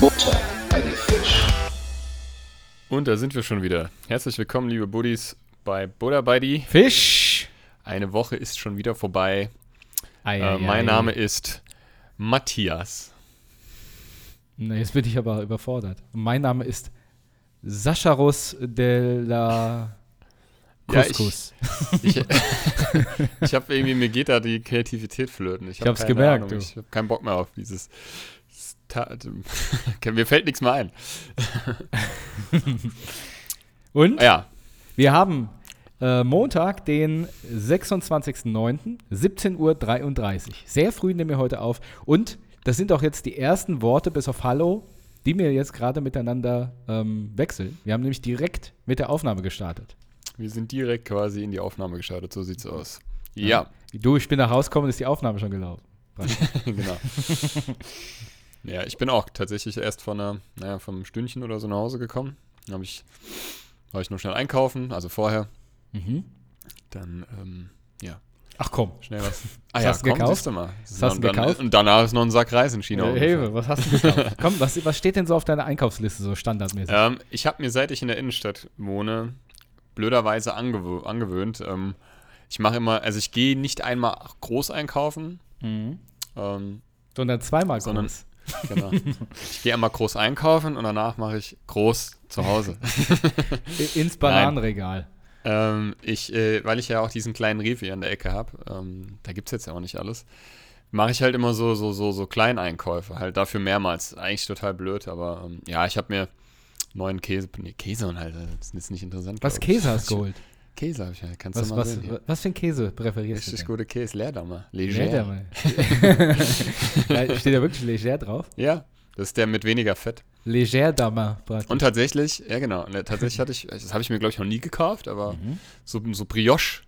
Butter bei die Fisch. Und da sind wir schon wieder. Herzlich willkommen, liebe Buddies, bei Buddha bei die. Fisch. Eine Woche ist schon wieder vorbei. Ei, Äh, ei, mein ei. Name ist Matthias. Na, jetzt bin ich aber überfordert. Mein Name ist Sacharos de la Ja, ich- Couscous. Ich, ich habe irgendwie, mir geht da die Kreativität flöten. Ich, hab hab's keine gemerkt, Ahnung. Ich habe keinen Bock mehr auf dieses. Mir fällt nichts mehr ein. Und Ja, wir haben äh, Montag, den 26.09., 17.33 Uhr. Sehr früh nehmen wir heute auf. Und das sind auch jetzt die ersten Worte bis auf Hallo, die wir jetzt gerade miteinander ähm, wechseln. Wir haben nämlich direkt mit der Aufnahme gestartet. wir sind direkt quasi in die Aufnahme gestartet. So sieht's aus. Ja, Du, ich bin nach Hause gekommen, ist die Aufnahme schon gelaufen. genau. ja, ich bin auch tatsächlich erst von einer, naja, vom Stündchen oder so nach Hause gekommen. Dann habe ich, war ich nur schnell einkaufen, also vorher. Mhm. Dann, ähm, ja, Ach komm. schnell was. Was hast du gekauft? siehst du mal. Was hast du gekauft? und danach ist noch ein Sack Reis in China. Äh. Hilfe, was hast du gekauft? Komm, was, was steht denn so auf deiner Einkaufsliste so standardmäßig? Ähm, ich habe mir, seit ich in der Innenstadt wohne, blöderweise angewö angewöhnt. Ähm, ich mache immer, also ich gehe nicht einmal groß einkaufen, Mhm. ähm, Sondern zweimal Sondern- groß. genau. ich gehe einmal groß einkaufen und danach mache ich groß zu Hause. Ins Bananenregal. Ähm, ich, äh, weil ich ja auch diesen kleinen Rewe hier an der Ecke habe, ähm, da gibt es jetzt ja auch nicht alles, mache ich halt immer so, so, so, so Kleineinkäufe, halt dafür mehrmals. Eigentlich total blöd, aber ähm, ja, ich habe mir neuen Käse, nee, Käse und halt, das ist jetzt nicht interessant. Was. Käse hast du geholt? Käse habe ich ja, kannst Was, du mal was, sehen. hier. was für ein Käse präferierst Richtig du? gute Käse, Leerdammer. Leger. Ja, steht ja wirklich leger drauf. Ja, das ist der mit weniger Fett. Leger Dammer. Und tatsächlich, ja genau, ne, tatsächlich hatte ich, das habe ich mir glaube ich noch nie gekauft, aber so, so Brioche,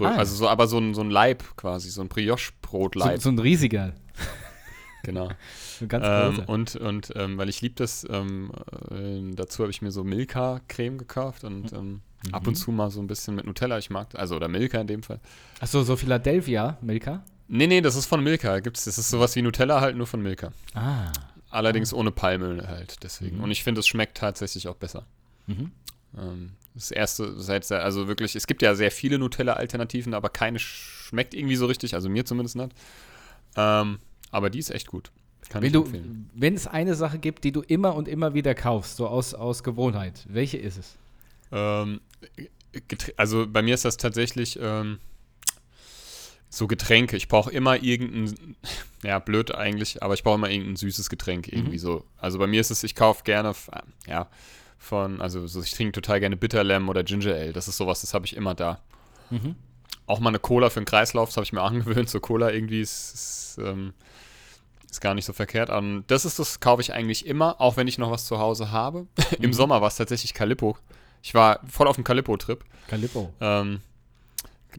Mhm. Ah, also so, aber so ein, so ein Leib quasi, so ein so, Brioche-Brotleib, so ein riesiger. genau. So ganz Ähm, und und ähm, weil ich liebe das, ähm, äh, dazu habe ich mir so Milka-Creme gekauft und ähm, ab Mhm. und zu mal so ein bisschen mit Nutella, ich mag, also oder Milka in dem Fall. Achso, so Philadelphia, Milka? Nee, nee, das ist von Milka, gibt's, das ist sowas wie Nutella halt nur von Milka. Ah. Allerdings ohne Palmöl halt, deswegen. Mhm. Und ich finde, es schmeckt tatsächlich auch besser. Mhm. Ähm, das erste, seit, also wirklich, es gibt ja sehr viele Nutella-Alternativen, aber keine schmeckt irgendwie so richtig, also mir zumindest nicht. Ähm, aber die ist echt gut. Kann Wenn ich du, wenn es eine Sache gibt, die du immer und immer wieder kaufst, so aus, aus Gewohnheit, welche ist es? Ähm, also bei mir ist das tatsächlich ähm, so Getränke. Ich brauche immer irgendein, ja, blöd eigentlich, aber ich brauche immer irgendein süßes Getränk irgendwie so. Also bei mir ist es, ich kaufe gerne, ja, von, also so, ich trinke total gerne Bitterlamb oder Ginger Ale. Das ist sowas, das habe ich immer da. Mhm. Auch mal eine Cola für den Kreislauf, das habe ich mir angewöhnt. So Cola irgendwie ist, ist, ähm, ist gar nicht so verkehrt. Und das ist das, kaufe ich eigentlich immer, auch wenn ich noch was zu Hause habe. Im Sommer war es tatsächlich Calippo. Ich war voll auf dem Calippo-Trip Calippo. ähm,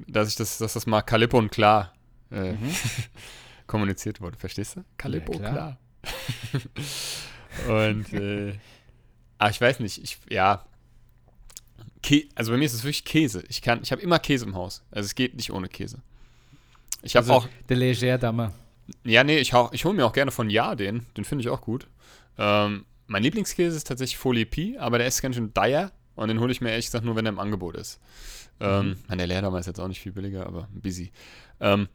dass ich das, dass das mal Calippo und klar äh, kommuniziert wurde. Verstehst du? Calippo, Mhm. Ja, klar. klar. und äh, ah, ich weiß nicht, ich, ja. Kä also bei mir ist es wirklich Käse. Ich kann, ich habe immer Käse im Haus. Also es geht nicht ohne Käse. Ich habe Also, auch, der Leger Dammer. ja, nee, ich, hau- ich hole mir auch gerne von Ja den. Den finde ich auch gut. Ähm, mein Lieblingskäse ist tatsächlich Folie Pi, aber der ist ganz schön dire und den hole ich mir ehrlich gesagt nur, wenn er im Angebot ist. Ähm, mein, der Leerdammer ist jetzt auch nicht viel billiger, aber busy. Ähm,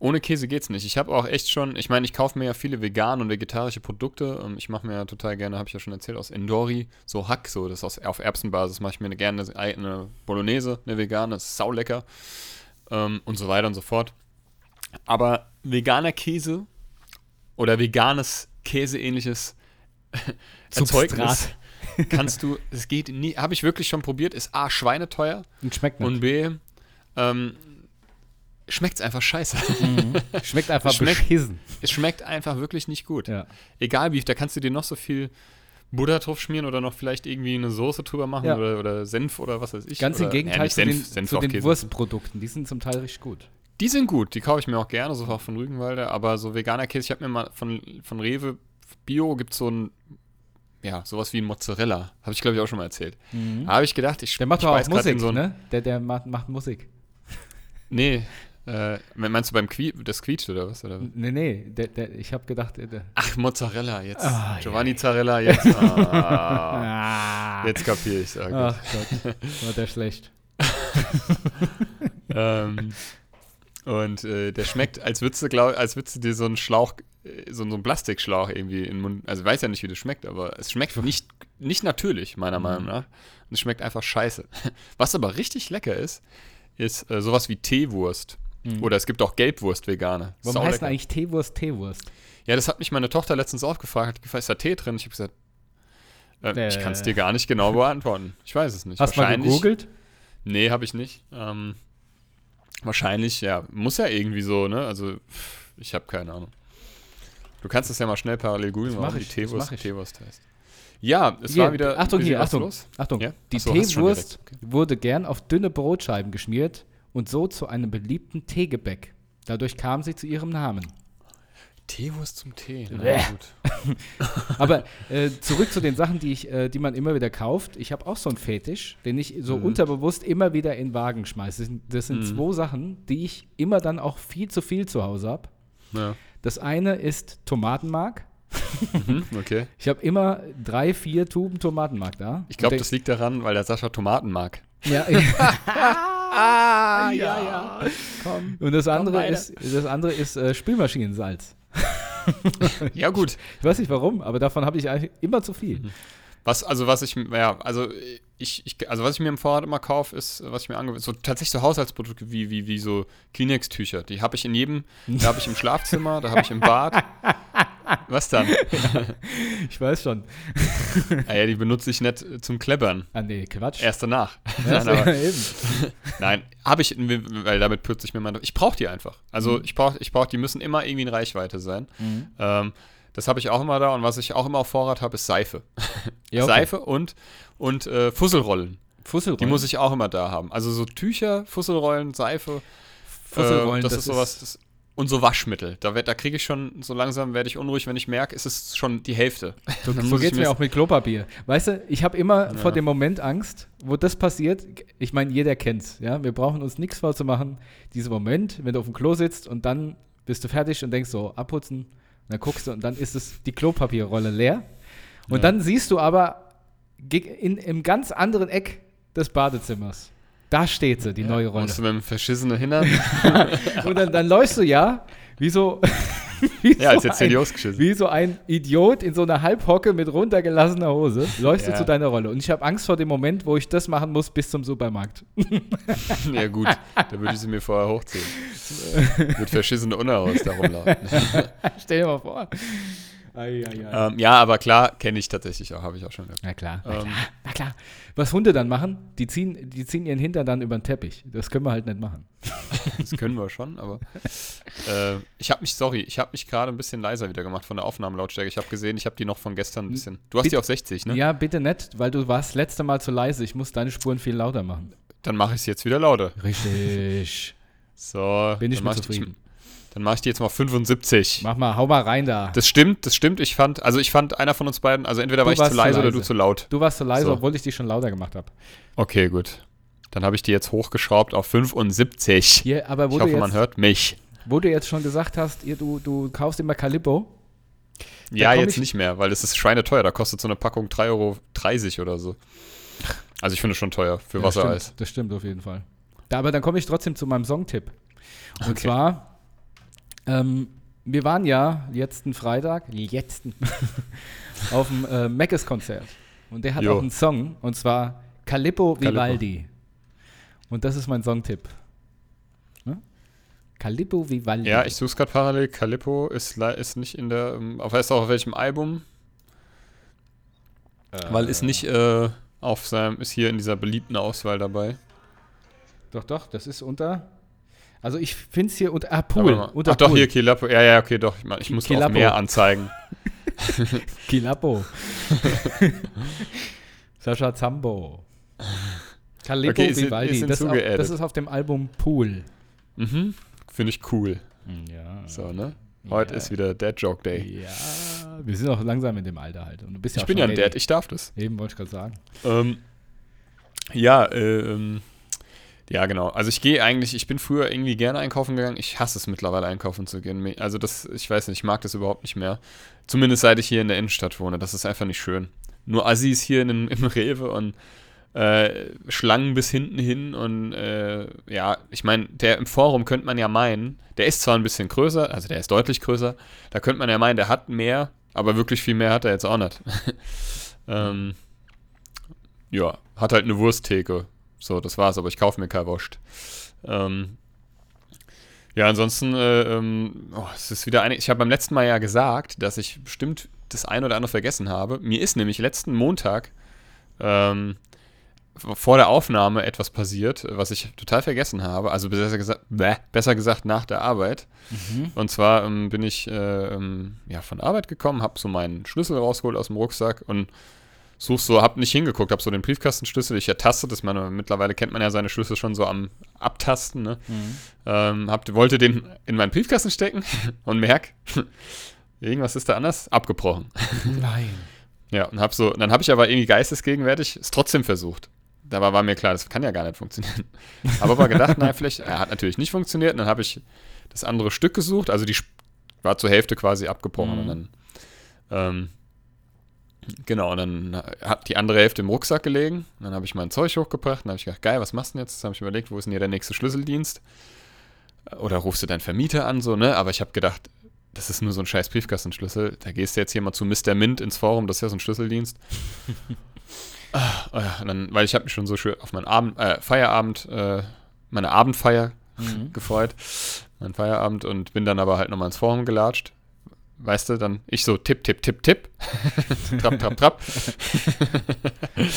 ohne Käse geht's nicht. Ich habe auch echt schon, ich meine, ich kaufe mir ja viele vegane und vegetarische Produkte. Ähm, ich mache mir ja total gerne, habe ich ja schon erzählt, aus Endori, so Hack, so das aus, auf Erbsenbasis mache ich mir gerne eine, eine Bolognese, eine vegane, das ist saulecker ähm, und so weiter und so fort. Aber veganer Käse oder veganes Käseähnliches Erzeugnis kannst du, es geht nie, habe ich wirklich schon probiert, ist A, schweineteuer Und schmeckt nicht. und B, ähm, schmeckt es einfach scheiße. schmeckt einfach Schmeckt- beschissen. es schmeckt einfach wirklich nicht gut. Ja. Egal wie, da kannst du dir noch so viel Butter drauf schmieren oder noch vielleicht irgendwie eine Soße drüber machen Ja. oder, oder Senf oder was weiß ich. Ganz im Gegenteil nicht zu Senf, den, Senf zu den. Wurstprodukten. Die sind zum Teil richtig gut. Die sind gut, die kaufe ich mir auch gerne, so auch von Rügenwalder, aber so veganer Käse, ich habe mir mal von, von Rewe Bio gibt so ein ja, sowas wie ein Mozzarella. Habe ich, glaube ich, auch schon mal erzählt. Da habe ich gedacht, ich Der macht auch Musik, so ne? Der, der macht, macht Musik. Nee, äh, meinst du beim Qui das quietscht oder was? Oder? Nee, nee, der, der, ich habe gedacht, der, der, Ach, Mozzarella, jetzt. Ah, Giovanni Zarella, jetzt. Ah, jetzt kapiere ich es. ach Gott, war der schlecht. ähm, und äh, der schmeckt, als würdest du, glaub, als würdest du dir so einen Schlauch, äh, so, so einen Plastikschlauch irgendwie in den Mund. Also ich weiß ja nicht, wie das schmeckt, aber es schmeckt nicht, nicht natürlich, meiner Meinung nach. Und es schmeckt einfach scheiße. Was aber richtig lecker ist, ist äh, sowas wie Teewurst. Oder es gibt auch Gelbwurst vegane. Warum Saulecker. heißt denn eigentlich Teewurst Teewurst? Ja, das hat mich meine Tochter letztens auch gefragt. Hat gefragt, ist da Tee drin? Ich habe gesagt, äh, ich Äh. kann es dir gar nicht genau beantworten. Ich weiß es nicht. Hast du mal gegoogelt? Nee, habe ich nicht. Ähm, wahrscheinlich, ja, muss ja irgendwie so, ne? Also, ich habe keine Ahnung. Du kannst es ja mal schnell parallel googeln, Das warum die das Teewurst. Teewurst heißt. Ja, es Hier, war wieder. Achtung, hier, Achtung, Los. Achtung. Ja? Die Achso, Teewurst direkt, wurde gern auf dünne Brotscheiben geschmiert und so zu einem beliebten Teegebäck. Dadurch kam sie zu ihrem Namen. Teewurst zum Tee. Na, gut. Aber äh, zurück zu den Sachen, die, ich, äh, die man immer wieder kauft. Ich habe auch so einen Fetisch, den ich so Mhm. unterbewusst immer wieder in den Wagen schmeiße. Das sind, das sind zwei Sachen, die ich immer dann auch viel zu viel zu Hause habe. Ja. Das eine ist Tomatenmark. Mhm, okay. Ich habe immer drei, vier Tuben Tomatenmark da. Ich glaube, das liegt daran, weil der Sascha Tomaten mag. der- Ja, Ah, ja, ja. Komm. Und das andere ist, das andere ist äh, Spülmaschinensalz. Ja, gut. Ich weiß nicht warum, aber davon habe ich eigentlich immer zu viel. Was, also was ich, ja, also ich, ich, also was ich mir im Vorrat immer kaufe, ist, was ich mir angewöhnt, so tatsächlich so Haushaltsprodukte wie, wie, wie so Kleenex-Tücher. Die habe ich in jedem, da habe ich im Schlafzimmer, da habe ich im Bad. Was dann? Ich weiß schon. Ah ja, die benutze ich nicht zum Klebbern. Ah, nee, Quatsch. Erst danach. Ja, Nein, aber, eben. nein habe ich, weil damit pürze ich mir meine. Ich brauche die einfach. Also ich brauche, ich brauche, die müssen immer irgendwie in Reichweite sein. Ähm, das habe ich auch immer da und was ich auch immer auf Vorrat habe, ist Seife. Ja, okay. Seife und, und äh, Fusselrollen. Fusselrollen. Die muss ich auch immer da haben. Also so Tücher, Fusselrollen, Seife. Fusselrollen, äh, das, das ist sowas. Das, und so Waschmittel. Da, da kriege ich schon, so langsam werde ich unruhig, wenn ich merke, es ist schon die Hälfte. So, so geht es mir auch mit Klopapier. Weißt du, ich habe immer vor dem Moment Angst, wo das passiert. Ich meine, jeder kennt's. Ja? Wir brauchen uns nichts vorzumachen. Dieser Moment, wenn du auf dem Klo sitzt und dann bist du fertig und denkst so, abputzen. Dann guckst du und dann ist es die Klopapierrolle leer. Und Ja. dann siehst du aber in, im ganz anderen Eck des Badezimmers. Da steht sie, die neue Rolle. Musst du mit dem verschissenen Hintern? Und dann, dann läufst du ja wie so, ja, als so jetzt ein, wie so ein Idiot in so einer Halbhocke mit runtergelassener Hose. Läufst Ja. du zu deiner Rolle. Und ich habe Angst vor dem Moment, wo ich das machen muss bis zum Supermarkt. Ja, gut. Da würde ich sie mir vorher hochziehen. Mit verschissene Unterhaus da rumlaufen. Stell dir mal vor. Ei, ei, ei. ähm, ja, aber klar, kenne ich tatsächlich auch, habe ich auch schon gehabt. Na klar, na Ähm, klar, na klar. Was Hunde dann machen, die ziehen, die ziehen ihren Hintern dann über den Teppich. Das können wir halt nicht machen. Das können wir schon, aber äh, ich habe mich, sorry, ich habe mich gerade ein bisschen leiser wieder gemacht von der Aufnahmelautstärke. Ich habe gesehen, ich habe die noch von gestern ein bisschen. Du hast die auf 60, ne? Ja, bitte nicht, weil du warst letzte Mal zu leise. Ich muss deine Spuren viel lauter machen. Dann mache ich sie jetzt wieder lauter. Richtig. So, Bin ich die- zufrieden. Dann mache ich die jetzt mal 75. Mach mal, hau mal rein da. Das stimmt, das stimmt. Ich fand, also ich fand einer von uns beiden, also entweder Du war ich zu leise oder du zu laut. Du warst zu leise, So. obwohl ich die schon lauter gemacht habe. Okay, gut. Dann habe ich die jetzt hochgeschraubt auf 75. Hier, aber wo Ich du, hoffe, jetzt, man hört mich. wo du jetzt schon gesagt hast, ihr, du, du kaufst immer Calippo. Ja, jetzt ich- nicht mehr, weil es ist schweineteuer. Da kostet so eine Packung 3,30 Euro oder so. Also ich finde es schon teuer für Ja, Wassereis. stimmt, das stimmt auf jeden Fall. Da, aber dann komme ich trotzdem zu meinem Songtipp. Und Okay. zwar, ähm, wir waren ja letzten Freitag, letzten, auf dem äh, Meckes-Konzert. Und der hat Jo. auch einen Song, und zwar Calippo. Vivaldi. Und das ist mein Songtipp. Ne? Calippo Vivaldi. Ja, ich suche es gerade parallel. Calippo ist, ist nicht in der, ähm, auf weißt du auch auf welchem Album? Weil ist nicht äh, auf seinem, ist hier in dieser beliebten Auswahl dabei. Doch, doch, das ist unter. Also ich finde es hier unter. Ah, Pool. Unter Ach doch, Pool. hier Kilappo. Ja, ja, okay, doch. Ich, mein, ich muss auch Kilappo. mehr anzeigen. Kilappo. Sascha Zambo. Calippo Okay, ist- Vivaldi. ist das, auf, das ist auf dem Album Pool. Mhm. Finde ich cool. Ja. So, ne? Heute Ja. ist wieder Dad Joke Day. Ja, wir sind auch langsam in dem Alter halt. Und du bist ja Ich auch bin ja ein. Dad, ich darf das. Eben wollte ich gerade sagen. Ähm, ja, äh, ähm, ja, genau. Also ich gehe eigentlich, ich bin früher irgendwie gerne einkaufen gegangen. Ich hasse es mittlerweile einkaufen zu gehen. Also das, ich weiß nicht, ich mag das überhaupt nicht mehr. Zumindest seit ich hier in der Innenstadt wohne. Das ist einfach nicht schön. Nur Assis hier in, im Rewe und äh, Schlangen bis hinten hin und äh, ja, ich meine, der im Forum könnte man ja meinen, der ist zwar ein bisschen größer, also der ist deutlich größer, da könnte man ja meinen, der hat mehr, aber wirklich viel mehr hat er jetzt auch nicht. ähm, ja, hat halt eine Wursttheke. So, das war's, aber ich kaufe mir kein Wurst. Ähm, ja, ansonsten, äh, ähm, oh, es ist wieder eine. Ich habe beim letzten Mal ja gesagt, dass ich bestimmt das ein oder andere vergessen habe. Mir ist nämlich letzten Montag ähm, vor der Aufnahme etwas passiert, was ich total vergessen habe. Also besser gesagt, bäh, besser gesagt nach der Arbeit. Und zwar ähm, bin ich äh, ähm, ja, von Arbeit gekommen, habe so meinen Schlüssel rausgeholt aus dem Rucksack und such so, hab nicht hingeguckt, hab so den Briefkastenschlüssel, ich ertastet das, meine, mittlerweile kennt man ja seine Schlüssel schon so am Abtasten, ne? Ähm, hab, wollte den in meinen Briefkasten stecken und merk, irgendwas ist da anders, abgebrochen. Nein. Ja, und hab so, dann habe ich aber irgendwie geistesgegenwärtig es trotzdem versucht. Dabei war mir klar, das kann ja gar nicht funktionieren. Aber war gedacht, naja, vielleicht, er hat natürlich nicht funktioniert. Und dann habe ich das andere Stück gesucht, also die war zur Hälfte quasi abgebrochen. Mhm. Und dann, ähm, genau, und dann hat die andere Hälfte im Rucksack gelegen. Und dann habe ich mein Zeug hochgebracht. Dann habe ich gedacht, geil, was machst du denn jetzt? Dann habe ich überlegt, wo ist denn hier der nächste Schlüsseldienst? Oder rufst du deinen Vermieter an, so, ne? Aber ich habe gedacht, das ist nur so ein scheiß Briefkastenschlüssel. Da gehst du jetzt hier mal zu Mr. Mint ins Forum, das ist ja so ein Schlüsseldienst. Ah, ja, und dann, weil ich habe mich schon so schön auf meinen Abend, äh, Feierabend, äh, meine Abendfeier Mhm. gefreut, meinen Feierabend und bin dann aber halt nochmal ins Forum gelatscht. Weißt du, dann ich so tipp, tipp, tipp, tipp. trapp, trapp, trapp.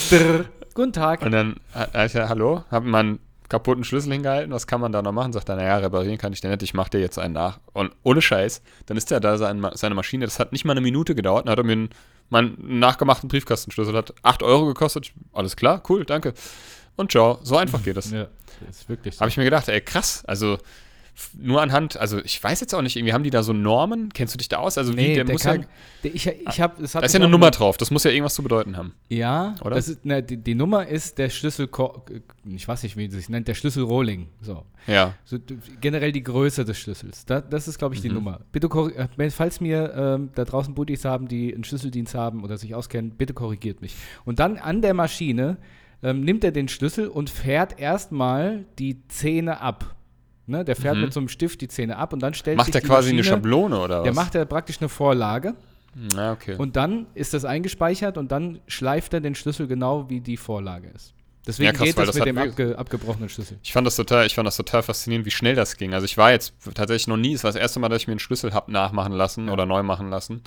Drrr. Guten Tag. Und dann äh, ich, ja, hallo, hab meinen kaputten Schlüssel hingehalten, was kann man da noch machen? Sagt er, naja, reparieren kann ich den nicht, ich mach dir jetzt einen nach. Und ohne Scheiß, dann ist der da sein, seine Maschine, das hat nicht mal eine Minute gedauert, dann hat er mir einen, meinen nachgemachten Briefkastenschlüssel, hat 8 Euro gekostet, Ich, alles klar, cool, danke. Und ciao, so einfach geht das. Ja, das ist wirklich so. Habe ich mir gedacht, ey, krass, also nur anhand, also ich weiß jetzt auch nicht, irgendwie haben die da so Normen, kennst du dich da aus? Also wie, nee, der, der, muss kann, ja, der, ich, ich hab, es hat da ist ja eine Nummer mit- drauf, das muss ja irgendwas zu bedeuten haben. Ja, Oder? Das ist, ne, die, die Nummer ist der Schlüssel, ich weiß nicht, wie es sich nennt, der Schlüssel Rolling. So. Ja, So, generell die Größe des Schlüssels. Da, das ist, glaube ich, die Mhm. Nummer. Bitte, äh, falls mir ähm, da draußen Buddies haben, die einen Schlüsseldienst haben oder sich auskennen, bitte korrigiert mich. Und dann an der Maschine ähm, nimmt er den Schlüssel und fährt erstmal die Zähne ab. Ne, der fährt Mhm. mit so einem Stift die Zähne ab und dann stellt macht sich der die quasi eine Maschine, Schablone oder was? Der macht ja praktisch eine Vorlage Ja, okay. und dann ist das eingespeichert und dann schleift er den Schlüssel genau wie die Vorlage ist. Deswegen Ja, krass, geht das das mit dem abge abgebrochenen Schlüssel. Ich fand das total, ich fand das total faszinierend, wie schnell das ging. Also ich war jetzt tatsächlich noch nie, es war das erste Mal, dass ich mir einen Schlüssel hab nachmachen lassen oder neu machen lassen.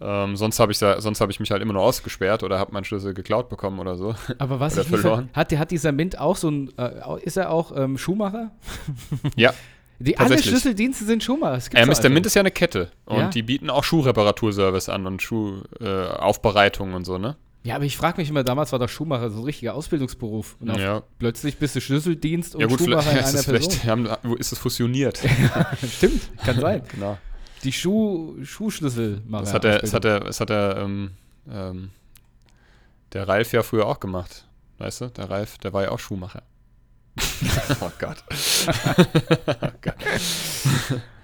Ähm, sonst habe ich, da- sonst hab ich mich halt immer nur ausgesperrt oder habe meinen Schlüssel geklaut bekommen oder so. Aber was ich ver- verloren. hat, der- hat dieser Mint auch so ein, äh, ist er auch ähm, Schuhmacher? ja, Die, alle. Schlüsseldienste sind Schuhmacher. Äh, doch Mr. einfach Mint ist ja eine Kette und Ja. die bieten auch Schuhreparaturservice an und Schuhaufbereitung äh, und so, ne? Ja, aber ich frage mich immer, damals war doch Schuhmacher so ein richtiger Ausbildungsberuf. Und Ja. plötzlich bist du Schlüsseldienst und Ja gut, Schuhmacher vielleicht, in ist einer es Person. vielleicht haben, wo ist es fusioniert. Stimmt, kann sein. genau. Die Schuh, Schuhschlüsselmacher. Das hat der, das hat der, das hat der, ähm, ähm, der Ralf ja früher auch gemacht. Weißt du? Der Ralf, der war ja auch Schuhmacher. oh Gott. oh Gott.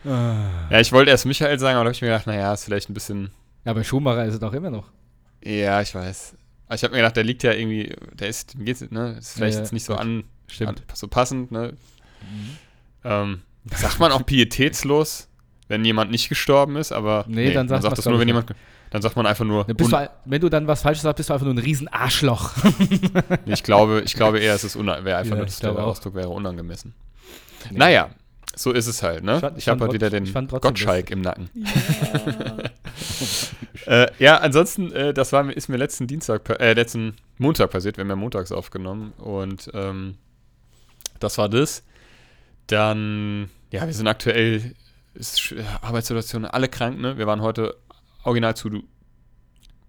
Ja, ich wollte erst Michael sagen, aber da habe ich mir gedacht, naja, ist vielleicht ein bisschen. Ja, aber Schuhmacher ist es doch immer noch. Ja, ich weiß. Aber ich habe mir gedacht, der liegt ja irgendwie, der ist, geht's, ne? Ist vielleicht Ja, jetzt nicht so an, Stimmt. an, so passend, ne? Ähm, sagt man auch pietätslos, wenn jemand nicht gestorben ist, aber Nee, dann sagt man sagt das nur, wenn jemand, dann sagt man einfach nur, un- du, wenn du dann was Falsches sagst, bist du einfach nur ein riesen Arschloch. Nee, Ich glaube, ich glaube eher, es ist wäre einfach Ja, nur, der. Ausdruck wäre unangemessen. Naja, so ist es halt, ne? Ich fand- ich Ich, habe halt wieder den Gottschalk im Nacken. äh, ja, ansonsten, äh, das war, ist mir letzten Dienstag, äh, letzten Montag passiert. Wir haben ja montags aufgenommen und ähm, das war das. Dann, ja, wir sind aktuell, ist Arbeitssituation, alle krank, ne? Wir waren heute original zu, du-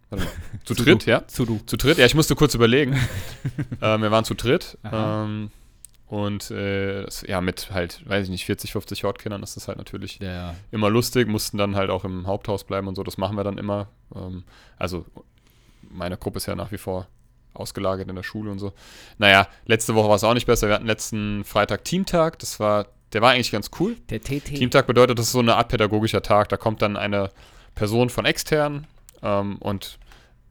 warte mal, zu dritt, ja? Zu du. Zu dritt, ja, ich musste kurz überlegen. ähm, wir waren zu dritt. Ähm, Und äh, ja, mit halt, weiß ich nicht, 40, 50 Hortkindern ist das halt natürlich Ja. immer lustig, mussten dann halt auch im Haupthaus bleiben und so, das machen wir dann immer. Ähm, also meine Gruppe ist ja nach wie vor ausgelagert in der Schule und so. Naja, letzte Woche war es auch nicht besser. Wir hatten letzten Freitag Teamtag, das war, der war eigentlich ganz cool. Der TT. Teamtag bedeutet, das ist so eine Art pädagogischer Tag. Da kommt dann eine Person von extern ähm, und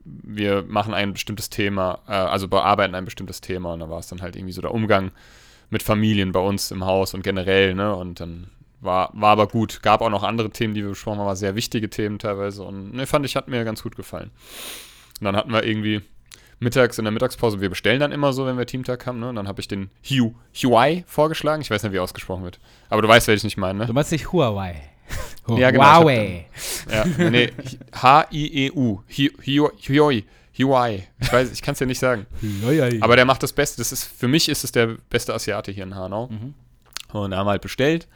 wir machen ein bestimmtes Thema, äh, also bearbeiten ein bestimmtes Thema und da war es dann halt irgendwie so der Umgang mit Familien bei uns im Haus und generell, ne? Und dann war, war aber gut. Gab auch noch andere Themen, die wir besprochen haben, aber sehr wichtige Themen teilweise und ne, fand ich, hat mir ganz gut gefallen. Und dann hatten wir irgendwie mittags in der Mittagspause, wir bestellen dann immer so, wenn wir Teamtag haben, ne? Und dann habe ich den Hu, Huai vorgeschlagen. Ich weiß nicht, wie er ausgeschlagen wird. Aber du weißt, welchen ich meine, ne? Du meinst nicht Huawei. Ja, genau, Huawei. Ja, nee, H-I-E-U. Hi- Hi- Huawei. Huawei. Ich weiß, ich kann es dir nicht sagen. Aber der macht das Beste. Das ist, für mich ist es der beste Asiate hier in Hanau. Mhm. Und da haben wir halt bestellt.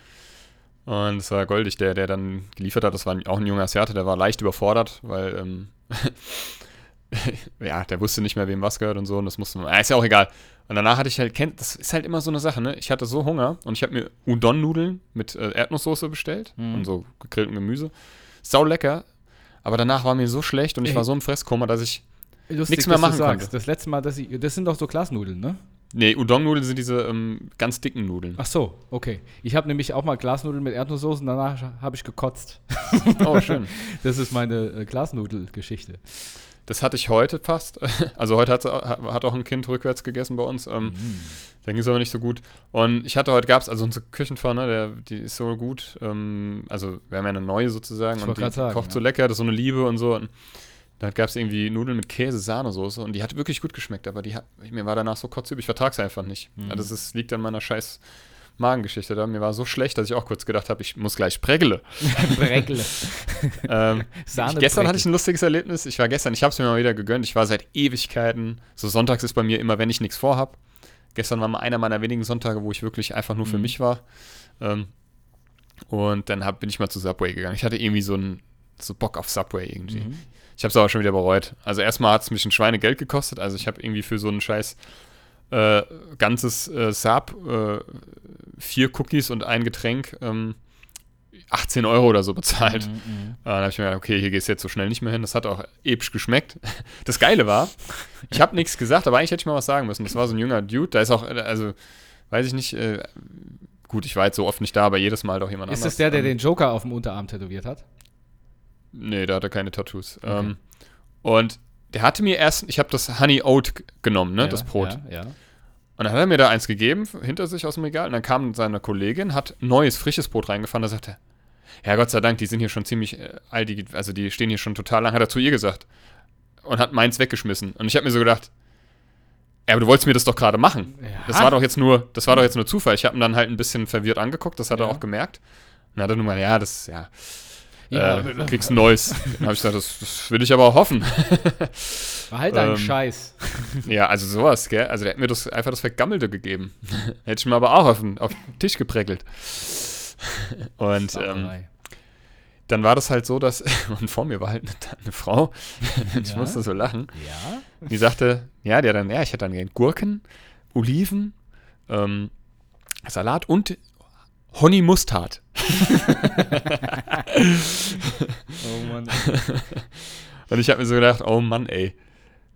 Und es war goldig, der, der dann geliefert hat. Das war auch ein junger Asiate, der war leicht überfordert, weil, ähm, ja, der wusste nicht mehr, wem was gehört und so. Und das musste man, ah, ist ja auch egal. Und danach hatte ich halt, kennt, das ist halt immer so eine Sache, ne? Ich hatte so Hunger und ich habe mir Udon-Nudeln mit äh, Erdnusssoße bestellt Mhm. und so gegrilltem Gemüse. Sau lecker. Aber danach war mir so schlecht und ich Ey. war so im Fresskummer, dass ich Lustig, Nichts mehr machen konnte. Das letzte Mal, dass ich. Das sind doch so Glasnudeln, ne? Nee, Udon-Nudeln sind diese ähm, ganz dicken Nudeln. Ach so, okay. Ich habe nämlich auch mal Glasnudeln mit Erdnusssoße und danach habe ich gekotzt. Oh, schön. Das ist meine äh, Glasnudelgeschichte. Das hatte ich heute fast. Also heute hat, hat auch ein Kind rückwärts gegessen bei uns. Ähm, Mhm. Da ging es aber nicht so gut. Und ich hatte heute, gab es, also unsere Küchenfrau, ne, der, die ist so gut. Ähm, also wir haben ja eine neue sozusagen Ich und die, sagen, kocht so ja. lecker, das ist so eine Liebe und so. Und da gab es irgendwie Nudeln mit Käse, Sahnesoße und die hat wirklich gut geschmeckt, aber die hat, mir war danach so kotzübel, ich vertrag's einfach nicht. Mhm. Also das ist, liegt an meiner scheiß Magengeschichte da. Mir war so schlecht, dass ich auch kurz gedacht habe, ich muss gleich prägle. Breckle. ähm, Sahne gestern hatte ich ein lustiges Erlebnis. Ich war gestern, ich habe es mir mal wieder gegönnt. Ich war seit Ewigkeiten. So sonntags ist bei mir immer, wenn ich nichts vorhab. Gestern war mal einer meiner wenigen Sonntage, wo ich wirklich einfach nur für Mhm. mich war. Ähm, und dann hab, bin ich mal zu Subway gegangen. Ich hatte irgendwie so einen so Bock auf Subway irgendwie. Mhm. Ich habe es aber schon wieder bereut. Also erstmal hat es mich ein Schweinegeld gekostet. Also ich habe irgendwie für so einen scheiß äh, ganzes äh, Sub, äh, vier Cookies und ein Getränk ähm, 18 Euro oder so bezahlt. Mhm, mhm. Äh, Dann habe ich mir gedacht, okay, hier gehst du jetzt so schnell nicht mehr hin. Das hat auch episch geschmeckt. Das Geile war, ich habe nichts gesagt, aber eigentlich hätte ich mal was sagen müssen. Das war so ein junger Dude. Da ist auch, äh, also, weiß ich nicht, äh, gut, ich war jetzt so oft nicht da, aber jedes Mal doch jemand Ist anders. das der, der Ähm, den Joker auf dem Unterarm tätowiert hat? Nee, da hat er keine Tattoos. Ähm, und der hatte mir erst, ich habe das Honey Oat genommen, ne, Ja, das Brot. Ja, ja. Und dann hat er mir da eins gegeben, hinter sich aus dem Regal. Und dann kam seine Kollegin, hat neues, frisches Brot reingefahren. Da sagte er, ja, Gott sei Dank, die sind hier schon ziemlich äh, alt, die, also die stehen hier schon total lang, hat er zu ihr gesagt. Und hat meins weggeschmissen. Und ich habe mir so gedacht, ja, aber du wolltest mir das doch gerade machen. Ja. Das war doch jetzt nur, das war doch jetzt nur Zufall. Ich habe ihn dann halt ein bisschen verwirrt angeguckt, das hat Ja. er auch gemerkt. Und dann hat er nur mal, ja, das, ja, Ja, äh, du kriegst ein neues. Dann habe ich gesagt, das, das will ich aber auch hoffen. Behalt deinen ähm, Scheiß. Ja, also sowas, gell? Also der hat mir das einfach das Vergammelte gegeben. Hätte ich mir aber auch auf den, auf den Tisch geprägelt. Und ähm, dann war das halt so, dass, und vor mir war halt eine, eine Frau, ich Ja? musste so lachen, ja? die sagte, ja, der dann, ja, ich hätte dann gern Gurken, Oliven, ähm, Salat und Honey Mustard. Oh Mann. Und ich habe mir so gedacht, oh Mann, ey.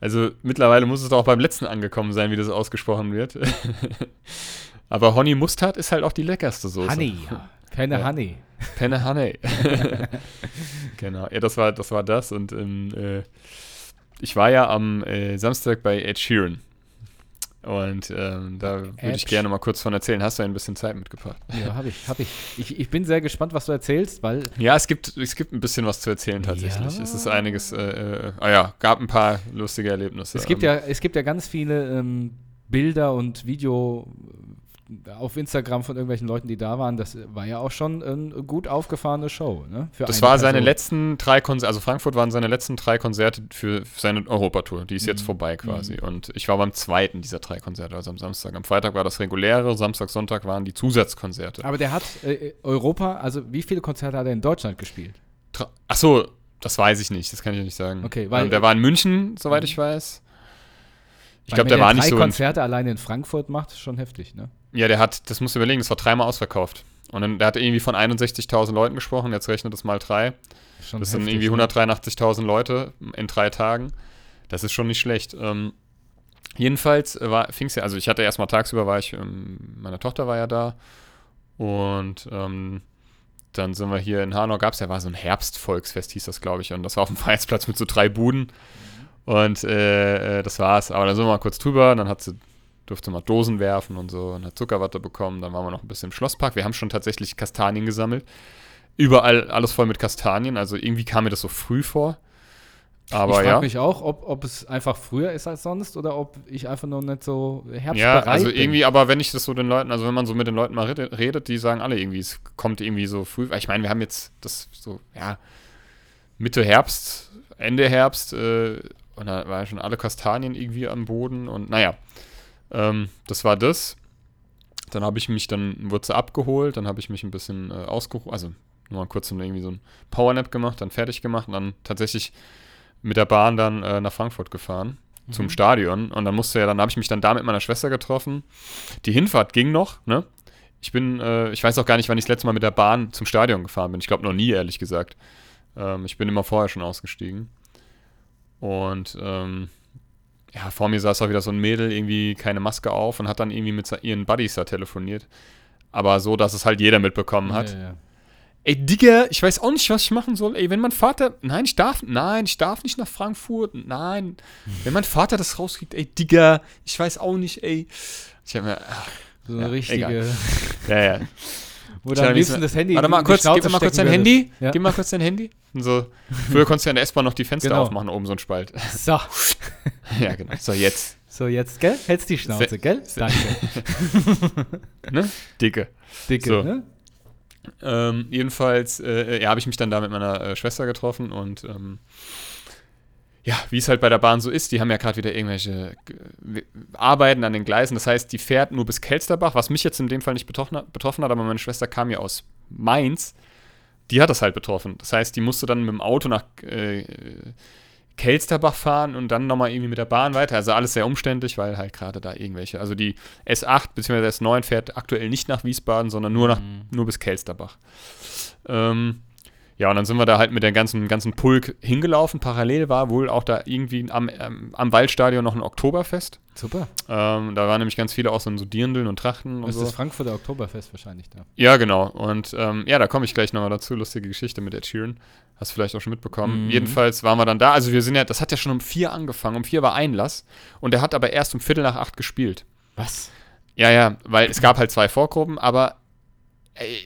Also mittlerweile muss es doch auch beim letzten angekommen sein, wie das ausgesprochen wird. Aber Honey Mustard ist halt auch die leckerste Soße. Honey. ja. Penne Ja. Honey. Penne Honey. genau, ja, das war das. War das. Und ähm, äh, ich war ja am äh, Samstag bei Ed Sheeran. Und ähm, da würde ich gerne mal kurz von erzählen. Hast du ein bisschen Zeit mitgebracht? Ja, habe ich, habe ich. ich. Ich bin sehr gespannt, was du erzählst, weil Ja, es gibt, es gibt ein bisschen was zu erzählen tatsächlich. Ja. Es ist einiges, äh, äh, ah ja, gab ein paar lustige Erlebnisse. es gibt Ähm, ja, es gibt ja ganz viele ähm, Bilder und Video auf Instagram von irgendwelchen Leuten, die da waren. Das war ja auch schon eine gut aufgefahrene Show. Ne? Das war seine Person. letzten drei Konzerte, also Frankfurt waren seine letzten drei Konzerte für seine Europatour. Die ist jetzt Mhm. vorbei quasi. Mhm. Und ich war beim zweiten dieser drei Konzerte, also am Samstag. Am Freitag war das reguläre, Samstag, Sonntag waren die Zusatzkonzerte. Aber der hat äh, Europa, also wie viele Konzerte hat er in Deutschland gespielt? Tra- Ach so, das weiß ich nicht, das kann ich nicht sagen. Okay, weil- ähm, der war in München, soweit ich weiß. Ich glaube, der war nicht drei so. Konzerte alleine in Frankfurt macht, schon heftig, ne? Ja, der hat, das musst du überlegen, das war dreimal ausverkauft. Und dann, der hat irgendwie von 61.000 Leuten gesprochen, jetzt rechnet das mal drei. Schon Das sind heftig, irgendwie ne? 183.000 Leute in drei Tagen. Das ist schon nicht schlecht. Ähm, jedenfalls fing es ja, also ich hatte erstmal tagsüber, war ich, ähm, meine Tochter war ja da. Und ähm, dann sind wir hier in Hanau, gab es ja, war so ein Herbstvolksfest, hieß das, glaube ich. Und das war auf dem Freiheitsplatz mit so drei Buden. Und äh, äh, das war's. Aber dann sind wir mal kurz drüber, dann hat sie, durfte mal Dosen werfen und so und hat Zuckerwatte bekommen. Dann waren wir noch ein bisschen im Schlosspark. Wir haben schon tatsächlich Kastanien gesammelt. Überall alles voll mit Kastanien. Also irgendwie kam mir das so früh vor. Aber ich frage ja. mich auch, ob, ob es einfach früher ist als sonst oder ob ich einfach noch nicht so herbstbereit Ja, also bin. irgendwie, aber wenn ich das so den Leuten, also wenn man so mit den Leuten mal redet, die sagen alle irgendwie, es kommt irgendwie so früh. Ich meine, wir haben jetzt das so, ja, Mitte Herbst, Ende Herbst, äh, und da waren schon alle Kastanien irgendwie am Boden und naja, ähm, das war das. Dann habe ich mich dann, wurde sie abgeholt, dann habe ich mich ein bisschen äh, ausgeruht, also nur mal kurz irgendwie so ein Powernap gemacht, dann fertig gemacht und dann tatsächlich mit der Bahn dann äh, nach Frankfurt gefahren zum Mhm. Stadion und dann musste ja, dann habe ich mich dann da mit meiner Schwester getroffen. Die Hinfahrt ging noch, ne? Ich bin, äh, ich weiß auch gar nicht, wann ich das letzte Mal mit der Bahn zum Stadion gefahren bin. Ich glaube noch nie, ehrlich gesagt. Ähm, ich bin immer vorher schon ausgestiegen. Und ähm, ja, vor mir saß auch wieder so ein Mädel, irgendwie keine Maske auf und hat dann irgendwie mit ihren Buddies da telefoniert. Aber so, dass es halt jeder mitbekommen hat. Ja, ja. Ey, Digga, ich weiß auch nicht, was ich machen soll. Ey, wenn mein Vater. Nein, ich darf. Nein, ich darf nicht nach Frankfurt. Nein. Wenn mein Vater das rauskriegt, ey, Digga, ich weiß auch nicht, ey. Ich hab mir. ach, So eine Ja, richtige, egal. Ja, ja. Wo du am liebsten das Handy Warte mal kurz, gib mal kurz dein Handy. Ja. Gib mal kurz dein Handy. Und so. Früher konntest du ja in der S-Bahn noch die Fenster Genau. aufmachen, oben so ein Spalt. So, ja, genau. So, jetzt. so jetzt, gell? Hältst die Schnauze, Se- gell? se- Danke. Ne? Dicke. Dicke, So. ne? Ähm, jedenfalls äh, ja, habe ich mich dann da mit meiner äh, Schwester getroffen und ähm, ja, wie es halt bei der Bahn so ist, die haben ja gerade wieder irgendwelche äh, Arbeiten an den Gleisen. Das heißt, die fährt nur bis Kelsterbach, was mich jetzt in dem Fall nicht betroffen hat, betroffen hat aber meine Schwester kam ja aus Mainz. Die hat das halt betroffen. Das heißt, die musste dann mit dem Auto nach äh, Kelsterbach fahren und dann nochmal irgendwie mit der Bahn weiter. Also alles sehr umständlich, weil halt gerade da irgendwelche. Also die S8 bzw. S9 fährt aktuell nicht nach Wiesbaden, sondern nur, nach, nur bis Kelsterbach. Ähm, ja, und dann sind wir da halt mit der ganzen, ganzen Pulk hingelaufen. Parallel war wohl auch da irgendwie am, ähm, am Waldstadion noch ein Oktoberfest. Super. Ähm, da waren nämlich ganz viele auch so so Dirndeln und Trachten und Das ist so. das Frankfurter Oktoberfest wahrscheinlich da. Ja, genau. Und ähm, ja, da komme ich gleich nochmal dazu. Lustige Geschichte mit Ed Sheeran. Hast du vielleicht auch schon mitbekommen. Mhm. Jedenfalls waren wir dann da. Also wir sind ja, das hat ja schon um vier angefangen. Um vier war Einlass. Und der hat aber erst um Viertel nach acht gespielt. Was? Ja, ja, weil es gab halt zwei Vorgruppen, aber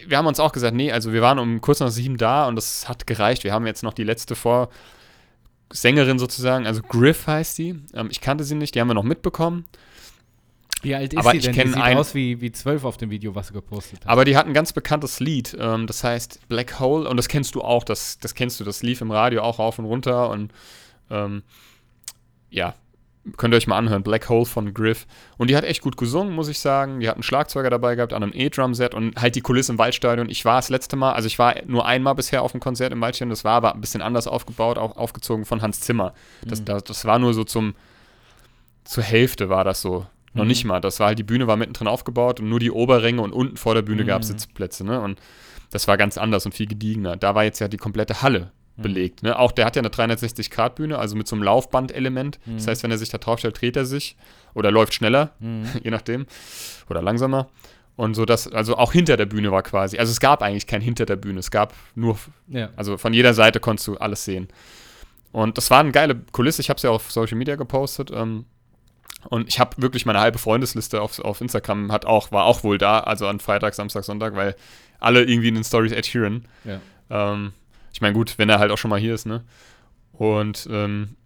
wir haben uns auch gesagt, nee, also wir waren um kurz nach sieben da und das hat gereicht. Wir haben jetzt noch die letzte Vorsängerin sozusagen, also Griff heißt die. Ähm, ich kannte sie nicht, die haben wir noch mitbekommen. Wie alt ist Aber sie ich denn? Die sieht einen- aus wie, wie zwölf auf dem Video, was sie gepostet hat. Aber die hat ein ganz bekanntes Lied, ähm, das heißt Black Hole und das kennst du auch, das, das kennst du, das lief im Radio auch rauf und runter und ähm, ja, könnt ihr euch mal anhören, Black Hole von Griff. Und die hat echt gut gesungen, muss ich sagen. Die hat einen Schlagzeuger dabei gehabt an einem E-Drum-Set und halt die Kulisse im Waldstadion. Ich war das letzte Mal, also ich war nur einmal bisher auf dem Konzert im Waldstadion, das war aber ein bisschen anders aufgebaut, auch aufgezogen von Hans Zimmer. Das, Mhm. das, das war nur so zum, zur Hälfte war das so. Noch Mhm. nicht mal. Das war halt, die Bühne war mittendrin aufgebaut und nur die Oberränge und unten vor der Bühne Mhm. gab es Sitzplätze, ne? Und das war ganz anders und viel gediegener. Da war jetzt ja die komplette Halle Mhm. Belegt, ne? Auch der hat ja eine 360-Grad-Bühne, also mit so einem Laufbandelement. Das Mhm. heißt, wenn er sich da draufstellt, dreht er sich oder läuft schneller, Mhm. je nachdem. Oder langsamer. Und so das, also auch hinter der Bühne war quasi. Also es gab eigentlich kein hinter der Bühne. Es gab nur Ja. also von jeder Seite konntest du alles sehen. Und das war eine geile Kulisse. Ich habe es ja auf Social Media gepostet. Ähm, und ich habe wirklich meine halbe Freundesliste auf, auf Instagram hat auch, war auch wohl da, also an Freitag, Samstag, Sonntag, weil alle irgendwie in den Stories Ed Sheeran. Ja. Ähm, ich meine, gut, wenn er halt auch schon mal hier ist, ne? Und ähm,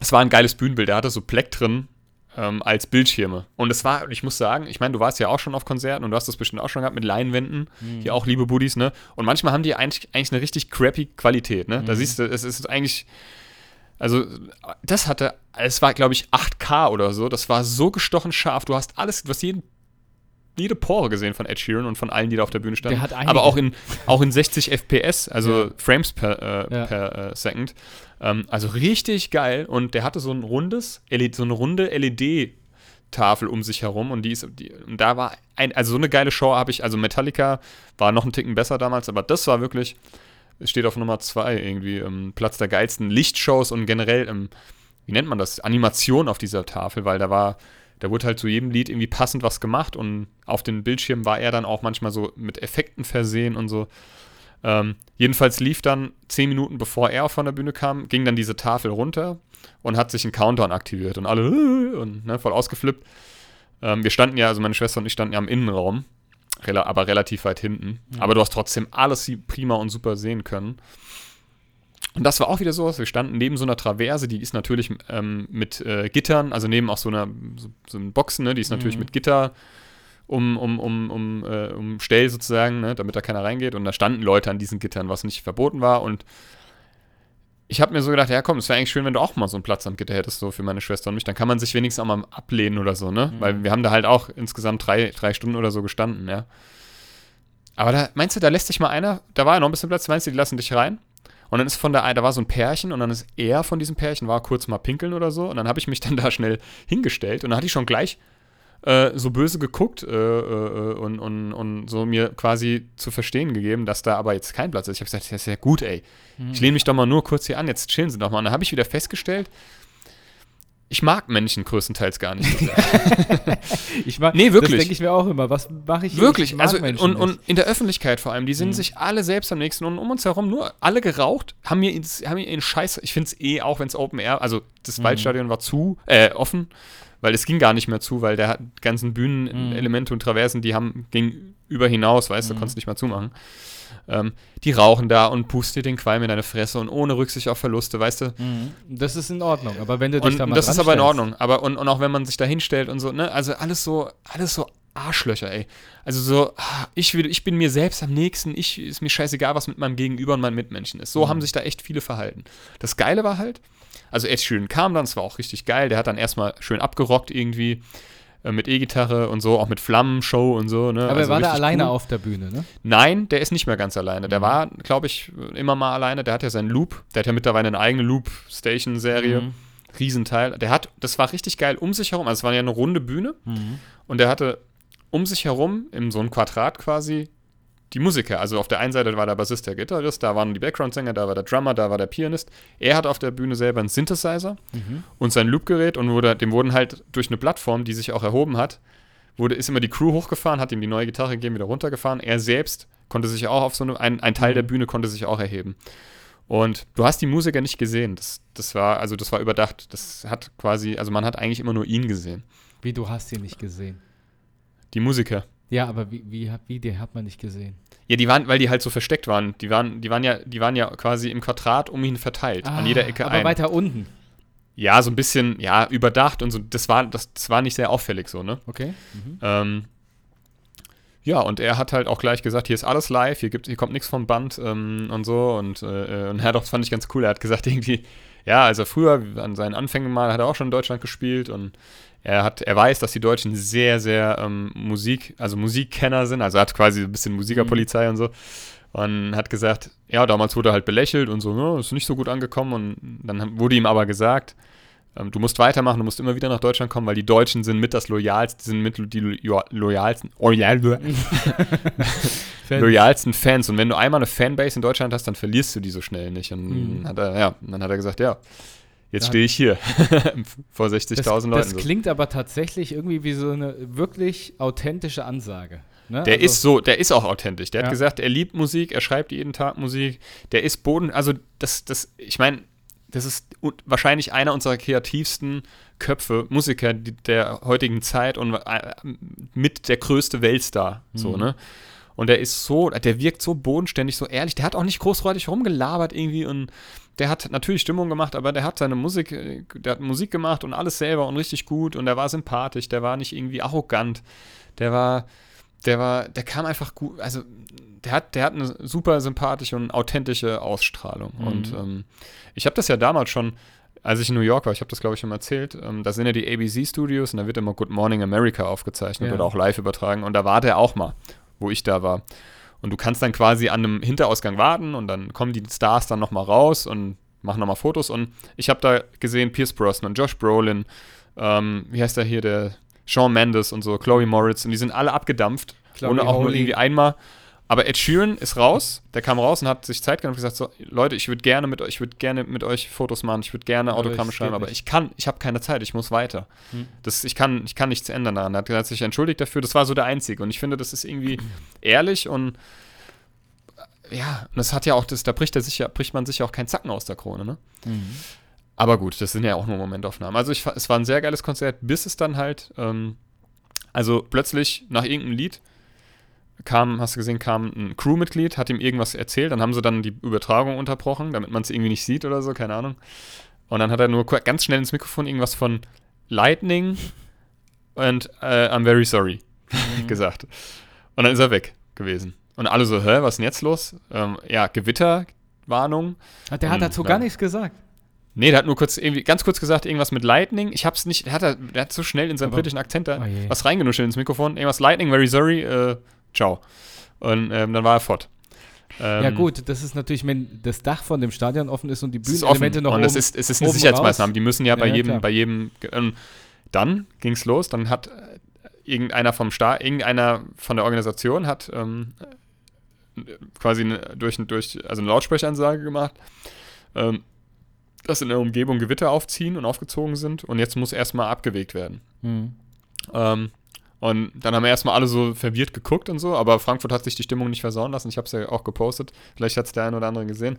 es war ein geiles Bühnenbild. Er hatte so Pleck drin ähm, als Bildschirme. Und es war, ich muss sagen, ich meine, du warst ja auch schon auf Konzerten und du hast das bestimmt auch schon gehabt mit Leinwänden. Mhm. Hier auch liebe Buddies, ne? Und manchmal haben die eigentlich, eigentlich eine richtig crappy Qualität, ne? Da Mhm. siehst du, es ist eigentlich. Also, das hatte, es war, glaube ich, 8K oder so. Das war so gestochen scharf. Du hast alles, du hast jeden jede Pore gesehen von Ed Sheeran und von allen, die da auf der Bühne standen. Aber auch in, auch in 60 FPS, also Ja. Frames per, äh, Ja. per äh, Second. Ähm, also richtig geil. Und der hatte so ein rundes, LED, so eine runde LED-Tafel um sich herum und die ist, die, und da war ein, also so eine geile Show habe ich, also Metallica war noch ein Ticken besser damals, aber das war wirklich, es steht auf Nummer zwei irgendwie, ähm, Platz der geilsten Lichtshows und generell, ähm, wie nennt man das, Animation auf dieser Tafel, weil da war, da wurde halt zu jedem Lied irgendwie passend was gemacht und auf den Bildschirmen war er dann auch manchmal so mit Effekten versehen und so. Ähm, jedenfalls lief dann zehn Minuten bevor er von der Bühne kam, ging dann diese Tafel runter und hat sich ein Countdown aktiviert und alle und ne, voll ausgeflippt. Ähm, wir standen ja, also meine Schwester und ich standen ja im Innenraum, aber relativ weit hinten. Aber du hast trotzdem alles prima und super sehen können. Und das war auch wieder so, wir standen neben so einer Traverse, die ist natürlich ähm, mit äh, Gittern, also neben auch so einer so, so einer Boxen, ne, die ist natürlich Mhm. mit Gitter um, um, um, um, äh, um Stell sozusagen, ne, damit da keiner reingeht. Und da standen Leute an diesen Gittern, was nicht verboten war. Und ich habe mir so gedacht, ja komm, es wäre eigentlich schön, wenn du auch mal so einen Platz am Gitter hättest, so für meine Schwester und mich. Dann kann man sich wenigstens auch mal ablehnen oder so, ne? Mhm. Weil wir haben da halt auch insgesamt drei, drei Stunden oder so gestanden, ja. Aber da, meinst du, da lässt sich mal einer, da war ja noch ein bisschen Platz, meinst du, die lassen dich rein? Und dann ist von der, da war so ein Pärchen und dann ist er von diesem Pärchen, war kurz mal pinkeln oder so. Und dann habe ich mich dann da schnell hingestellt und dann hatte ich schon gleich äh, so böse geguckt äh, äh, und, und, und so mir quasi zu verstehen gegeben, dass da aber jetzt kein Platz ist. Ich habe gesagt, das ist ja gut, ey. Ich lehne mich doch mal nur kurz hier an, jetzt chillen Sie doch mal. Und dann habe ich wieder festgestellt, ich mag Menschen größtenteils gar nicht. Ich mag, Nee, wirklich. Das denke ich mir auch immer. Was mache ich? hier? Wirklich, Ich also Menschen und, und in der Öffentlichkeit vor allem, die sind Mhm. sich alle selbst am nächsten und um uns herum nur alle geraucht, haben mir, ins, haben mir in Scheiß, ich finde es eh, auch wenn es Open Air, also das Mhm. Waldstadion war zu, äh, offen, weil es ging gar nicht mehr zu, weil der hat ganzen Bühnenelemente und Traversen, die haben, ging über hinaus, weißt du, Mhm. konntest nicht mal zumachen. Ähm, die rauchen da und pusten dir den Qualm in deine Fresse und ohne Rücksicht auf Verluste, weißt du. Mhm. Das ist in Ordnung. Aber wenn du dich Und da mal das ist aber in Ordnung. Aber und, und auch wenn man sich da hinstellt und so, ne, also alles so, alles so Arschlöcher, ey. Also so, ah, ich, will, ich bin mir selbst am nächsten, ich ist mir scheißegal, was mit meinem Gegenüber und meinen Mitmenschen ist. So Mhm. haben sich da echt viele verhalten. Das Geile war halt, also Ed Sheeran kam dann, es war auch richtig geil, der hat dann erstmal schön abgerockt irgendwie mit E-Gitarre und so, auch mit Flammenshow und so, ne. Aber also er war da alleine cool. auf der Bühne, ne? Nein, der ist nicht mehr ganz alleine. Der Mhm. war, glaube ich, immer mal alleine. Der hat ja seinen Loop. Der hat ja mittlerweile eine eigene Loop-Station-Serie. Mhm. Riesenteil. Der hat, das war richtig geil um sich herum. Also es war ja eine runde Bühne. Mhm. Und der hatte um sich herum, in so einem Quadrat quasi, die Musiker. Also auf der einen Seite war der Bassist, der Gitarrist, da waren die Background-Sänger, da war der Drummer, da war der Pianist. Er hat auf der Bühne selber einen Synthesizer Mhm. und sein Loopgerät und wurde, dem wurden halt durch eine Plattform, die sich auch erhoben hat, wurde, ist immer die Crew hochgefahren, hat ihm die neue Gitarre gegeben, wieder runtergefahren. Er selbst konnte sich auch auf so eine, ein, ein Teil Mhm. der Bühne konnte sich auch erheben. Und du hast die Musiker nicht gesehen. Das, das war, also das war überdacht. Das hat quasi, also man hat eigentlich immer nur ihn gesehen. Wie, du hast ihn nicht gesehen. Die Musiker. Ja, aber wie, wie, hat- wie, den hat man nicht gesehen? Ja, die waren, weil die halt so versteckt waren. Die waren, die waren ja, die waren ja quasi im Quadrat um ihn verteilt. an jeder Ecke Ah, aber ein. weiter unten. Ja, so ein bisschen, ja, überdacht und so. Das war, das, das war nicht sehr auffällig so, ne? Okay. Mhm. Ähm, ja, und er hat halt auch gleich gesagt, hier ist alles live, hier, gibt, hier kommt nichts vom Band ähm, und so. Und, äh, und er hat auch, das fand ich ganz cool, er hat gesagt irgendwie, ja, also früher an seinen Anfängen mal hat er auch schon in Deutschland gespielt und er hat, er weiß, dass die Deutschen sehr, sehr ähm, Musik, also Musikkenner sind, also er hat quasi ein bisschen Musikerpolizei und so. Und hat gesagt, ja, damals wurde er halt belächelt und so, ja, ist nicht so gut angekommen. Und dann wurde ihm aber gesagt, ähm, du musst weitermachen, du musst immer wieder nach Deutschland kommen, weil die Deutschen sind mit das loyalsten, sind mit die lo loyalsten, loyal, Fan- loyalsten Fans. Und wenn du einmal eine Fanbase in Deutschland hast, dann verlierst du die so schnell nicht. Und Mhm. hat er, ja, und dann hat er gesagt, ja, jetzt stehe ich hier vor Das, 60.000 das Leuten. so. klingt aber tatsächlich irgendwie wie so eine wirklich authentische Ansage. Ne? Der Also- ist so, der ist auch authentisch. Der Ja. hat gesagt, er liebt Musik, er schreibt jeden Tag Musik. Der ist Boden, also das, das, ich meine, das ist wahrscheinlich einer unserer kreativsten Köpfe, Musiker der heutigen Zeit und äh, mit der größte Weltstar, so, Mhm. ne? Und der ist so, der wirkt so bodenständig, so ehrlich. Der hat auch nicht großräutig rumgelabert irgendwie und der hat natürlich Stimmung gemacht, aber der hat seine Musik, äh, der hat Musik gemacht und alles selber und richtig gut und der war sympathisch, der war nicht irgendwie arrogant, der war, der war, der kam einfach gut, also der hat, der hat eine super sympathische und authentische Ausstrahlung. Mhm. Und ähm, ich habe das ja damals schon als ich in New York war, ich habe das glaube ich schon mal erzählt, ähm, da sind ja die ABC Studios und da wird immer Good Morning America aufgezeichnet Ja. oder auch live übertragen und da war der auch mal, wo ich da war. Und du kannst dann quasi an einem Hinterausgang warten und dann kommen die Stars dann nochmal raus und machen nochmal Fotos und ich habe da gesehen Pierce Brosnan, Josh Brolin, ähm, wie heißt der hier, der Shawn Mendes und so, Chloe Moritz und die sind alle abgedampft, Chloe ohne auch nur Hawley. irgendwie einmal. Aber Ed Sheeran ist raus, der kam raus und hat sich Zeit genommen und gesagt, so, Leute, ich würde gerne mit euch, ich würde gerne mit euch Fotos machen, ich würde gerne Autogramme schreiben, aber ich kann, ich habe keine Zeit, ich muss weiter. Hm. Das, ich, kann, ich kann nichts ändern daran. Er hat, hat sich entschuldigt dafür, das war so der Einzige. Und ich finde, das ist irgendwie ehrlich und äh, ja, und das hat ja auch, das, da bricht, sich bricht man sich ja auch keinen Zacken aus der Krone, ne? Aber gut, das sind ja auch nur Momentaufnahmen. Also ich, es war ein sehr geiles Konzert, bis es dann halt, ähm, also plötzlich nach irgendeinem Lied kam, hast du gesehen, kam ein Crewmitglied, hat ihm irgendwas erzählt, dann haben sie dann die Übertragung unterbrochen, damit man es irgendwie nicht sieht oder so, keine Ahnung. Und dann hat er nur ganz schnell ins Mikrofon irgendwas von Lightning und äh, I'm very sorry gesagt. Und dann ist er weg gewesen. Und alle so, hä, was ist denn jetzt los? Ähm, ja, Gewitterwarnung. Der hat Hm, dazu gar nichts gesagt. Nee, der hat nur kurz irgendwie ganz kurz gesagt, irgendwas mit Lightning. Ich hab's nicht, der hat, der hat so schnell in seinem britischen Akzent da Oh was reingenuschelt ins Mikrofon. Irgendwas Lightning, very sorry, äh, ciao. Und ähm, dann war er fort. Ähm, ja gut, das ist natürlich, wenn das Dach von dem Stadion offen ist und die. Bühnenelemente noch und oben. es ist, es ist eine Sicherheitsmaßnahme. Die müssen ja bei Ja, jedem, klar. bei jedem. Ähm, dann ging's los. Dann hat äh, irgendeiner vom Staat, irgendeiner von der Organisation hat ähm, äh, quasi eine, durch, durch, also eine Lautsprecheransage gemacht, ähm, dass in der Umgebung Gewitter aufziehen und aufgezogen sind und jetzt muss erstmal abgewegt werden. Mhm. Ähm, und dann haben wir erstmal alle so verwirrt geguckt und so, aber Frankfurt hat sich die Stimmung nicht versauen lassen. Ich habe es ja auch gepostet. Vielleicht hat es der eine oder andere gesehen.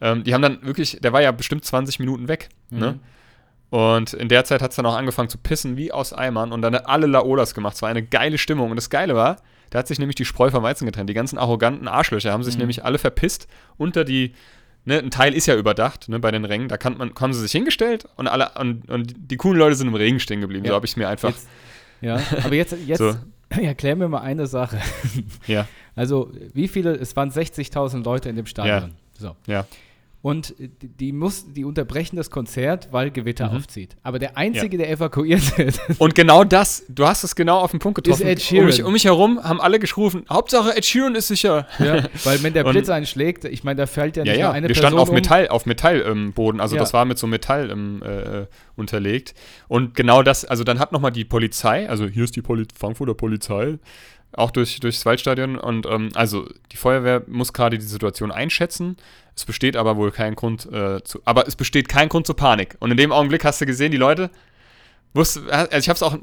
Ähm, die haben dann wirklich, der war ja bestimmt 20 Minuten weg. Ne? Mhm. Und in der Zeit hat es dann auch angefangen zu pissen wie aus Eimern und dann hat alle Laolas gemacht. Es war eine geile Stimmung. Und das Geile war, da hat sich nämlich die Spreu vom Weizen getrennt. Die ganzen arroganten Arschlöcher haben sich Mhm. nämlich alle verpisst unter die. Ne, ein Teil ist ja überdacht ne, bei den Rängen. Da kann man, haben sie sich hingestellt und alle und, und die coolen Leute sind im Regen stehen geblieben. Ja. So habe ich es mir einfach. Jetzt, ja, aber jetzt, jetzt So. erklär mir mal eine Sache. Ja, Also, wie viele, es waren 60.000 Leute in dem Stadion. So. ja. Und die, muss, die unterbrechen das Konzert, weil Gewitter Mhm. aufzieht. Aber der Einzige, der evakuiert wird, Und genau das, du hast es genau auf den Punkt getroffen. Ed Sheeran. Um mich, um mich herum haben alle geschrufen, Hauptsache Ed Sheeran ist sicher. ja, weil wenn der Und- Blitz einschlägt, ich meine, da fällt ja Ja, nicht ja, nur eine wir Person standen auf um. Metall, auf Metallboden, ähm, also Ja. das war mit so Metall ähm, äh, unterlegt. Und genau das, also dann hat nochmal die Polizei, also hier ist die Poli Frankfurter Polizei, auch durch, durchs Waldstadion und ähm, also die Feuerwehr muss gerade die Situation einschätzen. Es besteht aber wohl kein Grund äh, zu, aber es besteht kein Grund zur Panik. Und in dem Augenblick hast du gesehen, die Leute wusste, also ich habe es auch,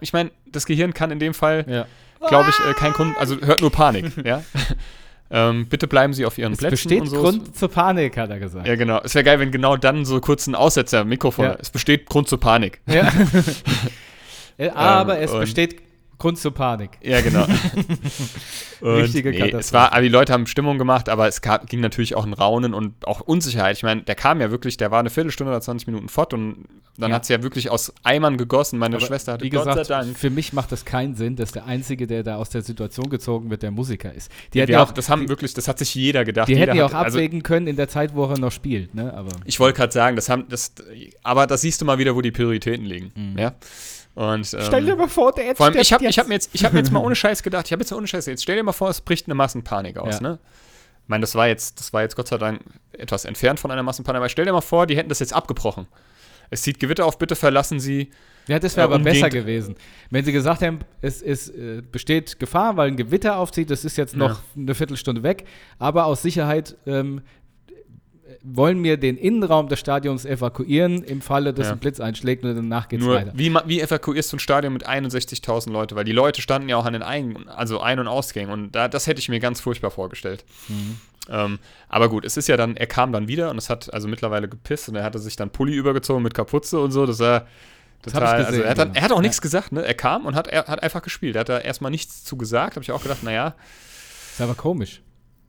ich meine, das Gehirn kann in dem Fall Ja. glaube ich, äh, kein Grund, also hört nur Panik, ja. ähm, bitte bleiben Sie auf Ihren Es Plätzen besteht so. Grund zur Panik, hat er gesagt. Ja, genau. Es wäre geil, wenn genau dann so kurz ein Aussetzer im Mikrofon. Ja. Es besteht Grund zur Panik. Ja. Äh, Aber Ähm, es besteht Grund zur Panik. Ja, genau. Richtige nee, Katastrophe. es war, aber die Leute haben Stimmung gemacht, aber es gab, ging natürlich auch ein Raunen und auch Unsicherheit. Ich meine, der kam ja wirklich, der war eine Viertelstunde oder 20 Minuten fort und dann Ja. hat es ja wirklich aus Eimern gegossen. Meine Aber Schwester hatte wie Gott gesagt, sei Dank. für mich macht das keinen Sinn, dass der Einzige, der da aus der Situation gezogen wird, der Musiker ist. Die hätten Wir ja auch, das haben die, wirklich, das hat sich jeder gedacht. die jeder hätten ja auch hat- also, abwägen können in der Zeit, wo er noch spielt. Ne? Aber Ich wollte gerade sagen, das haben, das, aber da siehst du mal wieder, wo die Prioritäten liegen. Mhm. Ja. Und, ähm, mal vor, der jetzt Vor allem, ich hab mir, jetzt- ich hab mir jetzt mal ohne Scheiß gedacht, ich habe jetzt mal ohne Scheiß, jetzt stell dir mal vor, es bricht eine Massenpanik aus, Ja. ne? Ich meine, das war jetzt, das war jetzt Gott sei Dank etwas entfernt von einer Massenpanik, aber stell dir mal vor, die hätten das jetzt abgebrochen. Es zieht Gewitter auf, bitte verlassen Sie. Ja, das wäre Ja, aber besser gewesen. Wenn sie gesagt hätten, es, es äh, besteht Gefahr, weil ein Gewitter aufzieht, das ist jetzt noch Ja. eine Viertelstunde weg, aber aus Sicherheit ähm, wollen wir den Innenraum des Stadions evakuieren, im Falle, dass Ja. ein Blitz einschlägt und danach geht's Nur, weiter. wie, wie evakuierst du ein Stadion mit 61.000 Leute? Weil die Leute standen ja auch an den Ein-, also Ein- und Ausgängen und da, das hätte ich mir ganz furchtbar vorgestellt. Mhm. Ähm, aber gut, es ist ja dann, er kam dann wieder und es hat also mittlerweile gepisst und er hatte sich dann Pulli übergezogen mit Kapuze und so, das war Das hab ich total, gesehen, also er hat, dann, er hat auch Ja. nichts gesagt, ne? Er kam und hat, er hat einfach gespielt. Er hat da erstmal nichts zu gesagt, habe ich auch gedacht, naja, ist aber komisch.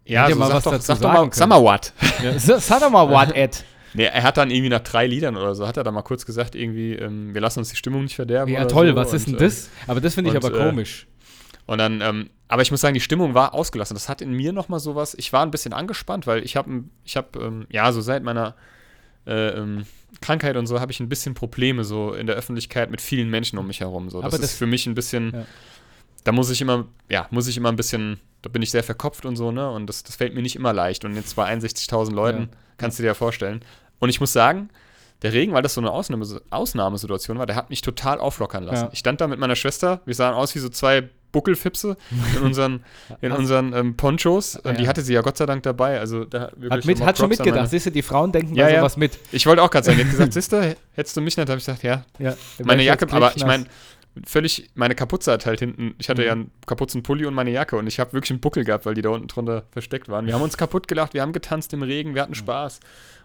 Ja, also mal sag was doch, dazu sag doch mal, sag mal what. Ja. sag doch mal what, Ed. Nee, er hat dann irgendwie nach drei Liedern oder so, hat er dann mal kurz gesagt, irgendwie, ähm, wir lassen uns die Stimmung nicht verderben. Ja, toll, so. was ist denn äh, das? Aber das finde ich aber äh, komisch. Äh, und dann, ähm, aber ich muss sagen, die Stimmung war ausgelassen. Das hat in mir nochmal sowas, ich war ein bisschen angespannt, weil ich habe, ich habe, ähm, ja, so seit meiner äh, ähm, Krankheit und so habe ich ein bisschen Probleme so in der Öffentlichkeit mit vielen Menschen um mich herum. So. Das, das ist für mich ein bisschen. Ja da muss ich immer, ja, muss ich immer ein bisschen, da bin ich sehr verkopft und so, ne? Und das, das fällt mir nicht immer leicht. Und jetzt bei 61.000 Leuten ja. kannst du dir ja vorstellen. Und ich muss sagen, der Regen, weil das so eine Ausnahmes Ausnahmesituation war, der hat mich total auflockern lassen. Ja. Ich stand da mit meiner Schwester, wir sahen aus wie so zwei Buckelfipse in unseren, in unseren ähm, Ponchos. Ja. Die hatte sie ja Gott sei Dank dabei. Also da hat, mit, hat schon mitgedacht. Siehst du, die Frauen denken ja, ja. mit. Ich wollte auch gerade sagen, die hat gesagt, siehst du, hättest du mich nicht, habe ich gesagt, ja. ja meine Jacke, aber ich meine, völlig, meine Kapuze hat halt hinten, ich hatte mhm. ja einen Kapuzenpulli und meine Jacke und ich habe wirklich einen Buckel gehabt, weil die da unten drunter versteckt waren. Wir haben uns kaputt gelacht, wir haben getanzt im Regen, wir hatten Spaß.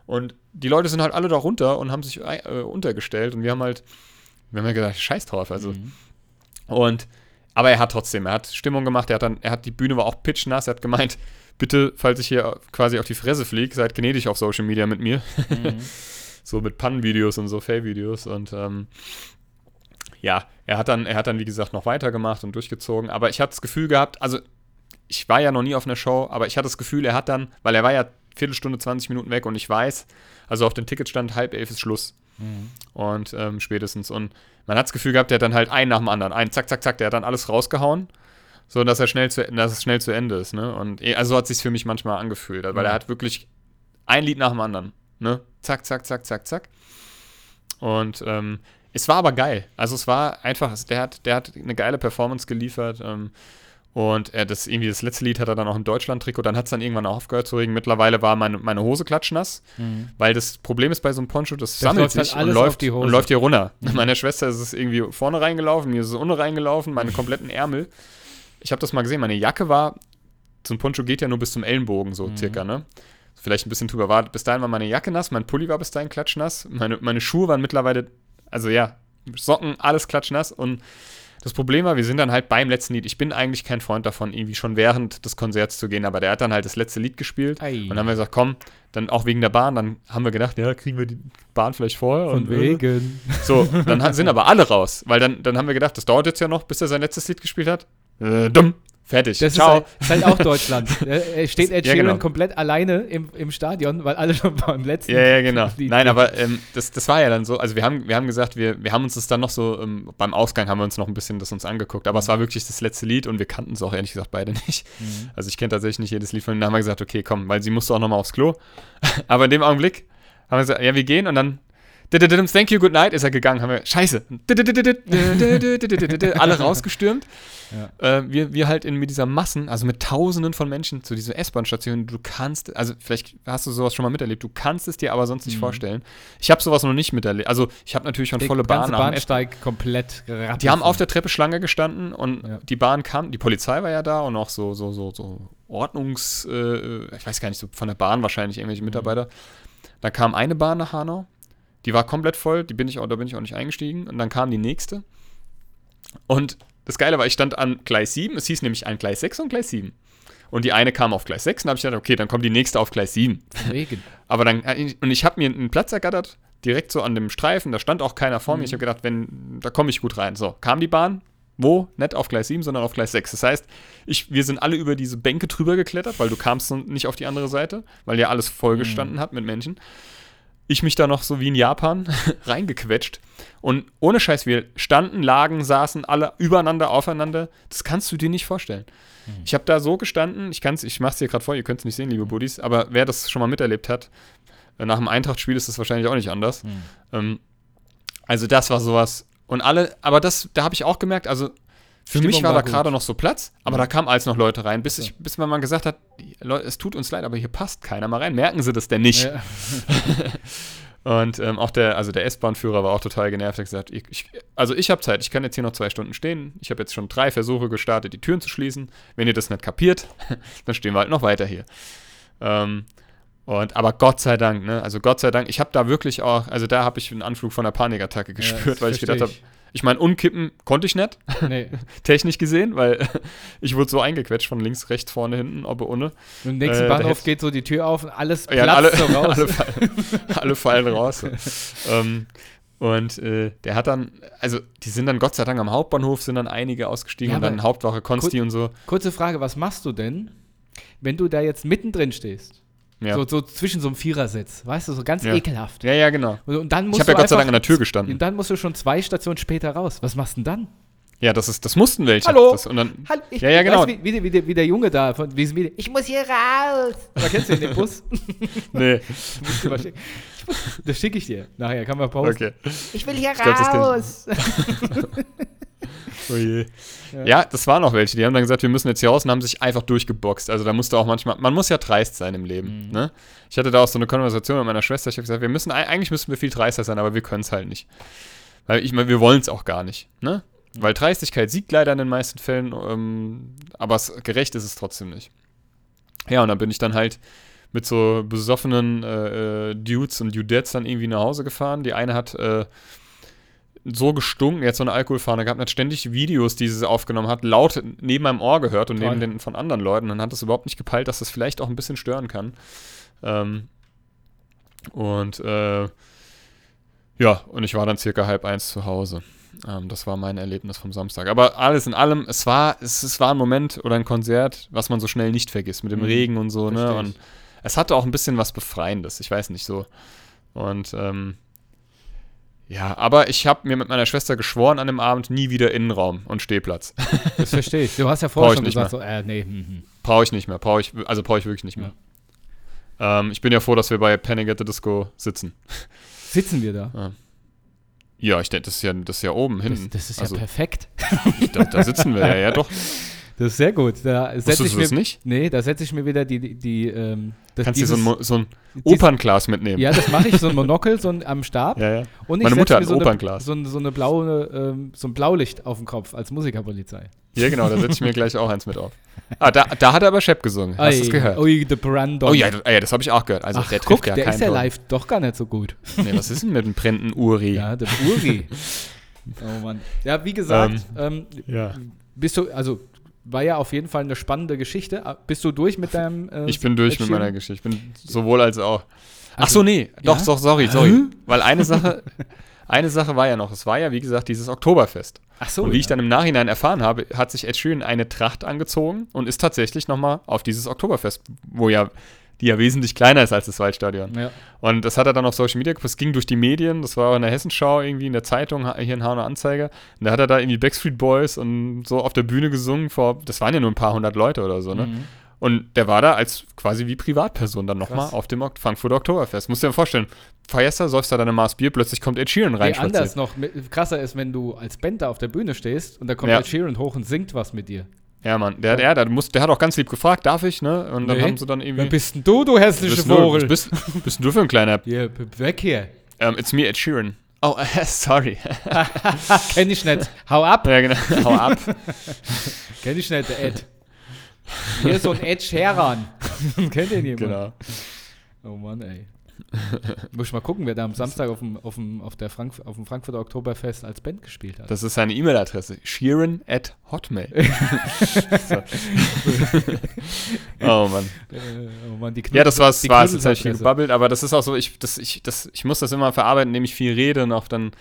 Und die Leute sind halt alle da runter und haben sich äh, untergestellt und wir haben halt, wir haben ja gesagt, scheiß drauf, also. Mhm. Und, aber er hat trotzdem, er hat Stimmung gemacht, er hat dann, er hat, die Bühne war auch pitchnass, er hat gemeint, bitte, falls ich hier quasi auf die Fresse fliege, seid gnädig auf Social Media mit mir. Mhm. so mit Pannenvideos und so Fail-Videos und, ähm, ja, er hat dann, er hat dann, wie gesagt, noch weitergemacht und durchgezogen. Aber ich hatte das Gefühl gehabt, also ich war ja noch nie auf einer Show, aber ich hatte das Gefühl, er hat dann, weil er war ja Viertelstunde, 20 Minuten weg und ich weiß, also auf dem Ticket stand halb elf ist Schluss. Mhm. Und ähm, spätestens. Und man hat das Gefühl gehabt, der hat dann halt einen nach dem anderen, einen zack, zack, zack, der hat dann alles rausgehauen, so dass er schnell zu, dass es schnell zu Ende ist. Ne? Und eh, also so hat es sich für mich manchmal angefühlt, weil mhm. er hat wirklich ein Lied nach dem anderen. Ne? Zack, zack, zack, zack, zack. Und ähm, es war aber geil. Also es war einfach, der hat, der hat eine geile Performance geliefert. Ähm, und er das irgendwie das letzte Lied hat er dann auch im Deutschland-Trikot, dann hat es dann irgendwann auch aufgehört zu regen. Mittlerweile war meine, meine Hose klatschnass, mhm. weil das Problem ist bei so einem Poncho, das, das sammelt sich halt und, läuft, und läuft hier runter. Mhm. Meiner Schwester ist es irgendwie vorne reingelaufen, mir ist es unten reingelaufen, meine kompletten Ärmel. Ich habe das mal gesehen, meine Jacke war, so ein Poncho geht ja nur bis zum Ellenbogen so mhm. circa, ne? Vielleicht ein bisschen drüber war. Bis dahin war meine Jacke nass, mein Pulli war bis dahin klatschnass, meine, meine Schuhe waren mittlerweile also ja, Socken, alles klatschnass und das Problem war, wir sind dann halt beim letzten Lied. Ich bin eigentlich kein Freund davon, irgendwie schon während des Konzerts zu gehen, aber der hat dann halt das letzte Lied gespielt. Ei. Und dann haben wir gesagt, komm, dann auch wegen der Bahn. Dann haben wir gedacht, ja, kriegen wir die Bahn vielleicht vorher. Von und äh, wegen. So, dann sind aber alle raus, weil dann, dann haben wir gedacht, das dauert jetzt ja noch, bis er sein letztes Lied gespielt hat. Äh, dumm. Fertig. Das Ciao. Ist halt, ist halt auch Deutschland. Er steht Ed Sheeran ja, genau. komplett alleine im, im Stadion, weil alle schon beim letzten. Ja, ja, genau. Die, Nein, aber ähm, das, das war ja dann so. Also, wir haben, wir haben gesagt, wir, wir haben uns das dann noch so ähm, beim Ausgang haben wir uns noch ein bisschen das uns angeguckt. Aber mhm. es war wirklich das letzte Lied und wir kannten es auch ehrlich gesagt beide nicht. Mhm. Also, ich kenne tatsächlich nicht jedes Lied von ihm. Dann haben wir gesagt, okay, komm, weil sie musste auch nochmal aufs Klo. aber in dem Augenblick haben wir gesagt, ja, wir gehen und dann Thank you, good night ist er gegangen. Haben wir, Scheiße. Alle rausgestürmt. Ja. Äh, wir, wir halt in, mit dieser Massen, also mit Tausenden von Menschen zu dieser S-Bahn-Station. Du kannst, also vielleicht hast du sowas schon mal miterlebt. Du kannst es dir aber sonst nicht mhm. vorstellen. Ich habe sowas noch nicht miterlebt. Also ich habe natürlich schon Der volle Bahn. Der Bahnsteig komplett. Die haben auf der Treppe Schlange gestanden und ja. die Bahn kam. Die Polizei war ja da und auch so so so so Ordnungs, äh, ich weiß gar nicht, so von der Bahn wahrscheinlich irgendwelche Mitarbeiter. Mhm. Da kam eine Bahn nach Hanau, die war komplett voll, die bin ich auch, da bin ich auch nicht eingestiegen und dann kam die nächste. Und das Geile war, ich stand an Gleis 7, es hieß nämlich an Gleis 6 und Gleis 7. Und die eine kam auf Gleis 6 und habe ich gedacht, okay, dann kommt die nächste auf Gleis 7. Wegen. Aber dann, äh, und ich habe mir einen Platz ergattert, direkt so an dem Streifen, da stand auch keiner vor mir. Ich habe gedacht, wenn, da komme ich gut rein. So, kam die Bahn, wo? Nicht auf Gleis 7, sondern auf Gleis 6. Das heißt, ich, wir sind alle über diese Bänke drüber geklettert, weil du kamst nicht auf die andere Seite, weil ja alles vollgestanden hat mit Menschen. Ich mich da noch so wie in Japan reingequetscht. Und ohne Scheiß, wir standen, lagen, saßen alle übereinander, aufeinander. Das kannst du dir nicht vorstellen. Ich habe da so gestanden, ich kann's, ich mach's dir gerade vor, ihr könnt es nicht sehen, liebe Buddies, aber wer das schon mal miterlebt hat, äh, nach dem Eintracht-Spiel ist das wahrscheinlich auch nicht anders. Ähm, also das war sowas. Und alle, aber das, da habe ich auch gemerkt, also für Stimmung mich war, war da gerade noch so Platz, aber da kamen als noch Leute rein, bis, ich, bis man mal gesagt hat, es tut uns leid, aber hier passt keiner mal rein. Merken Sie das denn nicht? Ja. Und ähm, auch der, also der S-Bahn-Führer war auch total genervt. Er hat gesagt, ich, ich, also ich habe Zeit, ich kann jetzt hier noch zwei Stunden stehen. Ich habe jetzt schon drei Versuche gestartet, die Türen zu schließen. Wenn ihr das nicht kapiert, dann stehen wir halt noch weiter hier. Ähm, und aber Gott sei Dank, ne? Also Gott sei Dank, ich habe da wirklich auch, also da habe ich einen Anflug von einer Panikattacke gespürt, das weil ich gedacht habe, ich meine, umkippen konnte ich nicht, Nee. technisch gesehen, weil ich wurde so eingequetscht von links, rechts, vorne, hinten, ob ohne. Und im nächsten Äh, Bahnhof geht so die Tür auf und alles Ja, platzt alle, so raus. alle, fallen, alle fallen raus. ähm, und äh, der hat dann, also die sind dann Gott sei Dank am Hauptbahnhof, sind dann einige ausgestiegen Ja, und dann Hauptwache Konsti und so. Kurze Frage, was machst du denn, wenn du da jetzt mittendrin stehst Ja. So, so zwischen so einem Vierersitz, weißt du, so ganz Ja. ekelhaft. Ja, ja, genau. Und, und dann musst Ich habe ja Gott sei Dank an der Tür gestanden. Und dann musst du schon zwei Stationen später raus. Was machst du denn dann? Ja, das ist, das mussten welche. Hallo? Das, und dann, Hallo, ich, Ja, ja, genau. Weißt, du, wie, wie, der- wie, der- Junge da von wie wie, Ich muss hier raus. Da kennst du den, den Bus? nee, Das schicke ich dir. Nachher kann man posten. okay. Ich will hier glaub, ich. raus. Oh je. Ja. Ja. das waren auch welche, die haben dann gesagt, wir müssen jetzt hier raus und haben sich einfach durchgeboxt. Also da musste auch manchmal, man muss ja dreist sein im Leben. Mhm. Ne? Ich hatte da auch so eine Konversation mit meiner Schwester. Ich habe gesagt, wir müssen, eigentlich müssten wir viel dreister sein, aber wir können es halt nicht. Weil ich meine, wir wollen es auch gar nicht. Ne? Mhm. Weil Dreistigkeit siegt leider in den meisten Fällen, ähm, aber es, gerecht ist es trotzdem nicht. Ja, und dann bin ich dann halt mit so besoffenen äh, äh, Dudes und Dudettes dann irgendwie nach Hause gefahren. Die eine hat äh, so gestunken, jetzt so eine Alkoholfahne gehabt, und hat ständig Videos, die sie aufgenommen hat, laut neben meinem Ohr gehört und Toll. neben den von anderen Leuten. Und hat das überhaupt nicht gepeilt, dass das vielleicht auch ein bisschen stören kann. Ähm, und äh, ja, und ich war dann circa halb eins zu Hause. Ähm, das war mein Erlebnis vom Samstag. Aber alles in allem, es war, es, es war ein Moment oder ein Konzert, was man so schnell nicht vergisst, mit dem Mhm. Regen und so, ne? Und es hatte auch ein bisschen was Befreiendes, ich weiß nicht so. Und ähm, ja, aber ich habe mir mit meiner Schwester geschworen an dem Abend nie wieder Innenraum und Stehplatz. Das verstehe ich. Du hast ja vorher schon nicht gesagt, so, äh, nee, hm, hm. brauche ich nicht mehr, brauche ich, also brauche ich wirklich nicht mehr. Ähm, ich bin ja froh, dass wir bei Panic at the Disco sitzen. Sitzen wir da? Ja, ich denke, das ist ja, das ist ja oben Das, hinten. das ist ja also, perfekt. da, da sitzen wir ja, ja doch. Das ist sehr gut. Da setze ich du mir das nicht? Nee, da setze ich mir wieder die, die, die ähm, das, Kannst du dir so ein, dieses- so ein Opernglas mitnehmen? Ja, das mache ich, so ein Monokel, so ein am Stab. ja. ja. Und ich Meine Mutter hat so ein eine, Opernglas. so, ein- so eine blaue, ähm, so ein Blaulicht auf dem Kopf als Musikerpolizei. Ja, genau, da setze ich mir gleich auch eins mit auf. Ah, da, da hat aber Shep gesungen. Hast du es gehört? Ui, the Brandon. Oh ja, das, ah, ja, das habe ich auch gehört. Also Ach, der guck, der ist ja Ton. live doch gar nicht so gut. Nee, was ist denn mit dem brennenden Uri? Ja, der Uri. oh Mann. Ja, wie gesagt, ähm, Ja. bist du, also war ja auf jeden Fall eine spannende Geschichte. Ah, Bist du durch mit deinem äh, Ich bin durch mit meiner Geschichte. Ich bin sowohl als auch. Ach Also- so, nee. Doch, Ja? doch, sorry, sorry. Weil eine Sache, eine Sache war ja noch. Es war ja, wie gesagt, dieses Oktoberfest. Ach so. und wie ja. ich dann im Nachhinein erfahren habe, hat sich Ed Sheeran eine Tracht angezogen und ist tatsächlich nochmal auf dieses Oktoberfest, wo ja, die ja wesentlich kleiner ist als das Waldstadion. Ja. Und das hat er dann auf Social Media, das ging durch die Medien, das war auch in der Hessenschau, irgendwie in der Zeitung, hier in Hauner Anzeiger. Und da hat er da irgendwie Backstreet Boys und so auf der Bühne gesungen vor, das waren ja nur ein paar hundert Leute oder so, ne? Mhm. Und der war da als quasi wie Privatperson dann nochmal auf dem Frankfurter Oktoberfest. Musst dir mal vorstellen, feierst da, säufst da deine Maß Bier, plötzlich kommt Ed Sheeran rein. Nee, anders noch. Krasser ist, wenn du als Band da auf der Bühne stehst und da kommt Ja. Ed Sheeran hoch und singt was mit dir. Ja, Mann, der, der, der, muss, der hat auch ganz lieb gefragt, darf ich, ne? Und dann Nee. haben sie dann irgendwie. Wer bist denn du, du hässliche bist, Vogel? bist, bist denn du für ein kleiner. B- weg hier. Ähm, it's me, Ed Sheeran. Oh, sorry. Kenn ich nicht. Hau ab. ja, genau. Hau ab. Kenn ich nicht, der Ed. Hier ist so ein Ed Sheeran. Kennt den jemand? Genau. Oh Mann, ey. Muss ich mal gucken, wer da am Samstag auf dem, auf dem, auf der Frank auf dem Frankfurter Oktoberfest als Band gespielt hat. Das ist seine E-Mail-Adresse. Sheeran at Hotmail. oh Mann. Äh, oh Mann, die Ja, das war's, die war's. Jetzt habe ich viel gebabbelt, aber das ist auch so, ich, das, ich, das, ich muss das immer verarbeiten, indem ich viel rede und auch dann,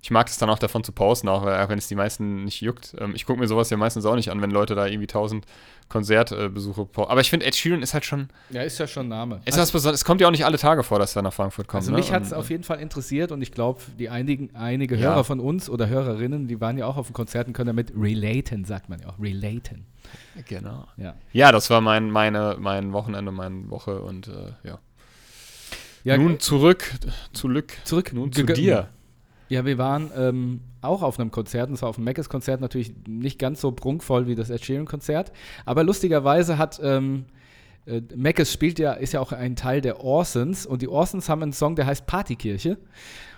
ich mag es dann auch davon zu posten, auch, auch wenn es die meisten nicht juckt. Ähm, ich gucke mir sowas ja meistens auch nicht an, wenn Leute da irgendwie tausend Konzertbesuche posten. Aber ich finde, Ed Sheeran ist halt schon, Ja, ist ja schon ein Name. ist was Besonderes. Es kommt ja auch nicht alle Tage vor, dass er nach Frankfurt kommt. Also ne? mich hat es auf jeden Fall interessiert und ich glaube, die einigen, einige Ja. Hörer von uns oder Hörerinnen, die waren ja auch auf den Konzerten, können damit relaten, sagt man ja auch. Relaten. Genau. Ja. Ja, das war mein, meine, mein Wochenende, meine Woche und äh, ja. ja Nun zurück, zurück, zurück nun zu dir. Ja, wir waren ähm, auch auf einem Konzert, und zwar auf dem Mackes-Konzert, natürlich nicht ganz so prunkvoll wie das Ed Sheeran-Konzert, aber lustigerweise hat ähm, äh, Mackes spielt ja, ist ja auch ein Teil der Orsons und die Orsons haben einen Song, der heißt Partykirche.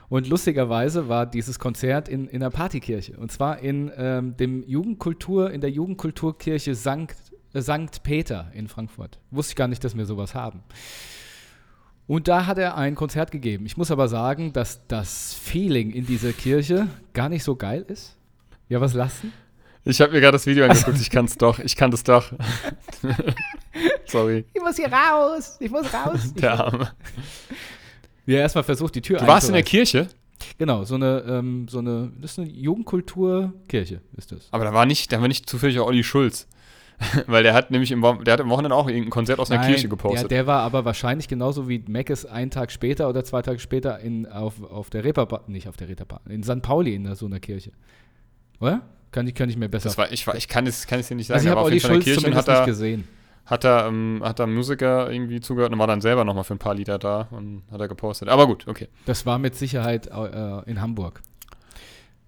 Und lustigerweise war dieses Konzert in, in der Partykirche. Und zwar in ähm, dem Jugendkultur, in der Jugendkulturkirche Sankt, äh, Sankt Peter in Frankfurt. Wusste ich gar nicht, dass wir sowas haben. Und da hat er ein Konzert gegeben. Ich muss aber sagen, dass das Feeling in dieser Kirche gar nicht so geil ist. Ja, was lassen? Ich habe mir gerade das Video angeguckt, ich kann es doch, ich kann das doch. Sorry, Ich muss hier raus. Ich muss raus. der Arme. Ja, erstmal versucht, die Tür Du warst in der. Kirche, Genau, so eine, ähm, so eine, das ist eine Jugendkulturkirche, ist das. aber da war nicht, da war nicht zufällig auch Olli Schulz. Weil der hat nämlich im, der hat am Wochenende auch irgendein Konzert aus einer Nein, Kirche gepostet. der war aber wahrscheinlich genauso wie Meckes einen Tag später oder zwei Tage später in, auf, auf der Reeperbahn, nicht auf der Reeperbahn, in St. Pauli in so einer Kirche. Oder? Kann ich, kann ich mir besser das war, ich, war, ich kann es, kann es dir nicht sagen, Also ich habe aber auf Olli jeden Fall in Schulz der Kirche zumindest hat nicht er, gesehen. hat er, ähm, hat er Musiker irgendwie zugehört und war dann selber nochmal für ein paar Lieder da und hat er gepostet. Aber gut, okay. Das war mit Sicherheit äh, in Hamburg.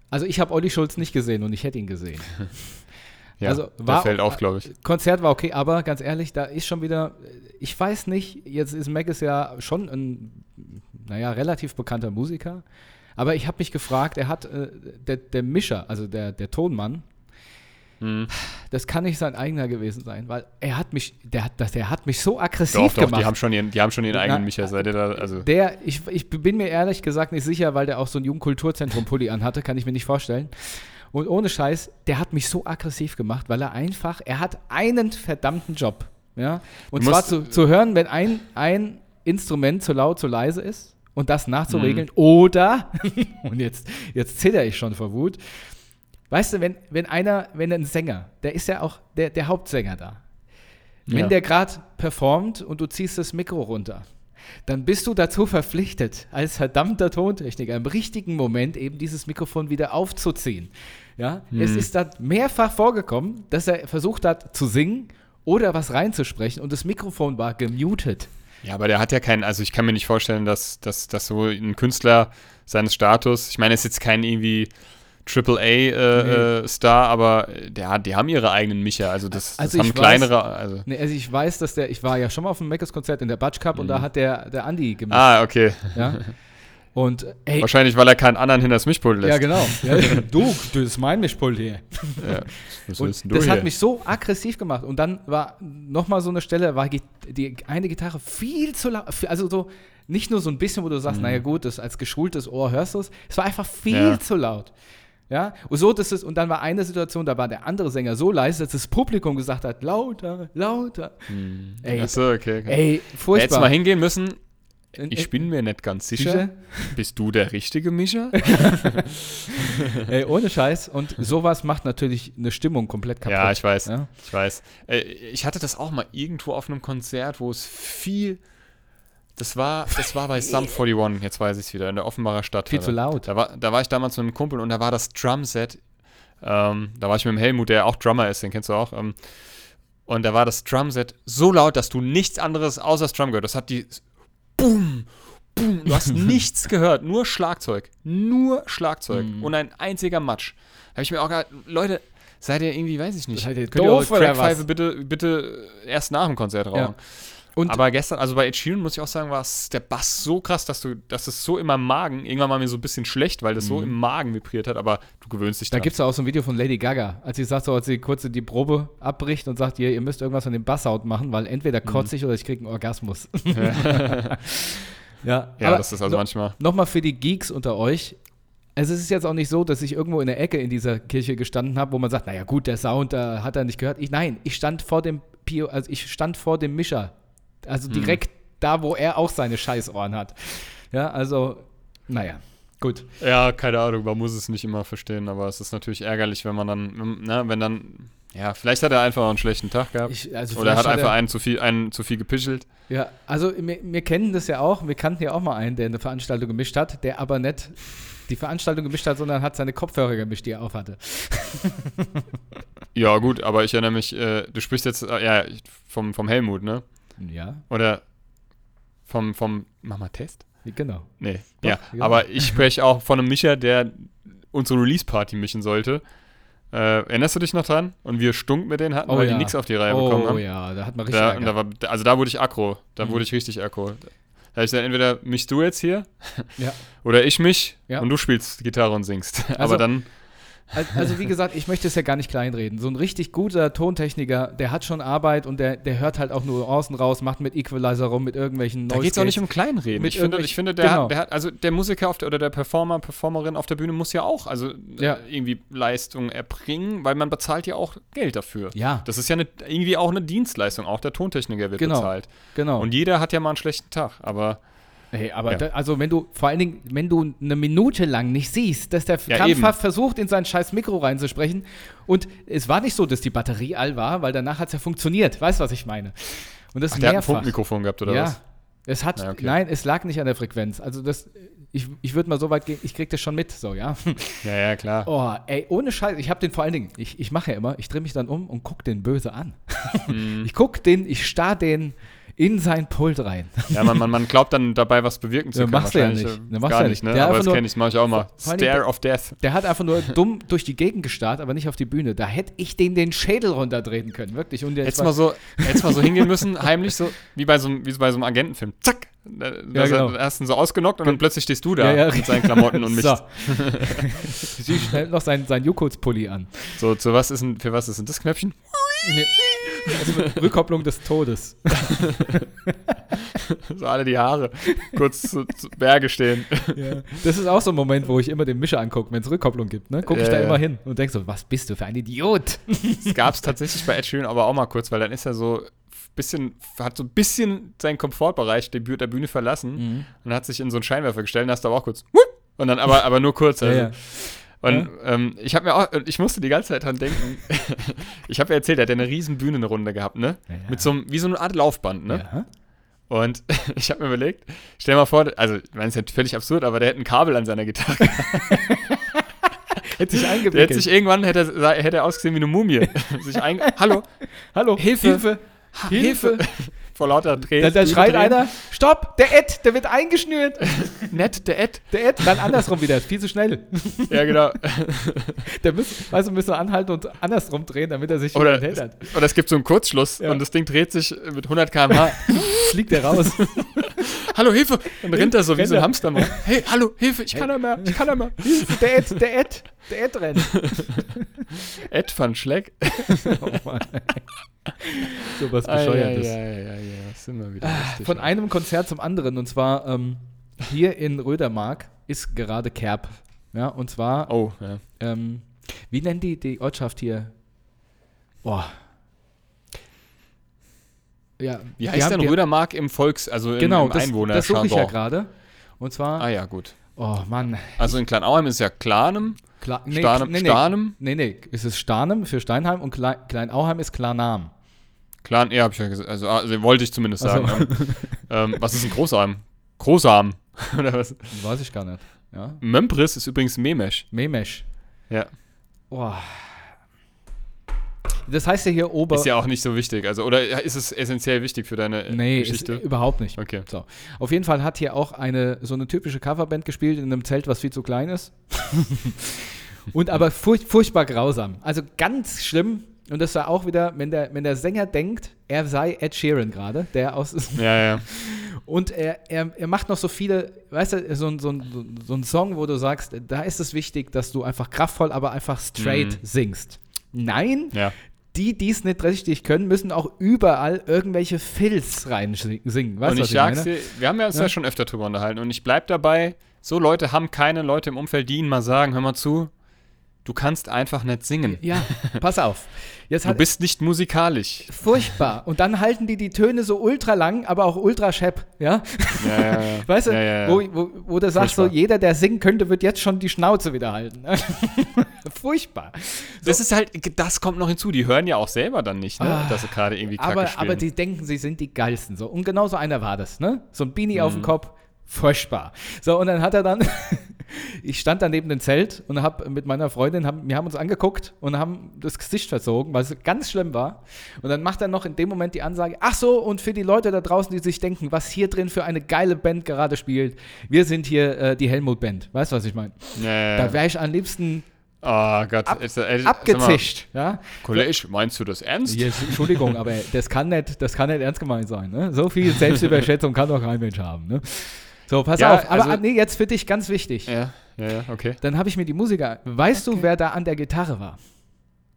Also ich habe Olli Schulz nicht gesehen und ich hätte ihn gesehen. Ja, Also war- fällt auf, glaube ich. Konzert war okay, aber ganz ehrlich, da ist schon wieder, ich weiß nicht, jetzt ist Mac ist ja schon ein, naja, relativ bekannter Musiker, aber ich habe mich gefragt, er hat, äh, der, der Mischer, also der, der Tonmann, Hm. das kann nicht sein eigener gewesen sein, weil er hat mich, der hat, das, der hat mich so aggressiv Doch, doch, gemacht. die haben schon ihren, die haben schon ihren Na, eigenen Micha. Seid ihr da, also, Der, ich, ich bin mir ehrlich gesagt nicht sicher, weil der auch so ein Jugendkulturzentrum-Pulli anhatte, kann ich mir nicht vorstellen. Und ohne Scheiß, der hat mich so aggressiv gemacht, weil er einfach, er hat einen verdammten Job. Ja? Und Du zwar zu, zu hören, wenn ein, ein Instrument zu laut, zu leise ist und das nachzuregeln. Mhm. Oder, und jetzt, jetzt zitter ich schon vor Wut, weißt du, wenn, wenn einer, wenn ein Sänger, der ist ja auch der, der Hauptsänger da, wenn Ja. der gerade performt und du ziehst das Mikro runter, dann bist du dazu verpflichtet, als verdammter Tontechniker im richtigen Moment eben dieses Mikrofon wieder aufzuziehen. Ja, es Hm. ist da mehrfach vorgekommen, dass er versucht hat zu singen oder was reinzusprechen und das Mikrofon war gemutet. Ja, aber der hat ja keinen, also ich kann mir nicht vorstellen, dass, dass, dass so ein Künstler seines Status, ich meine, er ist jetzt kein irgendwie AAA-Star, aber der hat, die haben ihre eigenen Micha, also das, Also das ich haben kleinere, also. Nee, also ich weiß, dass der, ich war ja schon mal auf dem Meckes-Konzert in der Batsch Cup und da hat der, der Andi gemischt. Mhm. Ah, okay. Ja? Und ey, Wahrscheinlich, weil er keinen anderen hinter das Mischpult lässt. ja genau. Ja, du, das ist mein Mischpult hier. Ja. Was Und das hat hier? mich so aggressiv gemacht. Und dann war nochmal so eine Stelle, war die eine Gitarre viel zu laut. Also so nicht nur so ein bisschen, wo du sagst, naja gut, das als geschultes Ohr hörst du es. Es war einfach viel Mhm. Ja. zu laut. Ja, und so, dass es, und dann war eine Situation, da war der andere Sänger so leise, dass das Publikum gesagt hat, lauter, lauter. Ey, Ach so, okay. okay. ey, Hättest furchtbar. mal hingehen müssen. Ich bin mir nicht ganz sicher. Sicher? Bist du der richtige Mischa? Ey, ohne Scheiß. Und sowas macht natürlich eine Stimmung komplett kaputt. ja, ich weiß. Ja? Ich weiß. Äh, ich hatte das auch mal irgendwo auf einem Konzert, wo es viel. Das war, das war bei Sum 41, jetzt weiß ich es wieder, in der Offenbarer Stadt. Viel zu laut. Da war, da war ich damals mit einem Kumpel und da war das Drumset. Ähm, da war ich mit dem Helmut, der auch Drummer ist, den kennst du auch. Ähm, und da war das Drumset so laut, dass du nichts anderes außer das Drum gehört. Das hat die. Boom, boom. Du hast nichts gehört, nur Schlagzeug. Nur Schlagzeug. Mhm. Und ein einziger Matsch. Da habe ich mir auch gedacht, Leute, seid ihr irgendwie, weiß ich nicht. Seid ihr könnt doof ihr eure? Crackpfeife bitte, bitte erst nach dem Konzert rauchen. Ja. Und Aber gestern, also bei Ed Sheeran muss ich auch sagen, war der Bass so krass, dass du, dass es so in meinem Magen, irgendwann war mir so ein bisschen schlecht, weil das so im Magen vibriert hat, aber du gewöhnst dich Mhm. Da dran. gibt es auch so ein Video von Lady Gaga, als sie sagt, so, als sie kurz die Probe abbricht und sagt, ihr, ihr müsst irgendwas an dem Basssound machen, weil entweder Mhm. kotze ich oder ich kriege einen Orgasmus. ja, ja, aber das ist also no- manchmal. Nochmal für die Geeks unter euch. Also es ist jetzt auch nicht so, dass ich irgendwo in der Ecke in dieser Kirche gestanden habe, wo man sagt, naja gut, der Sound, da hat er nicht gehört. Ich, nein, ich stand vor dem Pio, also ich stand vor dem Mischer. Also Hm. direkt da, wo er auch seine Scheißohren hat. Ja, also, naja, gut. Ja, keine Ahnung, man muss es nicht immer verstehen, aber es ist natürlich ärgerlich, wenn man dann, na, wenn dann, ja, vielleicht hat er einfach einen schlechten Tag gehabt. Ich, also oder vielleicht hat einfach einen zu viel, einen zu viel gepischelt. Ja, also wir, wir kennen das ja auch. Wir kannten ja auch mal einen, der eine Veranstaltung gemischt hat, der aber nicht die Veranstaltung gemischt hat, sondern hat seine Kopfhörer gemischt, die er aufhatte. Ja, gut, aber ich erinnere mich, äh, du sprichst jetzt, äh, ja, vom, vom Helmut, ne? Ja, Oder vom, vom, mach mal Test? genau. Nee, Doch, ja, genau. aber ich spreche auch von einem Micha, der unsere Release-Party mischen sollte. Äh, erinnerst du dich noch dran? Und wir stunk mit denen hatten, Oh weil ja. die nichts auf die Reihe bekommen Oh haben. ja, da hat man richtig Da, da war, also da wurde ich aggro. Da Mhm. wurde ich richtig aggro. Da ich gesagt, entweder mischst du jetzt hier Ja. oder ich mich Ja. und du spielst Gitarre und singst. Also- Aber dann, Also wie gesagt, ich möchte es ja gar nicht kleinreden. So ein richtig guter Tontechniker, der hat schon Arbeit und der, der hört halt auch Nuancen raus, macht mit Equalizer rum, mit irgendwelchen da geht es auch nicht um Kleinreden. Ich finde, ich finde der, genau. hat, der hat, also der Musiker auf der, oder der Performer, Performerin auf der Bühne muss ja auch, also Ja. äh, irgendwie Leistung erbringen, weil man bezahlt ja auch Geld dafür. Ja, Das ist ja eine, irgendwie auch eine Dienstleistung, auch der Tontechniker wird Genau. bezahlt. genau. Und jeder hat ja mal einen schlechten Tag, aber Hey, aber Ja. da, also wenn du, vor allen Dingen, wenn du eine Minute lang nicht siehst, dass der Ja, krampfhaft eben. versucht, in sein scheiß Mikro reinzusprechen und es war nicht so, dass die Batterie all war, weil danach hat es ja funktioniert. Weißt du, was ich meine? Und das Ach, der hat ein. Funkmikrofon gehabt, oder ja. was? Es hat, Ja, okay. nein, es lag nicht an der Frequenz. Also das, ich, ich würde mal so weit gehen, ich krieg das schon mit, so, ja. Ja, ja, klar. Oh, ey, ohne Scheiß, ich habe den vor allen Dingen, ich, ich mache ja immer, ich drehe mich dann um und guck den böse an. Mhm. Ich guck den, ich starr den in sein Pult rein. Ja, man, man, man glaubt dann dabei, was bewirken zu Ja, können. machst du ja nicht. äh, Ja, machst Gar ja nicht, ne? Der Aber das kenne ich, mache ich auch mal. Stare of Death. Der hat einfach nur dumm durch die Gegend gestarrt, aber nicht auf die Bühne. Da hätte ich den den Schädel runterdrehen können, wirklich. Und jetzt mal so, mal so hingehen müssen, heimlich so, wie bei so, einem- wie bei so einem Agentenfilm. Zack! Da, da genau. hast du ihn so ausgenockt und dann plötzlich stehst du da Ja, ja, mit seinen Klamotten und mich. So. Sie schnell noch sein, sein Jukols-Pulli an. So, zu was ist denn, für was ist denn das Knöpfchen? Also mit Rückkopplung des Todes. So alle die Haare kurz zu, zu Berge stehen. Das ist auch so ein Moment, wo ich immer den Mischer angucke, wenn es Rückkopplung gibt. Ne? Gucke ich Ja, da ja. immer hin und denke so, was bist du für ein Idiot? Das gab es tatsächlich bei Ed Sheeran aber auch mal kurz, weil dann ist er so bisschen, hat so ein bisschen seinen Komfortbereich der, Bühne- der Bühne verlassen Mhm. und hat sich in so einen Scheinwerfer gestellt und hast aber auch kurz und dann aber, aber nur kurz. Also. Ja, ja. Und ähm, ich habe mir auch, ich musste die ganze Zeit dran denken. ich habe ja erzählt, er hat ja eine riesen Bühnenrunde gehabt, ne? Ja, ja. Mit so einem, wie so eine Art Laufband, ne? Ja. Und ich habe mir überlegt, stell dir mal vor, also, ich meine, es ist ja völlig absurd, aber der hätte ein Kabel an seiner Gitarre. Hätte sich Der hätte sich irgendwann, hätte er, hätte er ausgesehen wie eine Mumie. sich ein, Hallo, Hallo, Hilfe. Hilfe. Hilfe. Vor lauter Dreh. Da, da schreit Drehen. einer, stopp, der Ed, der wird eingeschnürt. Nett, der Ed. Der Ed, dann andersrum wieder, viel zu schnell. Ja, genau. Der muss, weißt du, müsste anhalten und andersrum drehen, damit er sich Oder, hat. oder es gibt so einen Kurzschluss Ja. und das Ding dreht sich mit 100 km/h. Fliegt er raus. hallo, Hilfe! Dann rennt er so wie so ein er. Hamster mal. Hey, hallo, Hilfe, ich kann nicht mehr, ich kann nicht mehr. der Ed, der Ed, der Ed rennt. Ed van Schleck. Oh Mann. so was Ah, ja, ja, Bescheuertes. ja, ja, ja, sind wir wieder lustig. Von einem Konzert zum anderen. Und zwar ähm, hier in Rödermark ist gerade Kerb. Ja, und zwar, Oh, ja. ähm, wie nennen die die Ortschaft hier? Boah. Ja, Wie heißt denn Rödermark im Volks-, also im, Genau, im das, Einwohner das suche ich ja gerade. Und zwar, Ah ja, gut. oh Mann. Also in Kleinauheim ist ja Klanem, Kla nee, Starnem, nee, nee, Starnem, nee, nee, es ist Starnem für Steinheim und Klein Kleinauheim ist Klarnam. Klan, ja, hab ich ja gesagt, also, also wollte ich zumindest Ach so. sagen. ähm, was ist ein Großarm? Großarm. Oder was? Weiß ich gar nicht. Ja. Mömpris ist übrigens Memesch. Memesch. Ja. Boah. Das heißt ja hier Ober. Ist ja auch nicht so wichtig. Also, oder ist es essentiell wichtig für deine äh, nee, ist, Geschichte? überhaupt nicht. Okay. So. Auf jeden Fall hat hier auch eine so eine typische Coverband gespielt in einem Zelt, was viel zu klein ist. Und aber furch furchtbar grausam. Also ganz schlimm. Und das war auch wieder, wenn der, wenn der Sänger denkt, er sei Ed Sheeran gerade, der aus. Ja, ja. Und er, er, er macht noch so viele, weißt du, so, so, so ein Song, wo du sagst, da ist es wichtig, dass du einfach kraftvoll, aber einfach straight Mhm. singst. Nein, Ja. Die, die es nicht richtig können, müssen auch überall irgendwelche Filz reinsingen. Weißt und ich ich sag's dir, wir haben ja uns Ja. ja schon öfter drüber unterhalten und ich bleib dabei, so Leute haben keine Leute im Umfeld, die ihnen mal sagen, hör mal zu, du kannst einfach nicht singen. Ja, pass auf. Jetzt Du bist nicht musikalisch. furchtbar. Und dann halten die die Töne so ultra lang, aber auch ultra schepp, ja? Ja, ja, ja. Weißt du, ja, ja. Wo, wo, wo du sagst, so Furchtbar. jeder, der singen könnte, wird jetzt schon die Schnauze wieder halten. Furchtbar. Das ist halt, das kommt noch hinzu. Die hören ja auch selber dann nicht, ne? Ah. dass sie gerade irgendwie Kacke aber, spielen. aber die denken, sie sind die geilsten. So. Und genau so einer war das, ne? So ein Beanie auf dem Mhm. Kopf, furchtbar. So, und dann hat er dann, ich stand da neben dem Zelt und habe mit meiner Freundin, hab, wir haben uns angeguckt und haben das Gesicht verzogen, weil es ganz schlimm war. Und dann macht er noch in dem Moment die Ansage, ach so, und für die Leute da draußen, die sich denken, was hier drin für eine geile Band gerade spielt, wir sind hier äh, die Helmut-Band. Weißt du, was ich meine? ja, Da wäre ich am liebsten Oh Gott. ab, Jetzt, äh, sag mal, abgezischt. Ja? Kollege, meinst du das ernst? Jetzt, Entschuldigung, aber das kann nicht, das kann nicht ernst gemeint sein. Ne? So viel Selbstüberschätzung kann doch kein Mensch haben. Ne? So, pass Ja, auf. Aber also- nee, jetzt für dich ganz wichtig. Ja, ja, ja, okay. Dann habe ich mir die Musiker. Weißt du, wer da an der Gitarre war?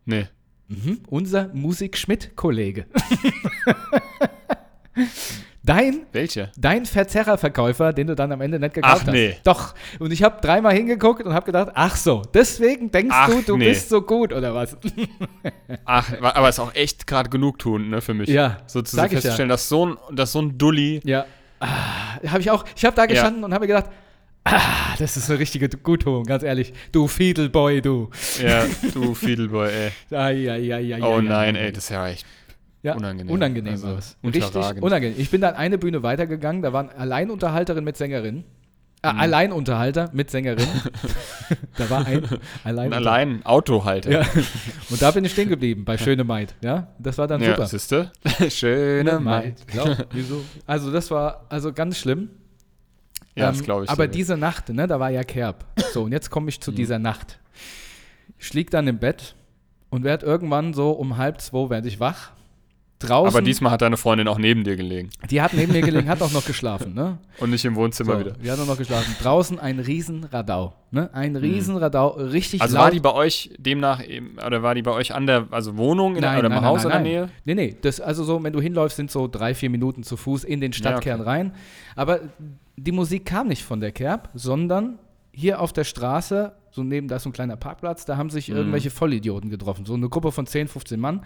Nee. Mhm, unser Musik-Schmidt-Kollege. Dein, Welche? dein Verzerrerverkäufer, den du dann am Ende nicht gekauft Ach, nee. hast. Doch. Und ich habe dreimal hingeguckt und habe gedacht, ach so, deswegen denkst Ach, du, du nee. bist so gut, oder was? Ach, aber ist auch echt gerade genug tun, ne, für mich. Ja, So zu sag ich ja. festzustellen, dass so ein, dass so ein Dulli ja. ah, habe ich auch, ich habe da gestanden und habe gedacht, ah, das ist eine richtige Gutung, ganz ehrlich. Du Fiedelboy, du. Ja, du Fiedelboy, ey. Ai, ai, ai, ai, Oh nein, ey, das ist ja echt Ja, unangenehm. Unangenehm Also, war es. Richtig unangenehm. Ich bin dann eine Bühne weitergegangen, da waren Alleinunterhalterin mit Sängerin. Äh, Mhm. Alleinunterhalter mit Sängerin. da war ein Alleinunterhalter. allein Autohalter. Ja. Und da bin ich stehen geblieben, bei Schöne Maid. Ja, das war dann Ja, super. siehste? Schöne Maid. Ja, wieso? Also das war also ganz schlimm. Ja, Ähm, das glaube ich. Aber diese Nacht, ne, da war ja Kerb. So, und jetzt komme ich Mhm. zu dieser Nacht. Ich lieg dann im Bett und werd irgendwann so um halb zwei werde ich wach. Draußen, Aber diesmal hat deine Freundin auch neben dir gelegen. die hat neben mir gelegen, hat auch noch geschlafen, ne? Und nicht im Wohnzimmer So, wieder. Die hat auch noch geschlafen. Draußen ein Riesenradau, ne? Ein Riesenradau, richtig Also laut. war die bei euch demnach eben, oder war die bei euch an der, also Wohnung in der, oder im Haus in der Nähe? Nee, nee, das, also so, wenn du hinläufst, sind so drei, vier Minuten zu Fuß in den Stadtkern okay. rein. Aber die Musik kam nicht von der Kerb, sondern hier auf der Straße, so neben da ist so ein kleiner Parkplatz, da haben sich Mhm. irgendwelche Vollidioten getroffen. So eine Gruppe von 10, 15 Mann,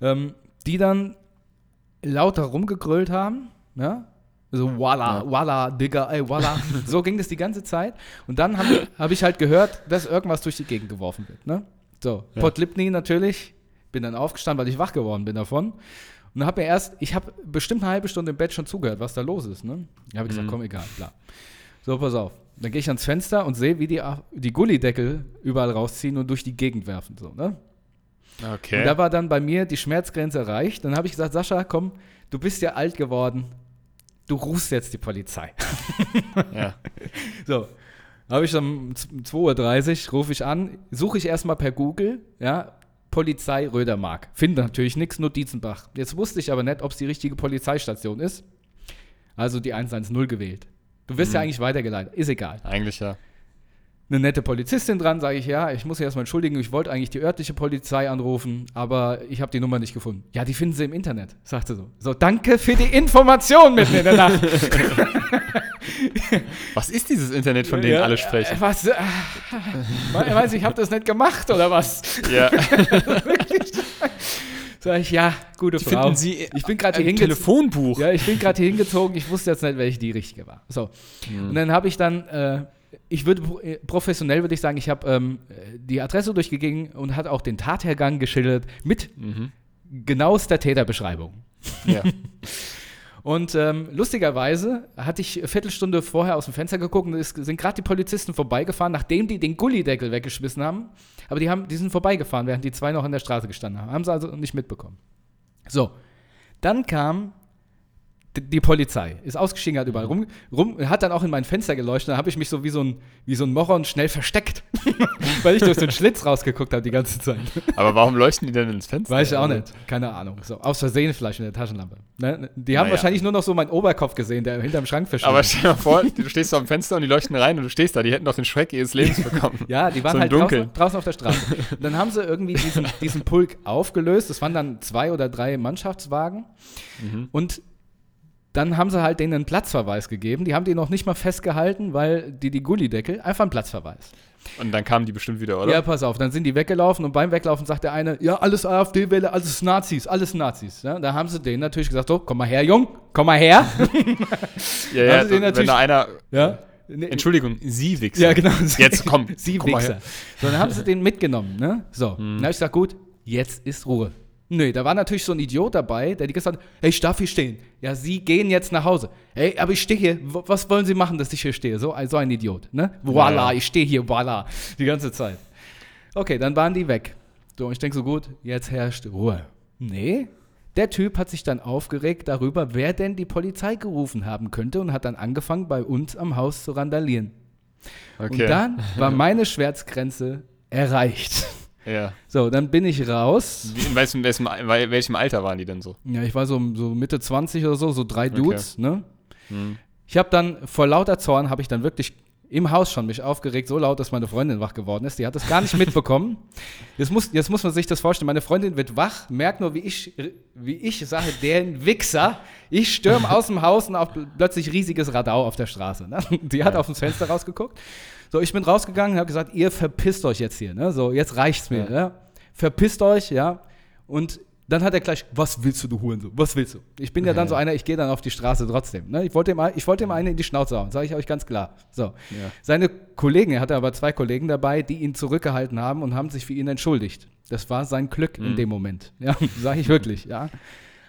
ähm, die dann lauter rumgegrölt haben, ja. So, walla, Ja. walla, Digga, ey, walla. so ging das die ganze Zeit. Und dann habe hab ich halt gehört, dass irgendwas durch die Gegend geworfen wird, ne? So, Ja. Pott Lipny natürlich. Bin dann aufgestanden, weil ich wach geworden bin davon. Und habe mir erst, ich habe bestimmt eine halbe Stunde im Bett schon zugehört, was da los ist, ne? Da habe ich gesagt, Mhm. komm, egal, bla. So, pass auf. Dann gehe ich ans Fenster und sehe, wie die, die Gullideckel überall rausziehen und durch die Gegend werfen, so, ne? Okay. Und da war dann bei mir die Schmerzgrenze erreicht. Dann habe ich gesagt, Sascha, komm, du bist ja alt geworden. Du rufst jetzt die Polizei. ja. So. Habe ich um z- 2.30 Uhr, rufe ich an, suche ich erstmal per Google, ja, Polizei Rödermark. Finde natürlich nichts, nur Dietzenbach. Jetzt wusste ich aber nicht, ob es die richtige Polizeistation ist. Also die 110 gewählt. Du wirst ja Mhm. eigentlich weitergeleitet. Ist egal. Eigentlich ja. Eine nette Polizistin dran, sage ich, ja, ich muss sie erstmal entschuldigen, ich wollte eigentlich die örtliche Polizei anrufen, aber ich habe die Nummer nicht gefunden. Ja, die finden sie im Internet, sagte so. So, danke für die Information mitten in der Nacht. Was ist dieses Internet, von dem Ja, alle sprechen? äh, Was? Äh, du, ich habe das nicht gemacht oder was? Ja. Sag ich, ja, gute Die Frau. finden Sie ich bin gerade hier im hingezogen. Telefonbuch. Ja, ich bin gerade hier hingezogen, ich wusste jetzt nicht, welche die richtige war. So. Und dann habe ich dann, äh, ich würde äh, professionell würde ich sagen, ich habe ähm, äh, die Adresse durchgegangen und hat auch den Tathergang geschildert mit Mhm. genauester Täterbeschreibung. Ja. Und ähm, lustigerweise hatte ich eine Viertelstunde vorher aus dem Fenster geguckt und es sind gerade die Polizisten vorbeigefahren, nachdem die den Gullideckel weggeschmissen haben. Aber die, haben, die sind vorbeigefahren, während die zwei noch in der Straße gestanden haben. Haben sie also nicht mitbekommen. So, dann kam die Polizei, ist ausgestiegen, hat überall rum, rum hat dann auch in mein Fenster geleuchtet. Da habe ich mich so wie so ein, wie so ein Moron schnell versteckt, weil ich durch einen Schlitz rausgeguckt habe die ganze Zeit. Aber warum leuchten die denn ins Fenster? Weiß ich auch Also, nicht. Keine Ahnung. So, aus Versehen vielleicht in der Taschenlampe. Ne? Die haben Naja. wahrscheinlich nur noch so meinen Oberkopf gesehen, der hinterm Schrank verschwindet. Aber stell dir mal vor, du stehst so am Fenster und die leuchten rein und du stehst da. Die hätten doch den Schreck ihres Lebens bekommen. ja, die waren so halt draußen, draußen auf der Straße. Und dann haben sie irgendwie diesen, diesen Pulk aufgelöst. Das waren dann zwei oder drei Mannschaftswagen. Mhm. Und dann haben sie halt denen einen Platzverweis gegeben. Die haben die noch nicht mal festgehalten, weil die die Gullideckel einfach einen Platzverweis. Und dann kamen die bestimmt wieder, oder? Ja, pass auf, dann sind die weggelaufen und beim Weglaufen sagt der eine, ja, alles AfD-Wähler, alles Nazis, alles Nazis. Ja, da haben sie denen natürlich gesagt, so, komm mal her, Jung, komm mal her. ja, ja den wenn da einer. ja. Nee, Entschuldigung, Sie Wichser. Ja, genau. Jetzt komm. Sie komm Wichser. So, dann haben sie den mitgenommen, ne? So. Dann habe ich gesagt, gut, jetzt ist Ruhe. Nö, da war natürlich so ein Idiot dabei, der die gesagt hat, hey, ich darf hier stehen. Ja, Sie gehen jetzt nach Hause. Hey, aber ich stehe hier. Was wollen Sie machen, dass ich hier stehe? So, so ein Idiot, ne? Voila, ja. ich stehe hier, voila. Die ganze Zeit. Okay, dann waren die weg. So, und ich denke so, gut, jetzt herrscht Ruhe. Nee, der Typ hat sich dann aufgeregt darüber, wer denn die Polizei gerufen haben könnte und hat dann angefangen, bei uns am Haus zu randalieren. Okay. Und dann war meine Schmerzgrenze erreicht. Ja. So, dann bin ich raus. Wie- In welchem, welchem, welchem Alter waren die denn so? Ja, ich war so, so Mitte 20 oder so, so drei Dudes, ne? Hm. Ich habe dann vor lauter Zorn habe ich dann wirklich im Haus schon mich aufgeregt, so laut, dass meine Freundin wach geworden ist. Die hat das gar nicht mitbekommen. Jetzt muss, jetzt muss man sich das vorstellen. Meine Freundin wird wach, merkt nur, wie ich, wie ich sage, der Wichser. Ich stürme aus dem Haus und auf plötzlich riesiges Radau auf der Straße. Ne? Die hat auf das Fenster rausgeguckt. So, ich bin rausgegangen und habe gesagt, ihr verpisst euch jetzt hier. Ne? So, jetzt reicht's mir. Ja. Ne? Verpisst euch, ja. Und dann hat er gleich, was willst du, du Hurensohn, was willst du? Ich bin ja dann so einer, ich gehe dann auf die Straße trotzdem. Ne? Ich wollte ihm, ich wollte ihm einen in die Schnauze hauen, sage ich euch ganz klar. So. Ja. Seine Kollegen, er hatte aber zwei Kollegen dabei, die ihn zurückgehalten haben und haben sich für ihn entschuldigt. Das war sein Glück in dem Moment. Ja, sage ich wirklich, ja.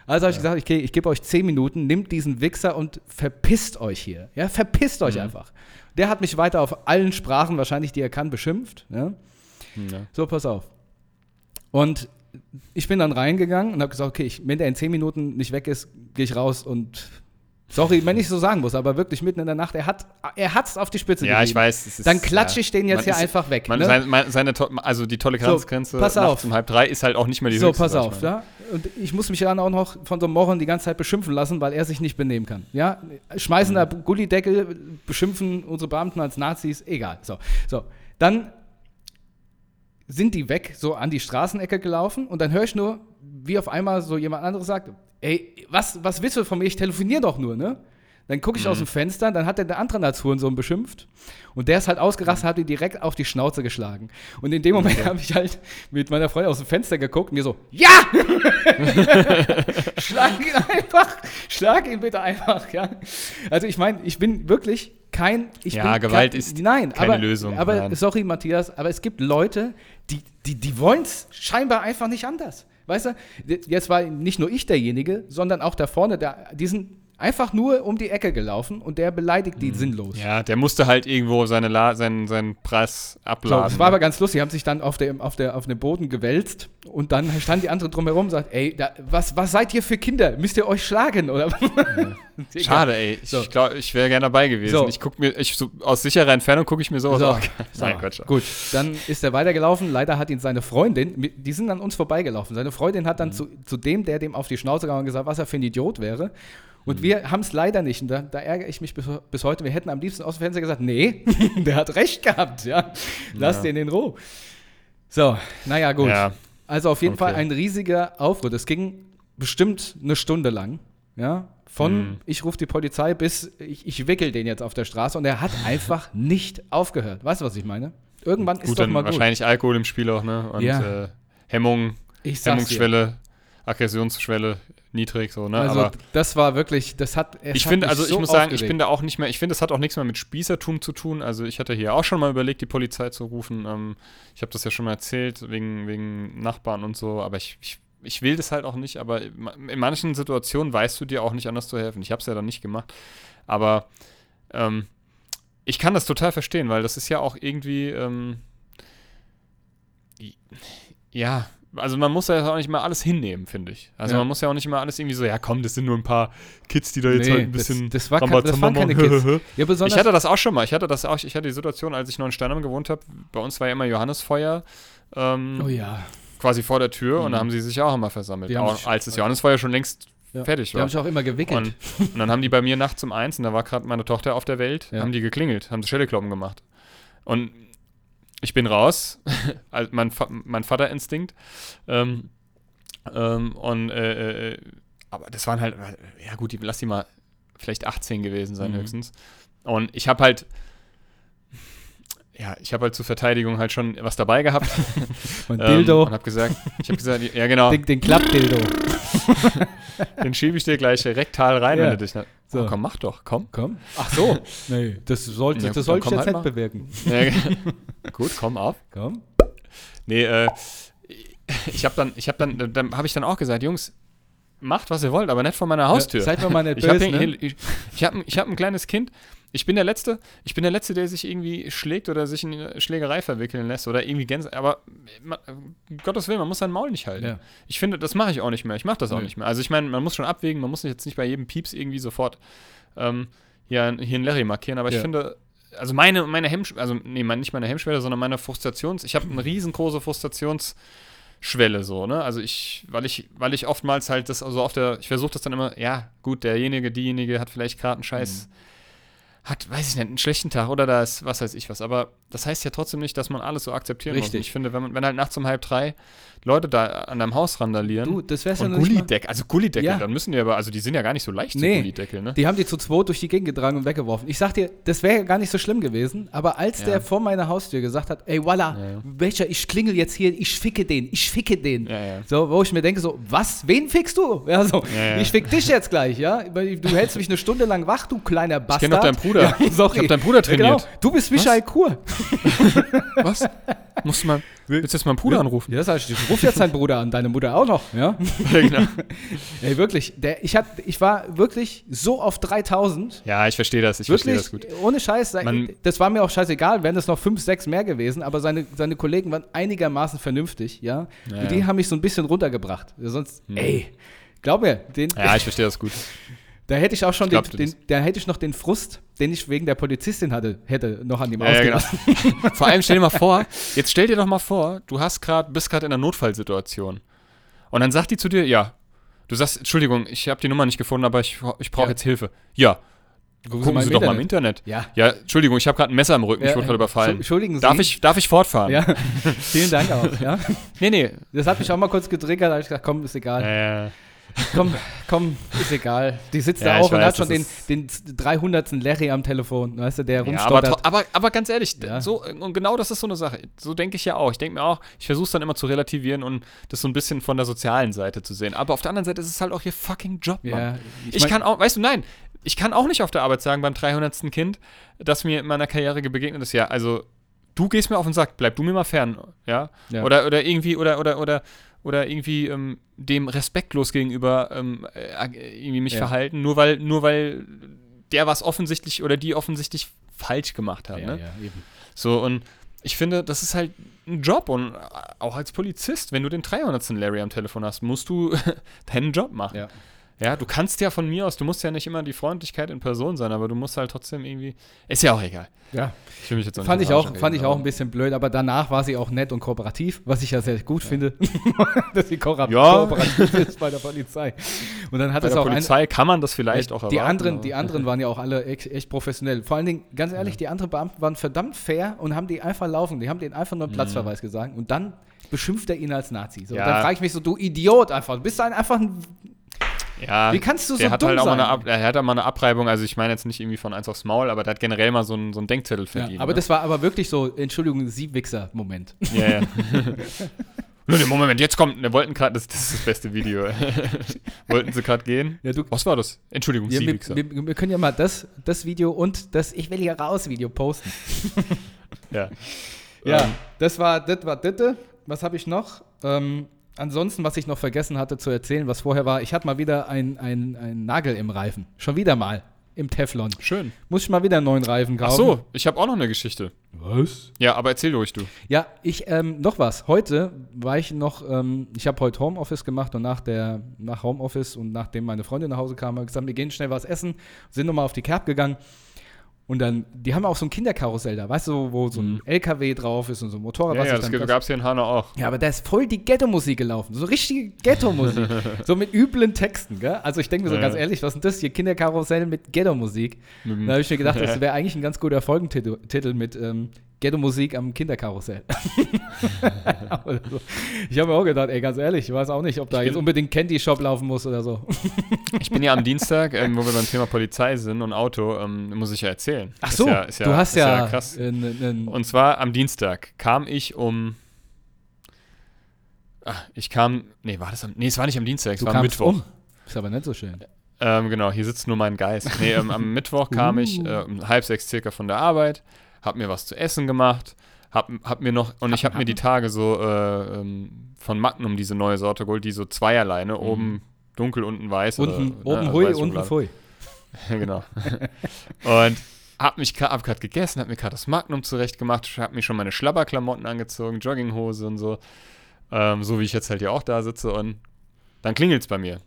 Also habe ich gesagt, okay, ich gebe euch zehn Minuten, nimmt diesen Wichser und verpisst euch hier. Ja, verpisst euch einfach. Der hat mich weiter auf allen Sprachen, wahrscheinlich die er kann, beschimpft. Ja? Ja. So, pass auf. Und ich bin dann reingegangen und habe gesagt, okay, ich, wenn der in zehn Minuten nicht weg ist, gehe ich raus und sorry, wenn ich so sagen muss, aber wirklich mitten in der Nacht, er hat er hat's auf die Spitze Ja, ich getrieben. weiß. ist- Dann klatsche ja. ich den jetzt hier ist- einfach weg. Man, ne? seine, seine, also die Toleranzgrenze So, pass auf. um halb drei ist halt auch nicht mehr die so, höchste. pass sag ich auf, ja. Und ich muss mich dann auch noch von so einem Mohren die ganze Zeit beschimpfen lassen, weil er sich nicht benehmen kann. Ja, schmeißen da Mhm. Gullideckel, beschimpfen unsere Beamten als Nazis, egal. So, so. Dann sind die weg, so an die Straßenecke gelaufen und dann höre ich nur, wie auf einmal so jemand anderes sagt, ey, was, was willst du von mir? Ich telefoniere doch nur, ne? Dann gucke ich Mhm. aus dem Fenster, dann hat er der andere als Hurensohn beschimpft und der ist halt ausgerastet, hat ihn direkt auf die Schnauze geschlagen. Und in dem Moment habe ich halt mit meiner Freundin aus dem Fenster geguckt und mir so, ja! schlag ihn einfach, schlag ihn bitte einfach, ja. Also ich meine, ich bin wirklich kein, ich Ja, bin Gewalt kein, ist nein, keine aber, Lösung, Aber nein. sorry, Matthias, aber es gibt Leute, die, die, wollen es scheinbar einfach nicht anders. Weißt du, jetzt war nicht nur ich derjenige, sondern auch da vorne, der, die sind einfach nur um die Ecke gelaufen und der beleidigt die sinnlos. Mhm. Ja, der musste halt irgendwo seine La seinen, seinen Preis So, abladen. das war aber ganz lustig, die haben sich dann auf, der, auf, der, auf dem Boden gewälzt und dann standen die anderen drumherum und sagt, ey, da, was, was seid ihr für Kinder? Müsst ihr euch schlagen? Oder? Schade, ey. Ich So. glaube, ich wäre gerne dabei gewesen. So. Ich guck mir, ich, so, aus sicherer Entfernung gucke ich mir sowas So, auch. so, Nein, Quatsch. gut, dann ist er weitergelaufen. Leider hat ihn seine Freundin, die sind an uns vorbeigelaufen. Seine Freundin hat dann zu, zu dem, der dem auf die Schnauze gehauen und gesagt, was er für ein Idiot wäre. Und wir haben es leider nicht. Und da, da ärgere ich mich bis, bis heute. Wir hätten am liebsten aus dem Fenster gesagt, nee, der hat recht gehabt. Ja, lass Ja. den in Ruhe. So, naja, gut. Ja. Also auf jeden Okay. Fall ein riesiger Aufruhr. Das ging bestimmt eine Stunde lang. Ja, von Mhm. ich rufe die Polizei bis ich, ich wickel den jetzt auf der Straße und er hat einfach nicht aufgehört. Weißt du, was ich meine? Irgendwann ist Gut, doch dann mal gut. wahrscheinlich Alkohol im Spiel auch, ne? Und Ja. äh, Hemmung, Ich sag's dir. Hemmungsschwelle, Aggressionsschwelle niedrig, so, ne? Also Aber das war wirklich, das hat. ich finde, also ich so muss sagen, ich bin da auch nicht mehr, ich finde, das hat auch nichts mehr mit Spießertum zu tun. Also ich hatte hier auch schon mal überlegt, die Polizei zu rufen. Ähm, ich habe das ja schon mal erzählt, wegen, wegen Nachbarn und so, aber ich, ich, ich will das halt auch nicht, aber in manchen Situationen weißt du dir auch nicht anders zu helfen. Ich habe es ja dann nicht gemacht. Aber ähm, ich kann das total verstehen, weil das ist ja auch irgendwie, ähm, ja, also man muss ja auch nicht mal alles hinnehmen, finde ich. Also Ja. man muss ja auch nicht immer alles irgendwie so, ja komm, das sind nur ein paar Kids, die da jetzt Nee, halt ein bisschen das, das, war, kein- das waren keine Kids. Ja, besonders. Ich hatte das auch schon mal. Ich hatte das auch, ich hatte die Situation, als ich noch in Steinheim gewohnt habe, bei uns war ja immer Johannesfeuer ähm, oh ja. quasi vor der Tür und Mhm. da haben sie sich auch immer versammelt. Die Auch, als das Johannesfeuer schon längst ja. fertig Die war. haben sich auch immer gewickelt. Und, und dann haben die bei mir nachts um eins, und da war gerade meine Tochter auf der Welt, haben die geklingelt, haben Schellekloppen gemacht. Und ich bin raus, also mein, mein Vatterinstinkt. Ähm, ähm, und äh, äh, aber das waren halt, ja gut, die, lass die mal vielleicht 18 gewesen sein Mhm. höchstens. Und ich habe halt, ja, ich habe halt zur Verteidigung halt schon was dabei gehabt. Und ähm, Dildo. Und habe gesagt, ich habe gesagt, ja genau, den, den Klappdildo. den schiebe ich dir gleich rektal rein, Ja. wenn du dich. So. Oh, komm, mach doch, komm. Komm. Ach so. nee, das sollte, Ja, das sollte ich komm jetzt halt nicht bewirken. Ja, gut, komm auf. Komm. Nee, äh, ich habe dann, ich habe dann, dann habe ich dann auch gesagt, Jungs, macht was ihr wollt, aber nicht vor meiner Haustür. Ja, seid mal mal nicht ich habe böse, ne? ich, ich hab, ich hab ein kleines Kind. Ich bin der Letzte, ich bin der Letzte, der sich irgendwie schlägt oder sich in eine Schlägerei verwickeln lässt oder irgendwie Gänse. Aber man, um Gottes Willen, man muss sein Maul nicht halten. Ja. Ich finde, das mache ich auch nicht mehr. Ich mache das auch Nö. nicht mehr. Also ich meine, man muss schon abwägen, man muss jetzt nicht bei jedem Pieps irgendwie sofort ähm, hier, hier ein Larry markieren, aber ich Ja. finde, also meine, meine Hemmschwelle, also nee, nicht meine Hemmschwelle, sondern meine Frustrations, ich habe eine riesengroße Frustrationsschwelle so, ne? Also ich, weil ich, weil ich oftmals halt das, also auf der, ich versuche das dann immer, ja, gut, derjenige, diejenige hat vielleicht gerade einen Scheiß, hat, weiß ich nicht, einen schlechten Tag oder da ist, was weiß ich was, aber das heißt ja trotzdem nicht, dass man alles so akzeptieren muss. Richtig. Und ich finde, wenn man, wenn halt nachts um halb drei Leute da an deinem Haus randalieren. Du, das wär's ja und mal- Gullideckel, also Gullideckel, Ja. dann müssen die aber, also die sind ja gar nicht so leicht, Nee, Gullideckel, ne? Die haben die zu zweit durch die Gegend getragen und weggeworfen. Ich sag dir, das wäre gar nicht so schlimm gewesen, aber als Ja. der vor meiner Haustür gesagt hat, ey, voila, Ja, ja. welcher, ich klingel jetzt hier, ich ficke den, ich ficke den. Ja, ja. So, wo ich mir denke, so, was, wen fickst du? Ja, so, Ja, ja. ich fick dich jetzt gleich, ja? Du hältst mich eine Stunde lang wach, du kleiner Bastard. kenn doch deinen Bruder. Ja. Ich hab deinen Bruder Ja, genau. trainiert. Du bist Michael Kur. Was? Musst du mal, willst du jetzt meinen Bruder anrufen? Ja, sag ich, ich ruf jetzt deinen Bruder an, deine Mutter auch noch, ja? Ja, genau. Ey, wirklich, der, ich, hat, ich war wirklich so auf 3000, Ja, ich verstehe das, ich verstehe das gut. ohne Scheiß, Man- das war mir auch scheißegal, wären es noch fünf, sechs mehr gewesen, aber seine, seine Kollegen waren einigermaßen vernünftig, ja. Ja, Und die haben mich so ein bisschen runtergebracht. Sonst, ey, glaub mir, den, Ja, ich verstehe das gut. da hätte ich auch schon Ich den, glaub den, da hätte ich noch den Frust, den ich wegen der Polizistin hatte, hätte noch an ihm Ja, ja, genau. ausgelassen. Vor allem stell dir mal vor, jetzt stell dir doch mal vor, du hast grad, bist gerade in einer Notfallsituation. Und dann sagt die zu dir, ja, du sagst, Entschuldigung, ich habe die Nummer nicht gefunden, aber ich, ich brauche Ja. jetzt Hilfe. Ja, gucken Sie doch mal im Internet. Ja. Ja, Entschuldigung, ich habe gerade ein Messer im Rücken, ich Ja, wurde gerade überfallen. Entschuldigen Sie. Darf ich, darf ich fortfahren? Ja, vielen Dank auch, ja. Nee, nee. Das hat mich auch mal kurz getriggert, da habe ich gesagt, komm, ist egal. Äh, Komm, komm, ist egal. Die sitzt Ja, da ich auch und weiß, hat schon den, den 300. Larry am Telefon, weißt du, der ja, aber, rumstottert. aber, aber ganz ehrlich, Ja. so, und genau das ist so eine Sache. So denke ich ja auch. Ich denke mir auch, ich versuche es dann immer zu relativieren und das so ein bisschen von der sozialen Seite zu sehen. Aber auf der anderen Seite ist es halt auch ihr fucking Job, Mann. ja, Ich, mein- kann auch, weißt du, nein, ich kann auch nicht auf der Arbeit sagen beim 300. Kind, das mir in meiner Karriere begegnet ist. Ja, also du gehst mir auf den Sack, bleib du mir mal fern, ja? Ja. Oder, oder irgendwie, oder, oder, oder, oder irgendwie ähm, dem respektlos gegenüber ähm, äh, irgendwie mich Ja. verhalten, nur weil, nur weil der was offensichtlich oder die offensichtlich falsch gemacht hat. Ja, ne? ja, eben. So, und ich finde, das ist halt ein Job und auch als Polizist, wenn du den 300. Larry am Telefon hast, musst du deinen Job machen. Ja. Ja, du kannst ja von mir aus, du musst ja nicht immer die Freundlichkeit in Person sein, aber du musst halt trotzdem irgendwie. Ist ja auch egal. ja. Ich will mich jetzt auch Fand nicht ich auch, überraschen fand ich reden, auch ein bisschen blöd, aber danach war sie auch nett und kooperativ, was ich ja sehr gut finde, dass sie kooperativ Ja. kooperativ ist bei der Polizei. Und dann hat Bei es der auch ein, Polizei kann man das vielleicht auch die erwarten. anderen, aber- die anderen waren ja auch alle echt, echt professionell. Vor allen Dingen, ganz ehrlich, die anderen Beamten waren verdammt fair und haben die einfach laufen. Die haben denen einfach nur einen Platzverweis gesagt und dann beschimpft er ihn als Nazi. So, Ja. Dann frage ich mich so, du Idiot einfach. Du bist ein, einfach ein. Ja, Wie kannst du so der hat dumm halt auch sein? Mal eine Ab, er hat auch mal eine Abreibung, also ich meine jetzt nicht irgendwie von eins aufs Maul, aber der hat generell mal so einen, so einen Denkzettel Ja, verdient. aber ne? das war aber wirklich so, Entschuldigung, Sie Wichser-Moment. Ja, ja. Leute, Moment, jetzt kommt, wir wollten gerade, das, das ist das beste Video. wollten sie gerade gehen? Ja, du- Was war das? Entschuldigung, Ja, Sie, wir, wir, wir können ja mal das, das Video und das Ich will hier raus Video posten. Ja. Ja, Ähm, das war das war das. Was habe ich noch? Ähm, ansonsten, was ich noch vergessen hatte zu erzählen, was vorher war, ich hatte mal wieder einen ein Nagel im Reifen. Schon wieder mal. Im Teflon. schön. Muss ich mal wieder einen neuen Reifen kaufen. Ach so, ich habe auch noch eine Geschichte. Was? Ja, aber erzähl ruhig du. Ja, ich, ähm, noch was. Heute war ich noch, ähm, ich habe heute Homeoffice gemacht und nach der, nach Homeoffice und nachdem meine Freundin nach Hause kam, habe ich gesagt, wir gehen schnell was essen, sind nochmal auf die Kerb gegangen. Und dann, die haben auch so ein Kinderkarussell da, weißt du, wo so ein LKW drauf ist und so ein Motorrad, Mhm. Ja, was ja, das gab es hier in Hanau auch. Ja, aber da ist voll die Ghetto-Musik gelaufen. So richtige Ghetto-Musik. so mit üblen Texten, gell? Also ich denke mir so Ja. ganz ehrlich, was ist denn das hier? Kinderkarussell mit Ghetto-Musik. Dem- Da habe ich mir gedacht, das wäre eigentlich ein ganz guter Folgentitel Titel mit ähm, Ghetto-Musik am Kinderkarussell. So. Ich habe mir auch gedacht, ey, ganz ehrlich, ich weiß auch nicht, ob da Ich jetzt unbedingt Candy Shop laufen muss oder so. Ich bin ja am Dienstag, ähm, wo wir beim Thema Polizei sind und Auto, ähm, muss ich ja erzählen. Ach Ist so, ja, ja, du hast ja, krass. äh, n- n- Und zwar am Dienstag kam ich um. Ah, ich kam. Nee, war das am. Nee, es war nicht am Dienstag, es du war am Mittwoch. um. Ist aber nicht so schön. Ähm, genau, hier sitzt nur mein Geist. Nee, ähm, am Mittwoch kam ich Uh. äh, um halb sechs circa von der Arbeit, hab mir was zu essen gemacht, hab, hab mir noch, und ich hab mir die Tage so äh, ähm, von Magnum diese neue Sorte geholt, die so zweierlei, ne? Oben dunkel, unten weiß. oder, Unten, ne, oben also hui, unten pfui. genau. und hab mich hab grad gegessen, hab mir gerade das Magnum zurecht gemacht, hab mir schon meine Schlabberklamotten angezogen, Jogginghose und so. Ähm, so wie ich jetzt halt hier auch da sitze und dann klingelt's bei mir.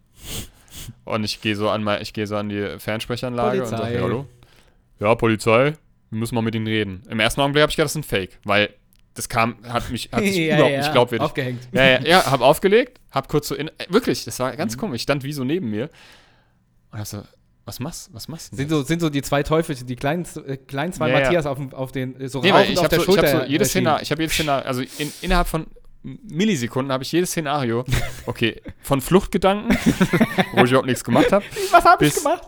Und ich gehe so an mein, ich gehe so an die Fernsprechanlage und Polizei. sage, hallo? Ja, Polizei, wir müssen mal mit ihnen reden. Im ersten Augenblick habe ich gedacht, das ist ein Fake, weil das kam, hat mich, hat sich überhaupt nicht glaubwürdig. Aufgehängt. Ja, ja, ja, hab aufgelegt, hab kurz so in, wirklich, das war Mhm. ganz komisch, ich stand wie so neben mir und hab so, was machst, was machst du Sind so, sind so die zwei Teufel, die kleinen, äh, kleinen zwei Ja, ja. Matthias auf, dem- auf den, äh, so Nee, ich auf habe der so, ich Schulter. hab so jedes. Szenario, ich habe jedes Szenario, also in, innerhalb von Millisekunden habe ich jedes Szenario, okay, von Fluchtgedanken, wo ich überhaupt nichts gemacht habe, Was habe ich gemacht?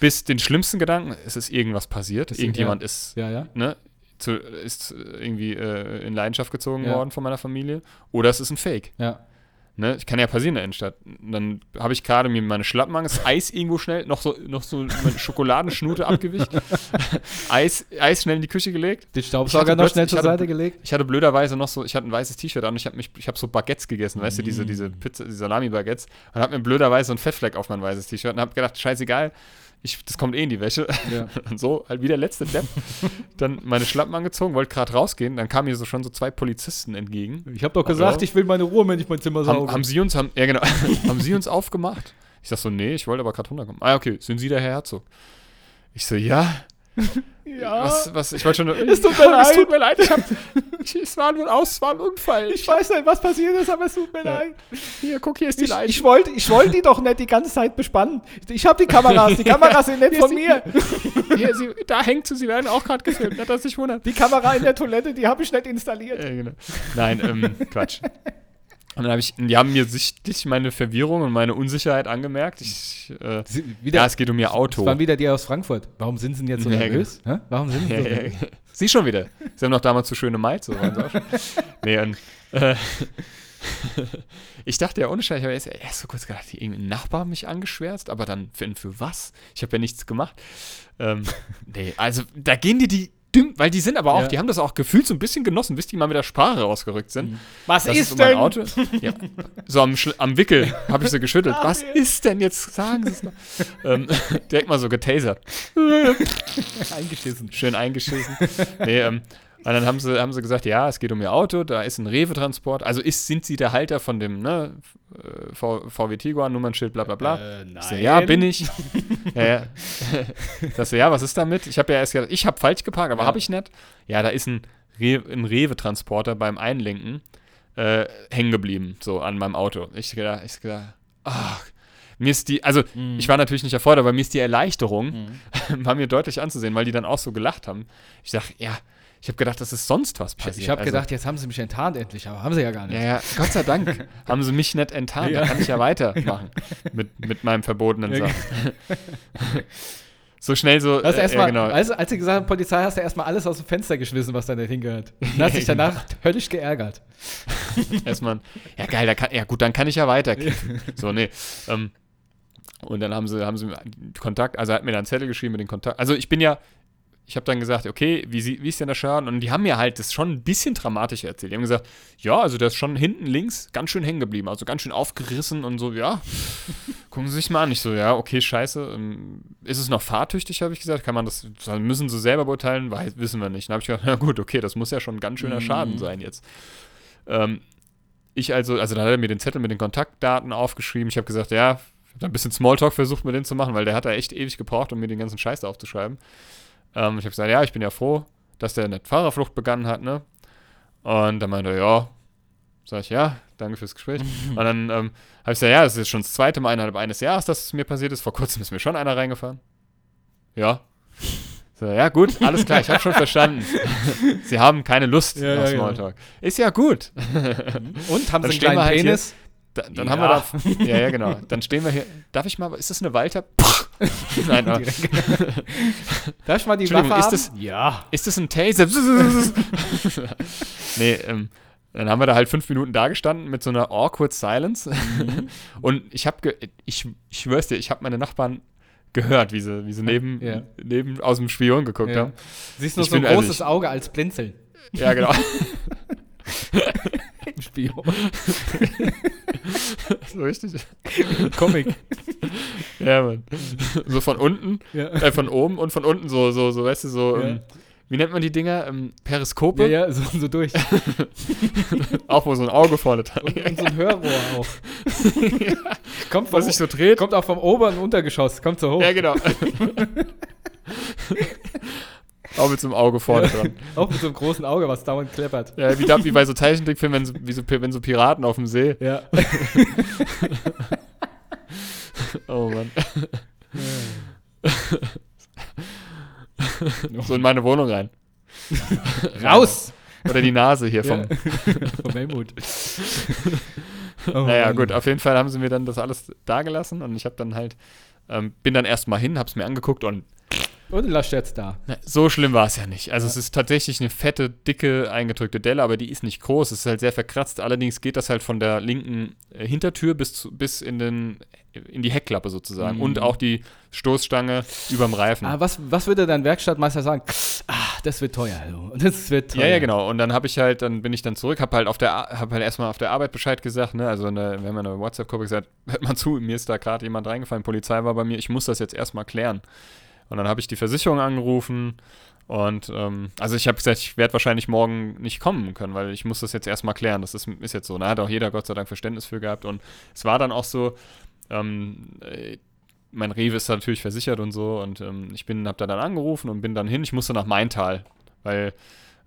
bis den schlimmsten Gedanken, es ist irgendwas passiert, Ist- irgendjemand ja. ist, Ja, ja. ne, zu, ist irgendwie äh, in Leidenschaft gezogen Ja. worden von meiner Familie, oder es ist ein Fake. Ja. Ne? Kann ja passieren in der Innenstadt. Dann habe ich gerade mir meine das Eis irgendwo schnell, noch so, noch so meine Schokoladenschnute abgewischt, Eis, Eis schnell in die Küche gelegt. Den Ich Staubsauger noch schnell zur ich hatte- Seite gelegt. Ich hatte blöderweise noch so, ich hatte ein weißes T-Shirt an und ich habe mich, ich habe so Baguettes gegessen, weißt du, diese, Mm. diese Pizza, die Salami-Baguettes und habe mir blöderweise so einen Fettfleck auf mein weißes T-Shirt und habe gedacht, scheißegal, ich, das kommt eh in die Wäsche. Ja. Und so, halt wie der letzte Depp. dann meine Schlappen angezogen, wollte gerade rausgehen, dann kamen mir so schon so zwei Polizisten entgegen. Ich habe doch gesagt, Ja. ich will meine Ruhe, wenn ich mein Zimmer sauge. Haben, haben sie uns, haben, ja genau, haben sie uns aufgemacht? Ich sag so, nee, ich wollte aber gerade runterkommen. Ah, okay, sind Sie der Herr Herzog? Ich so, ja. ja. Was, was, ich wollte schon. Es tut mir Es leid. tut mir leid, ich hab, es war nur aus, es war ein Unfall. Ich weiß nicht, was passiert ist, aber es tut mir Ja. leid. hier, guck, hier ist die Ich, Leiche. ich wollte ich wollt die doch nicht die ganze Zeit bespannen. Ich habe die Kameras. Die Kameras sind nicht Hier von ist mir. Hier, sie, da hängt sie, sie werden auch gerade gefilmt, nicht, dass sich wundert. Die Kamera in der Toilette, die habe ich nicht installiert. Ja, genau. Nein, ähm, Quatsch. Und dann habe ich, die haben mir sichtlich meine Verwirrung und meine Unsicherheit angemerkt. Ich, äh, Sie- Wieder, ja, es geht um ihr das Auto. waren wieder die aus Frankfurt. Warum sind sie denn jetzt so Ja, nervös? Hä? Warum sind sie Ja, so ja, nervös? Sie schon wieder. Sie haben doch damals zu schöne so sie auch schon. Nee, und, äh, ich dachte ja ohne Scheiß, ich habe erst, erst so kurz gedacht, irgendein Nachbar mich angeschwärzt, aber dann für, für was? Ich habe ja nichts gemacht. Ähm, nee, also da gehen die die dümm, weil die sind aber auch, Ja. die haben das auch gefühlt so ein bisschen genossen, bis die mal mit der Sprache rausgerückt sind. Was Das ist, mein denn? Auto. Ja. So am, am Wickel habe ich sie geschüttelt. Was ist denn jetzt? Sagen Sie es mal. ähm, direkt mal so getasert. Eingeschissen. Schön eingeschissen. nee, ähm, und dann haben sie, haben sie gesagt, ja, es geht um ihr Auto, da ist ein Rewe-Transport. Also ist, sind sie der Halter von dem ne, äh, v, VW Tiguan, Nummernschild, bla bla bla. Äh, Ich so, ja, bin ich. ja, ja. Das so, ja, was ist damit? Ich habe ja erst gedacht, ich habe falsch geparkt, aber Ja. habe ich nicht. Ja, da ist ein, Re ein Rewe-Transporter beim Einlenken äh, hängen geblieben, so an meinem Auto. Ich gedacht, ich gedacht, ach, mir ist die, also Mhm. ich war natürlich nicht erfreut, aber mir ist die Erleichterung, war mir deutlich anzusehen, weil die dann auch so gelacht haben. Ich sag, ja, ich habe gedacht, das ist sonst was passiert. ich habe Also, gedacht, jetzt haben sie mich enttarnt endlich, aber haben sie ja gar nicht. ja, ja, Gott sei Dank haben sie mich nicht enttarnt. Ja. Da kann ich ja weitermachen mit, mit meinem verbotenen. Sachen. so schnell so. Du äh, ja, genau. als, als sie gesagt haben, Polizei, hast du erstmal alles aus dem Fenster geschmissen, was da nicht hingehört. Und hast dich danach höllisch geärgert. Erstmal, ja geil, da kann, ja gut, dann kann ich ja weiterkiffen. so, nee. Ähm, und dann haben sie, haben sie Kontakt, also er hat mir dann einen Zettel geschrieben mit den Kontakt. Also ich bin ja, ich habe dann gesagt, okay, wie, wie ist denn der Schaden? Und die haben mir halt das schon ein bisschen dramatisch erzählt. Die haben gesagt, ja, also der ist schon hinten links ganz schön hängen geblieben, also ganz schön aufgerissen und so, ja. Gucken Sie sich mal an. Ich so, ja, okay, scheiße. Ähm, ist es noch fahrtüchtig, habe ich gesagt. Kann man das, müssen Sie selber beurteilen? Weiß, wissen wir nicht. Dann habe ich gedacht, na gut, okay, das muss ja schon ein ganz schöner Schaden Mhm. sein jetzt. Ähm, ich also, also da hat er mir den Zettel mit den Kontaktdaten aufgeschrieben. Ich habe gesagt, ja, ich habe da ein bisschen Smalltalk versucht mit dem zu machen, weil der hat da echt ewig gebraucht, um mir den ganzen Scheiß aufzuschreiben. Ähm, ich habe gesagt, ja, ich bin ja froh, dass der eine Fahrerflucht begangen hat, ne? Und dann meinte er, ja, sag ich, ja, danke fürs Gespräch. Und dann ähm, habe ich gesagt, ja, das ist schon das zweite Mal innerhalb eines Jahres, dass es mir passiert ist. Vor kurzem ist mir schon einer reingefahren. Ja. So, ja, gut, alles klar, ich habe schon verstanden. Sie haben keine Lust Ja, auf ja, genau. Smalltalk. Ist ja gut. Und haben Dann sie einen kleinen halt Penis? Da, dann Ja. haben wir da. Ja, ja, genau. Dann stehen wir hier. Darf ich mal. Ist das eine Walter? Nein, aber, Darf ich mal die Waffe ist das- ja. ist das ein Taser? nee, ähm, dann haben wir da halt fünf Minuten da gestanden mit so einer awkward silence. Und ich habe, ich, ich schwör's dir, ich habe meine Nachbarn gehört, wie sie, wie sie neben, Ja. neben aus dem Spion geguckt ja. haben. Siehst nur Ich so ein bin- also großes ich- Auge als Blinzeln Ja, genau. Spion. so richtig. Comic. Ja, Mann. So von unten, Ja. äh, von oben und von unten so, so, so, weißt du, so, Ja. ähm, wie nennt man die Dinger? Ähm, Ja, Periskope? ja, so, so durch. Auch wo so ein Auge vorne dran Und, und so ein Hörrohr auch. kommt, vom, Was sich so dreht. kommt auch vom oberen Untergeschoss. Kommt so hoch. Ja, genau. Auch mit so einem Auge vorne dran. Auch mit so einem großen Auge, was dauernd kleppert. Ja, wie, wie bei so Zeichentrickfilmen, wenn so, wie so, wenn so Piraten auf dem See. Ja. Oh Mann. So in meine Wohnung rein. Raus! Oder die Nase hier vom. vom Helmut. Oh naja, gut, auf jeden Fall haben sie mir dann das alles dagelassen und ich habe dann halt, ähm, bin dann erstmal hin, hab's mir angeguckt und und lasst jetzt da. So schlimm war es ja nicht. Also ja. es ist tatsächlich eine fette, dicke, eingedrückte Delle, aber die ist nicht groß. Es ist halt sehr verkratzt. Allerdings geht das halt von der linken äh, Hintertür bis, zu, bis in, den, in die Heckklappe sozusagen. Mhm. Und auch die Stoßstange überm Reifen. Ah, was, was würde dein Werkstattmeister sagen? Ah, das wird teuer. Das wird teuer. Ja, ja, genau. Und dann habe ich halt, dann bin ich dann zurück, habe halt auf der, habe halt erstmal auf der Arbeit Bescheid gesagt, ne? Also eine, wir haben eine WhatsApp-Gruppe gesagt, hört mal zu, mir ist da gerade jemand reingefallen, Polizei war bei mir, ich muss das jetzt erstmal klären. Und dann habe ich die Versicherung angerufen und ähm, also ich habe gesagt, ich werde wahrscheinlich morgen nicht kommen können, weil ich muss das jetzt erstmal klären. Das ist, ist jetzt so. Da hat auch jeder Gott sei Dank Verständnis für gehabt. Und es war dann auch so, ähm, äh, mein Rewe ist natürlich versichert und so. Und ähm, ich bin, habe da dann angerufen und bin dann hin. Ich musste nach Maintal, weil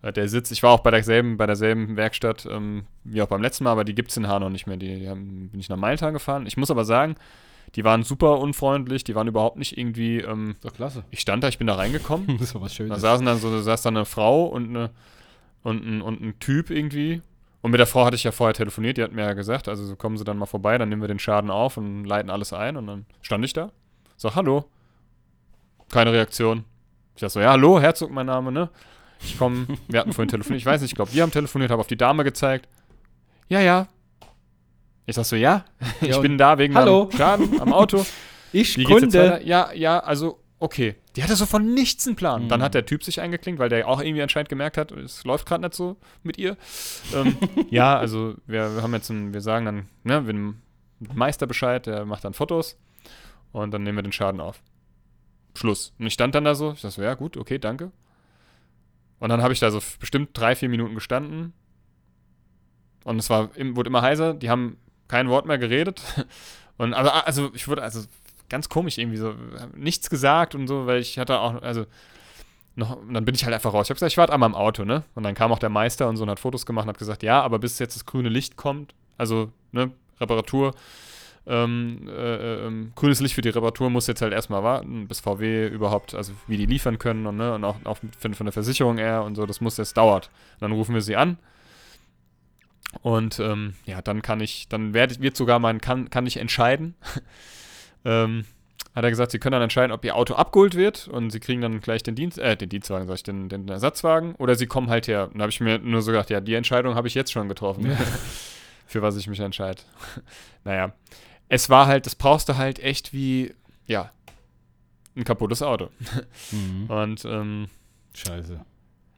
äh, der Sitz, ich war auch bei derselben, bei derselben Werkstatt ähm, wie auch beim letzten Mal, aber die gibt es in Hanau nicht mehr. Die, die haben, bin ich nach Maintal gefahren. Ich muss aber sagen, die waren super unfreundlich, die waren überhaupt nicht irgendwie. Ähm, Doch klasse. Ich stand da, ich bin da reingekommen. das war was Schönes. Da saßen dann so, da saß da eine Frau und, eine, und, ein, und ein Typ irgendwie. Und mit der Frau hatte ich ja vorher telefoniert, die hat mir ja gesagt, also so kommen Sie dann mal vorbei, dann nehmen wir den Schaden auf und leiten alles ein. Und dann stand ich da, sag Hallo. Keine Reaktion. Ich sag so, ja, hallo, Herzog, mein Name, ne? Ich komme, wir hatten vorhin telefoniert, ich weiß nicht, ich glaube, wir haben telefoniert, habe auf die Dame gezeigt. Ja, ja, ich sag so, ja, ich ja, bin da wegen Hallo. Schaden am Auto. ich Wie Kunde. Ja, ja, also okay. Die hatte so von nichts einen Plan. Mhm. Dann hat der Typ sich eingeklinkt, weil der auch irgendwie anscheinend gemerkt hat, es läuft gerade nicht so mit ihr. ähm, ja, also wir, wir, haben jetzt ein, wir sagen dann, ne, wir Meister Bescheid, der macht dann Fotos und dann nehmen wir den Schaden auf. Schluss. Und ich stand dann da so, ich dachte so, ja gut, okay, danke. Und dann habe ich da so bestimmt drei, vier Minuten gestanden. Und es war, wurde immer heiser. Die haben kein Wort mehr geredet. Und also, also ich wurde, also ganz komisch irgendwie so, nichts gesagt und so, weil ich hatte auch, also noch, dann bin ich halt einfach raus. Ich habe gesagt, ich warte einmal im Auto, ne? Und dann kam auch der Meister und so und hat Fotos gemacht und hat gesagt, ja, aber bis jetzt das grüne Licht kommt, also, ne, Reparatur, ähm, äh, äh, grünes Licht für die Reparatur muss jetzt halt erstmal warten, bis VW überhaupt, also wie die liefern können und, ne, und auch, auch von, der Versicherung her und so, das muss jetzt dauert. Und dann rufen wir sie an und ähm, ja, dann kann ich, dann werd, wird sogar mein, kann, kann ich entscheiden. ähm, hat er gesagt, sie können dann entscheiden, ob ihr Auto abgeholt wird und sie kriegen dann gleich den Dienst, äh, den Dienstwagen, sag ich, den, den Ersatzwagen, oder sie kommen halt her. Und da habe ich mir nur so gedacht, ja, die Entscheidung habe ich jetzt schon getroffen, für was ich mich entscheide. naja, es war halt, das brauchst du halt echt wie, ja, ein kaputtes Auto. Mhm. Und, ähm, Scheiße.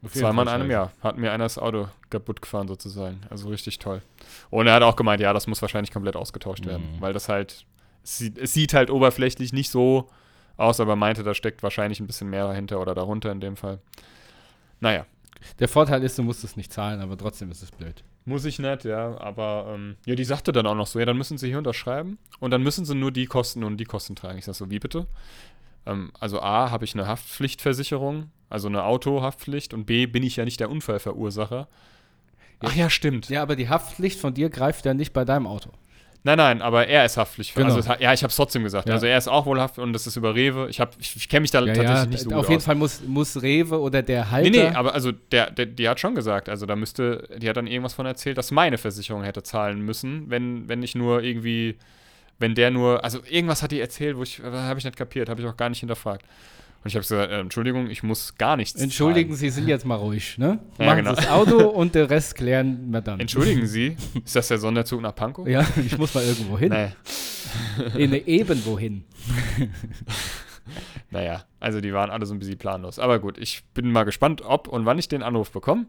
Zweimal in einem Jahr hat mir einer das Auto kaputt gefahren sozusagen. Also richtig toll. Und er hat auch gemeint, ja, das muss wahrscheinlich komplett ausgetauscht werden, mhm. weil das halt, es sieht, es sieht, halt oberflächlich nicht so aus, aber er meinte, da steckt wahrscheinlich ein bisschen mehr dahinter oder darunter in dem Fall. Naja. Der Vorteil ist, du musst es nicht zahlen, aber trotzdem ist es blöd. Muss ich nicht, ja, aber ähm, ja, die sagte dann auch noch so, ja, dann müssen sie hier unterschreiben und dann müssen sie nur die Kosten und die Kosten tragen. Ich sag so, wie bitte? Ähm, also A, habe ich eine Haftpflichtversicherung, also eine Autohaftpflicht und B, bin ich ja nicht der Unfallverursacher. Ach ja, stimmt. Ja, aber die Haftpflicht von dir greift ja nicht bei deinem Auto. Nein, nein, aber er ist haftpflichtig. Genau. Also, ja, ich habe es trotzdem gesagt. Ja. Also er ist auch wohl haftpflichtig und das ist über Rewe. Ich, ich, ich kenne mich da ja, tatsächlich ja, nicht so gut Auf jeden. Fall muss, muss Rewe oder der Halter... Nee, nee, aber also der, der, die hat schon gesagt, also da müsste, die hat dann irgendwas von erzählt, dass meine Versicherung hätte zahlen müssen, wenn, wenn ich nur irgendwie, wenn der nur, also irgendwas hat die erzählt, wo ich, habe ich nicht kapiert, habe ich auch gar nicht hinterfragt. Und ich habe gesagt, äh, Entschuldigung, ich muss gar nichts Entschuldigen zahlen. Sie sind jetzt mal ruhig, ne? Ja, Machen genau. Sie das Auto und den Rest klären wir dann. Entschuldigen Sie, ist das der Sonderzug nach Pankow? Ja, ich muss mal irgendwo hin. Nee. In irgendwo hin. naja, also die waren alle so ein bisschen planlos. Aber gut, ich bin mal gespannt, ob und wann ich den Anruf bekomme.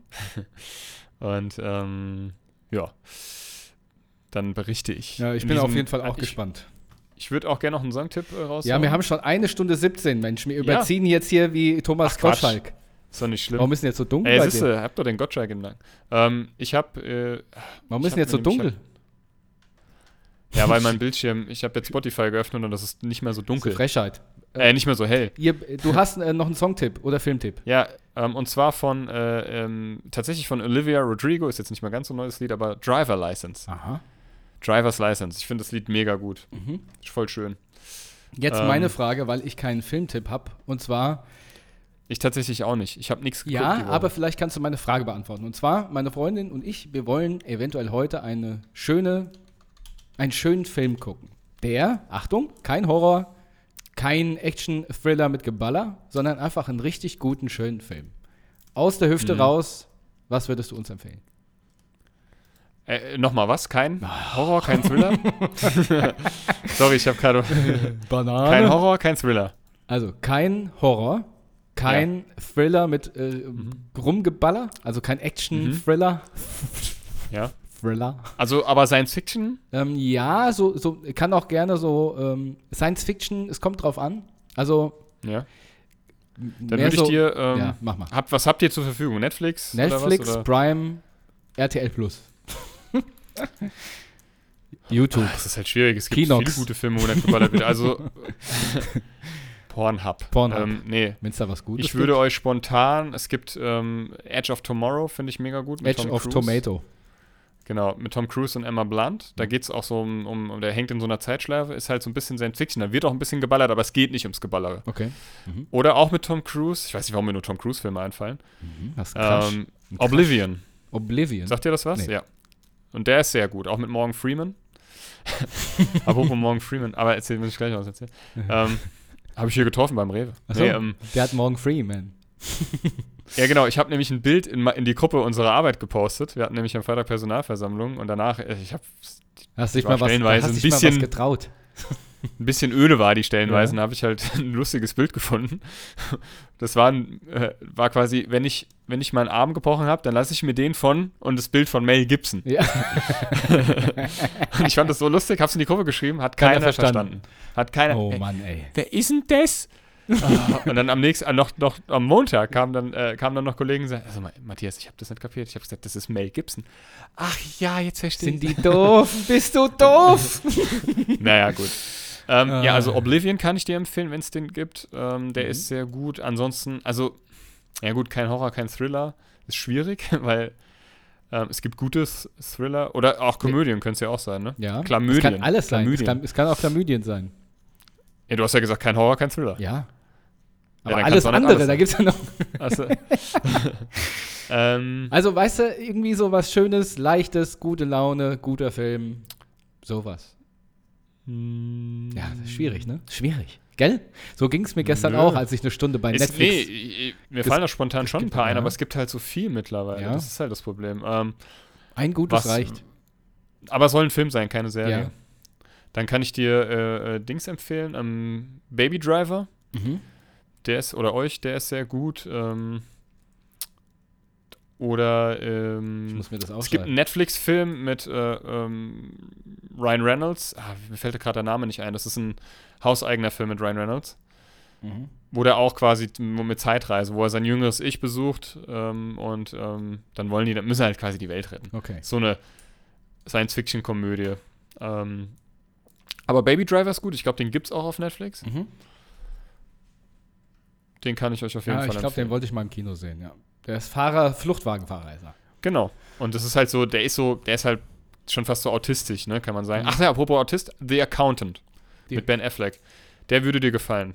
und ähm, ja, dann berichte ich. Ja, ich bin diesem, auf jeden Fall auch ich, gespannt. Ich würde auch gerne noch einen Songtipp äh, raus. Ja, wir haben schon eine Stunde 17, Mensch. Wir überziehen ja. jetzt hier wie Thomas Ach, Gottschalk. Ist doch nicht schlimm. Warum ist denn jetzt so dunkel? Ey, siehste, dir? hab doch den Gottschalk im Nacken. Ähm, ich hab. Äh, Warum ist denn jetzt so dunkel? Ja, weil mein Bildschirm, ich habe jetzt Spotify geöffnet und das ist nicht mehr so dunkel. Frechheit. Äh, nicht mehr so hell. Ihr, du hast äh, noch einen Songtipp oder Filmtipp. Ja, ähm, und zwar von, äh, ähm, tatsächlich von Olivia Rodrigo, ist jetzt nicht mehr ganz so ein neues Lied, aber Driver License. Aha. Driver's License. Ich finde das Lied mega gut. Mhm. Ist voll schön. Jetzt ähm, meine Frage, weil ich keinen Filmtipp habe. Und zwar, Ich tatsächlich auch nicht. Ich habe nichts geguckt. Ja, aber vielleicht kannst du meine Frage beantworten. Und zwar, meine Freundin und ich, wir wollen eventuell heute eine schöne, einen schönen Film gucken. Der, Achtung, kein Horror, kein Action-Thriller mit Geballer, sondern einfach einen richtig guten, schönen Film. Aus der Hüfte Mhm. raus, was würdest du uns empfehlen? Äh, Nochmal was? Kein Horror, kein Thriller? Sorry, ich habe gerade. Banane. Kein Horror, kein Thriller. Also kein Horror, kein Thriller mit äh, Rumgeballer, also kein Action-Thriller. Ja. Thriller. Also, aber Science Fiction? Ähm, ja, so, so kann auch gerne so ähm, Science Fiction, es kommt drauf an. Also Ja. Dann würde ich so, dir. Ähm, ja, mach mal. Habt, was habt ihr zur Verfügung? Netflix? Netflix, Oder was, oder? Prime, RTL Plus. YouTube. Das ist halt schwierig. Es gibt Kinox. viele gute Filme, wo nicht geballert wird. Also. Pornhub. Pornhub. Ähm, nee. Wenn es da was Gutes Ich würde euch spontan, es gibt ähm, Edge of Tomorrow, finde ich mega gut. Edge Tom of Cruise. Tomato. Genau, mit Tom Cruise und Emma Blunt. Da geht es auch so um, um, der hängt in so einer Zeitschleife, ist halt so ein bisschen Science Fiction. Da wird auch ein bisschen geballert, aber es geht nicht ums Geballere. Okay. Oder auch mit Tom Cruise, ich weiß nicht, warum mir nur Tom Cruise-Filme einfallen. Mhm. Was krass. Ähm. Oblivion. Oblivion. Sagt ihr das was? Nee. Ja. Und der ist sehr gut, auch mit Morgan Freeman. Apropos Morgan Freeman, aber erzähl, muss ich gleich noch was erzählen. ähm, Habe ich hier getroffen beim Rewe. Achso, Nee, ähm, der hat morgen free, man. ja, genau. Ich habe nämlich ein Bild in, in die Gruppe unserer Arbeit gepostet. Wir hatten nämlich am Freitag Personalversammlung und danach, äh, ich habe Hast dich mal was, hast dich mal was getraut. Ein bisschen öde war die Stellenweise, Ja. habe ich halt ein lustiges Bild gefunden. Das war, äh, war quasi, wenn ich, wenn ich meinen Arm gebrochen habe, dann lasse ich mir den von und das Bild von Mel Gibson. Ja. Und ich fand das so lustig, hab's in die Gruppe geschrieben, hat Keiner keiner, verstanden. verstanden. Hat keiner. Oh ey, Mann, ey. wer ist denn das? Und dann am nächsten, äh, noch, noch am Montag kamen dann, äh, kamen dann noch Kollegen und sagten, also Ma- Matthias, ich habe das nicht kapiert. Ich habe gesagt, das ist Mel Gibson. Ach ja, jetzt verstehe Sind ich. die doof? Bist du doof? Naja, gut. Ähm, Ah. Ja, also Oblivion kann ich dir empfehlen, wenn es den gibt. Ähm, der Mhm. ist sehr gut. Ansonsten, also, ja gut, kein Horror, kein Thriller. Ist schwierig, weil ähm, es gibt gute Th- Thriller oder auch Komödien können es ja auch sein, ne? Ja. Chlamydien. Es kann alles sein. Es Chlamydien. kann, es kann auch Chlamydien sein. Ja, du hast ja gesagt, kein Horror, kein Thriller. Ja. Aber dann alles andere, alles da gibt es ja noch. Also, ähm, Also, weißt du, irgendwie so was Schönes, Leichtes, gute Laune, guter Film. Sowas. Ja, das ist schwierig, ne? Schwierig. Gell? So ging es mir gestern Nö. auch, als ich eine Stunde bei ist, Netflix. nee, mir fallen da spontan schon ein paar ein, ja. aber es gibt halt so viel mittlerweile. Ja. Das ist halt das Problem. Ähm, Ein gutes was- reicht. aber es soll ein Film sein, keine Serie. Ja. Dann kann ich dir äh, äh, Dings empfehlen. Ähm, Baby Driver. Mhm. Der ist, oder euch, der ist sehr gut. Ähm, oder Ich ähm, muss mir das es gibt einen. Netflix-Film mit äh, ähm, Ryan Reynolds. Ah, mir fällt gerade der Name nicht ein. Das ist ein hauseigener Film mit Ryan Reynolds. Mhm. Wo der auch quasi mit Zeitreise, wo er sein jüngeres Ich besucht ähm, und ähm, dann wollen die, dann müssen halt quasi die Welt retten. Okay. So eine Science-Fiction-Komödie. Ähm, aber Baby Driver ist gut. Ich glaube, den gibt's auch auf Netflix. Mhm. Den kann ich euch auf jeden Ja, Fall ich glaube, den empfehlen. wollte ich mal im Kino sehen, ja. Der ist Fahrer, Fluchtwagenfahrer ist er. Genau. Und das ist halt so, der ist so, der ist halt schon fast so autistisch, ne, kann man sagen. Mhm. Ach ja, apropos Autist, The Accountant Die- mit Ben Affleck. Der würde dir gefallen.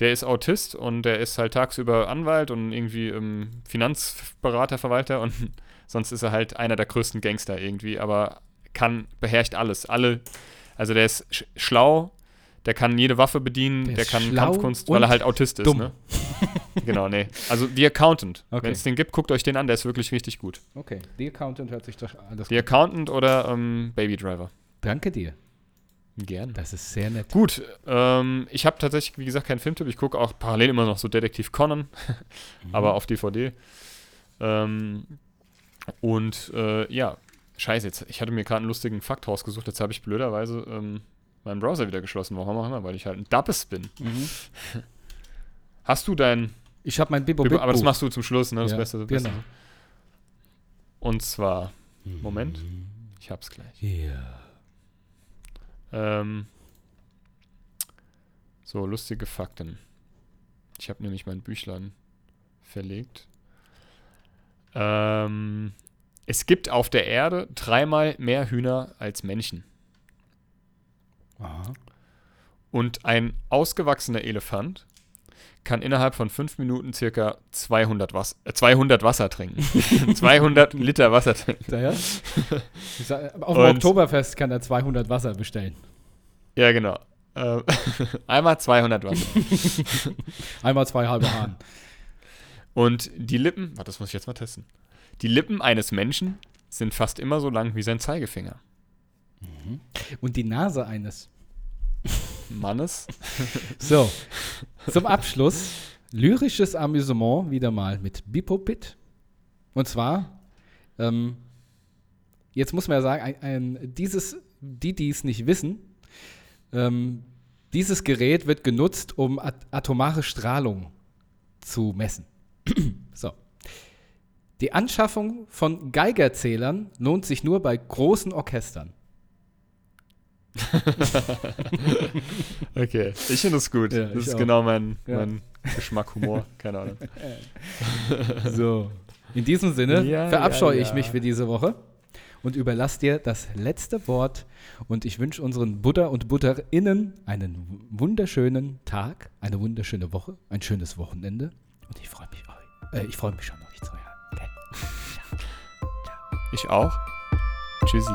Der ist Autist und der ist halt tagsüber Anwalt und irgendwie ähm, Finanzberater, Verwalter und sonst ist er halt einer der größten Gangster irgendwie, aber kann, beherrscht alles. Alle, also der ist sch schlau, der kann jede Waffe bedienen, Der der, ist kann Kampfkunst, weil er halt Autist ist, dumm. ne? genau, nee. Also The Accountant. Okay. Wenn es den gibt, guckt euch den an, der ist wirklich richtig gut. Okay, The Accountant hört sich doch alles The Accountant oder ähm, Baby Driver? Danke dir. Gern. Das ist sehr nett. Gut, ähm, ich habe tatsächlich, wie gesagt, keinen Filmtipp. Ich gucke auch parallel immer noch so Detektiv Conan, aber auf DVD. Ähm, und äh, ja, scheiße, jetzt, ich hatte mir gerade einen lustigen Fakt rausgesucht. Jetzt habe ich blöderweise ähm, meinen Browser wieder geschlossen. Warum auch immer, weil ich halt ein Dappes bin. Mhm. Hast du dein. Ich habe mein Bibo aber das machst du zum Schluss, ne? Das Ja, Beste. Das genau. Beste. Und zwar, Moment, ich hab's gleich. Ja. Ähm, so, lustige Fakten. Ich habe nämlich mein Büchlein verlegt. Ähm, es gibt auf der Erde dreimal mehr Hühner als Menschen. Aha. Und ein ausgewachsener Elefant kann innerhalb von fünf Minuten circa 200, Was äh, 200 Wasser trinken. 200 Liter Wasser trinken. Ja, ja. Sag, auf dem Oktoberfest kann er 200 Wasser bestellen. Ja, genau. Ähm, einmal 200 Wasser. Einmal zwei halbe Hahn. Und die Lippen, warte, das muss ich jetzt mal testen. Die Lippen eines Menschen sind fast immer so lang wie sein Zeigefinger. Und die Nase eines. Mannes. So, zum Abschluss lyrisches Amüsement wieder mal mit Bipopit. Und zwar, ähm, jetzt muss man ja sagen, ein, ein, dieses, die, die es nicht wissen, ähm, dieses Gerät wird genutzt, um at atomare Strahlung zu messen. so. Die Anschaffung von Geigerzählern lohnt sich nur bei großen Orchestern. Okay, ich finde das gut. Ja, das ist auch. genau mein, Ja. mein Geschmack, Humor. Keine Ahnung. So. In diesem Sinne Ja, verabscheue ja, ich ja. mich für diese Woche und überlasse dir das letzte Wort. Und ich wünsche unseren Buddha und Butterinnen einen wunderschönen Tag, eine wunderschöne Woche, ein schönes Wochenende. Und ich freue mich, euch, äh, ich freue mich schon, euch zu hören. Okay? Ich auch. Tschüssi.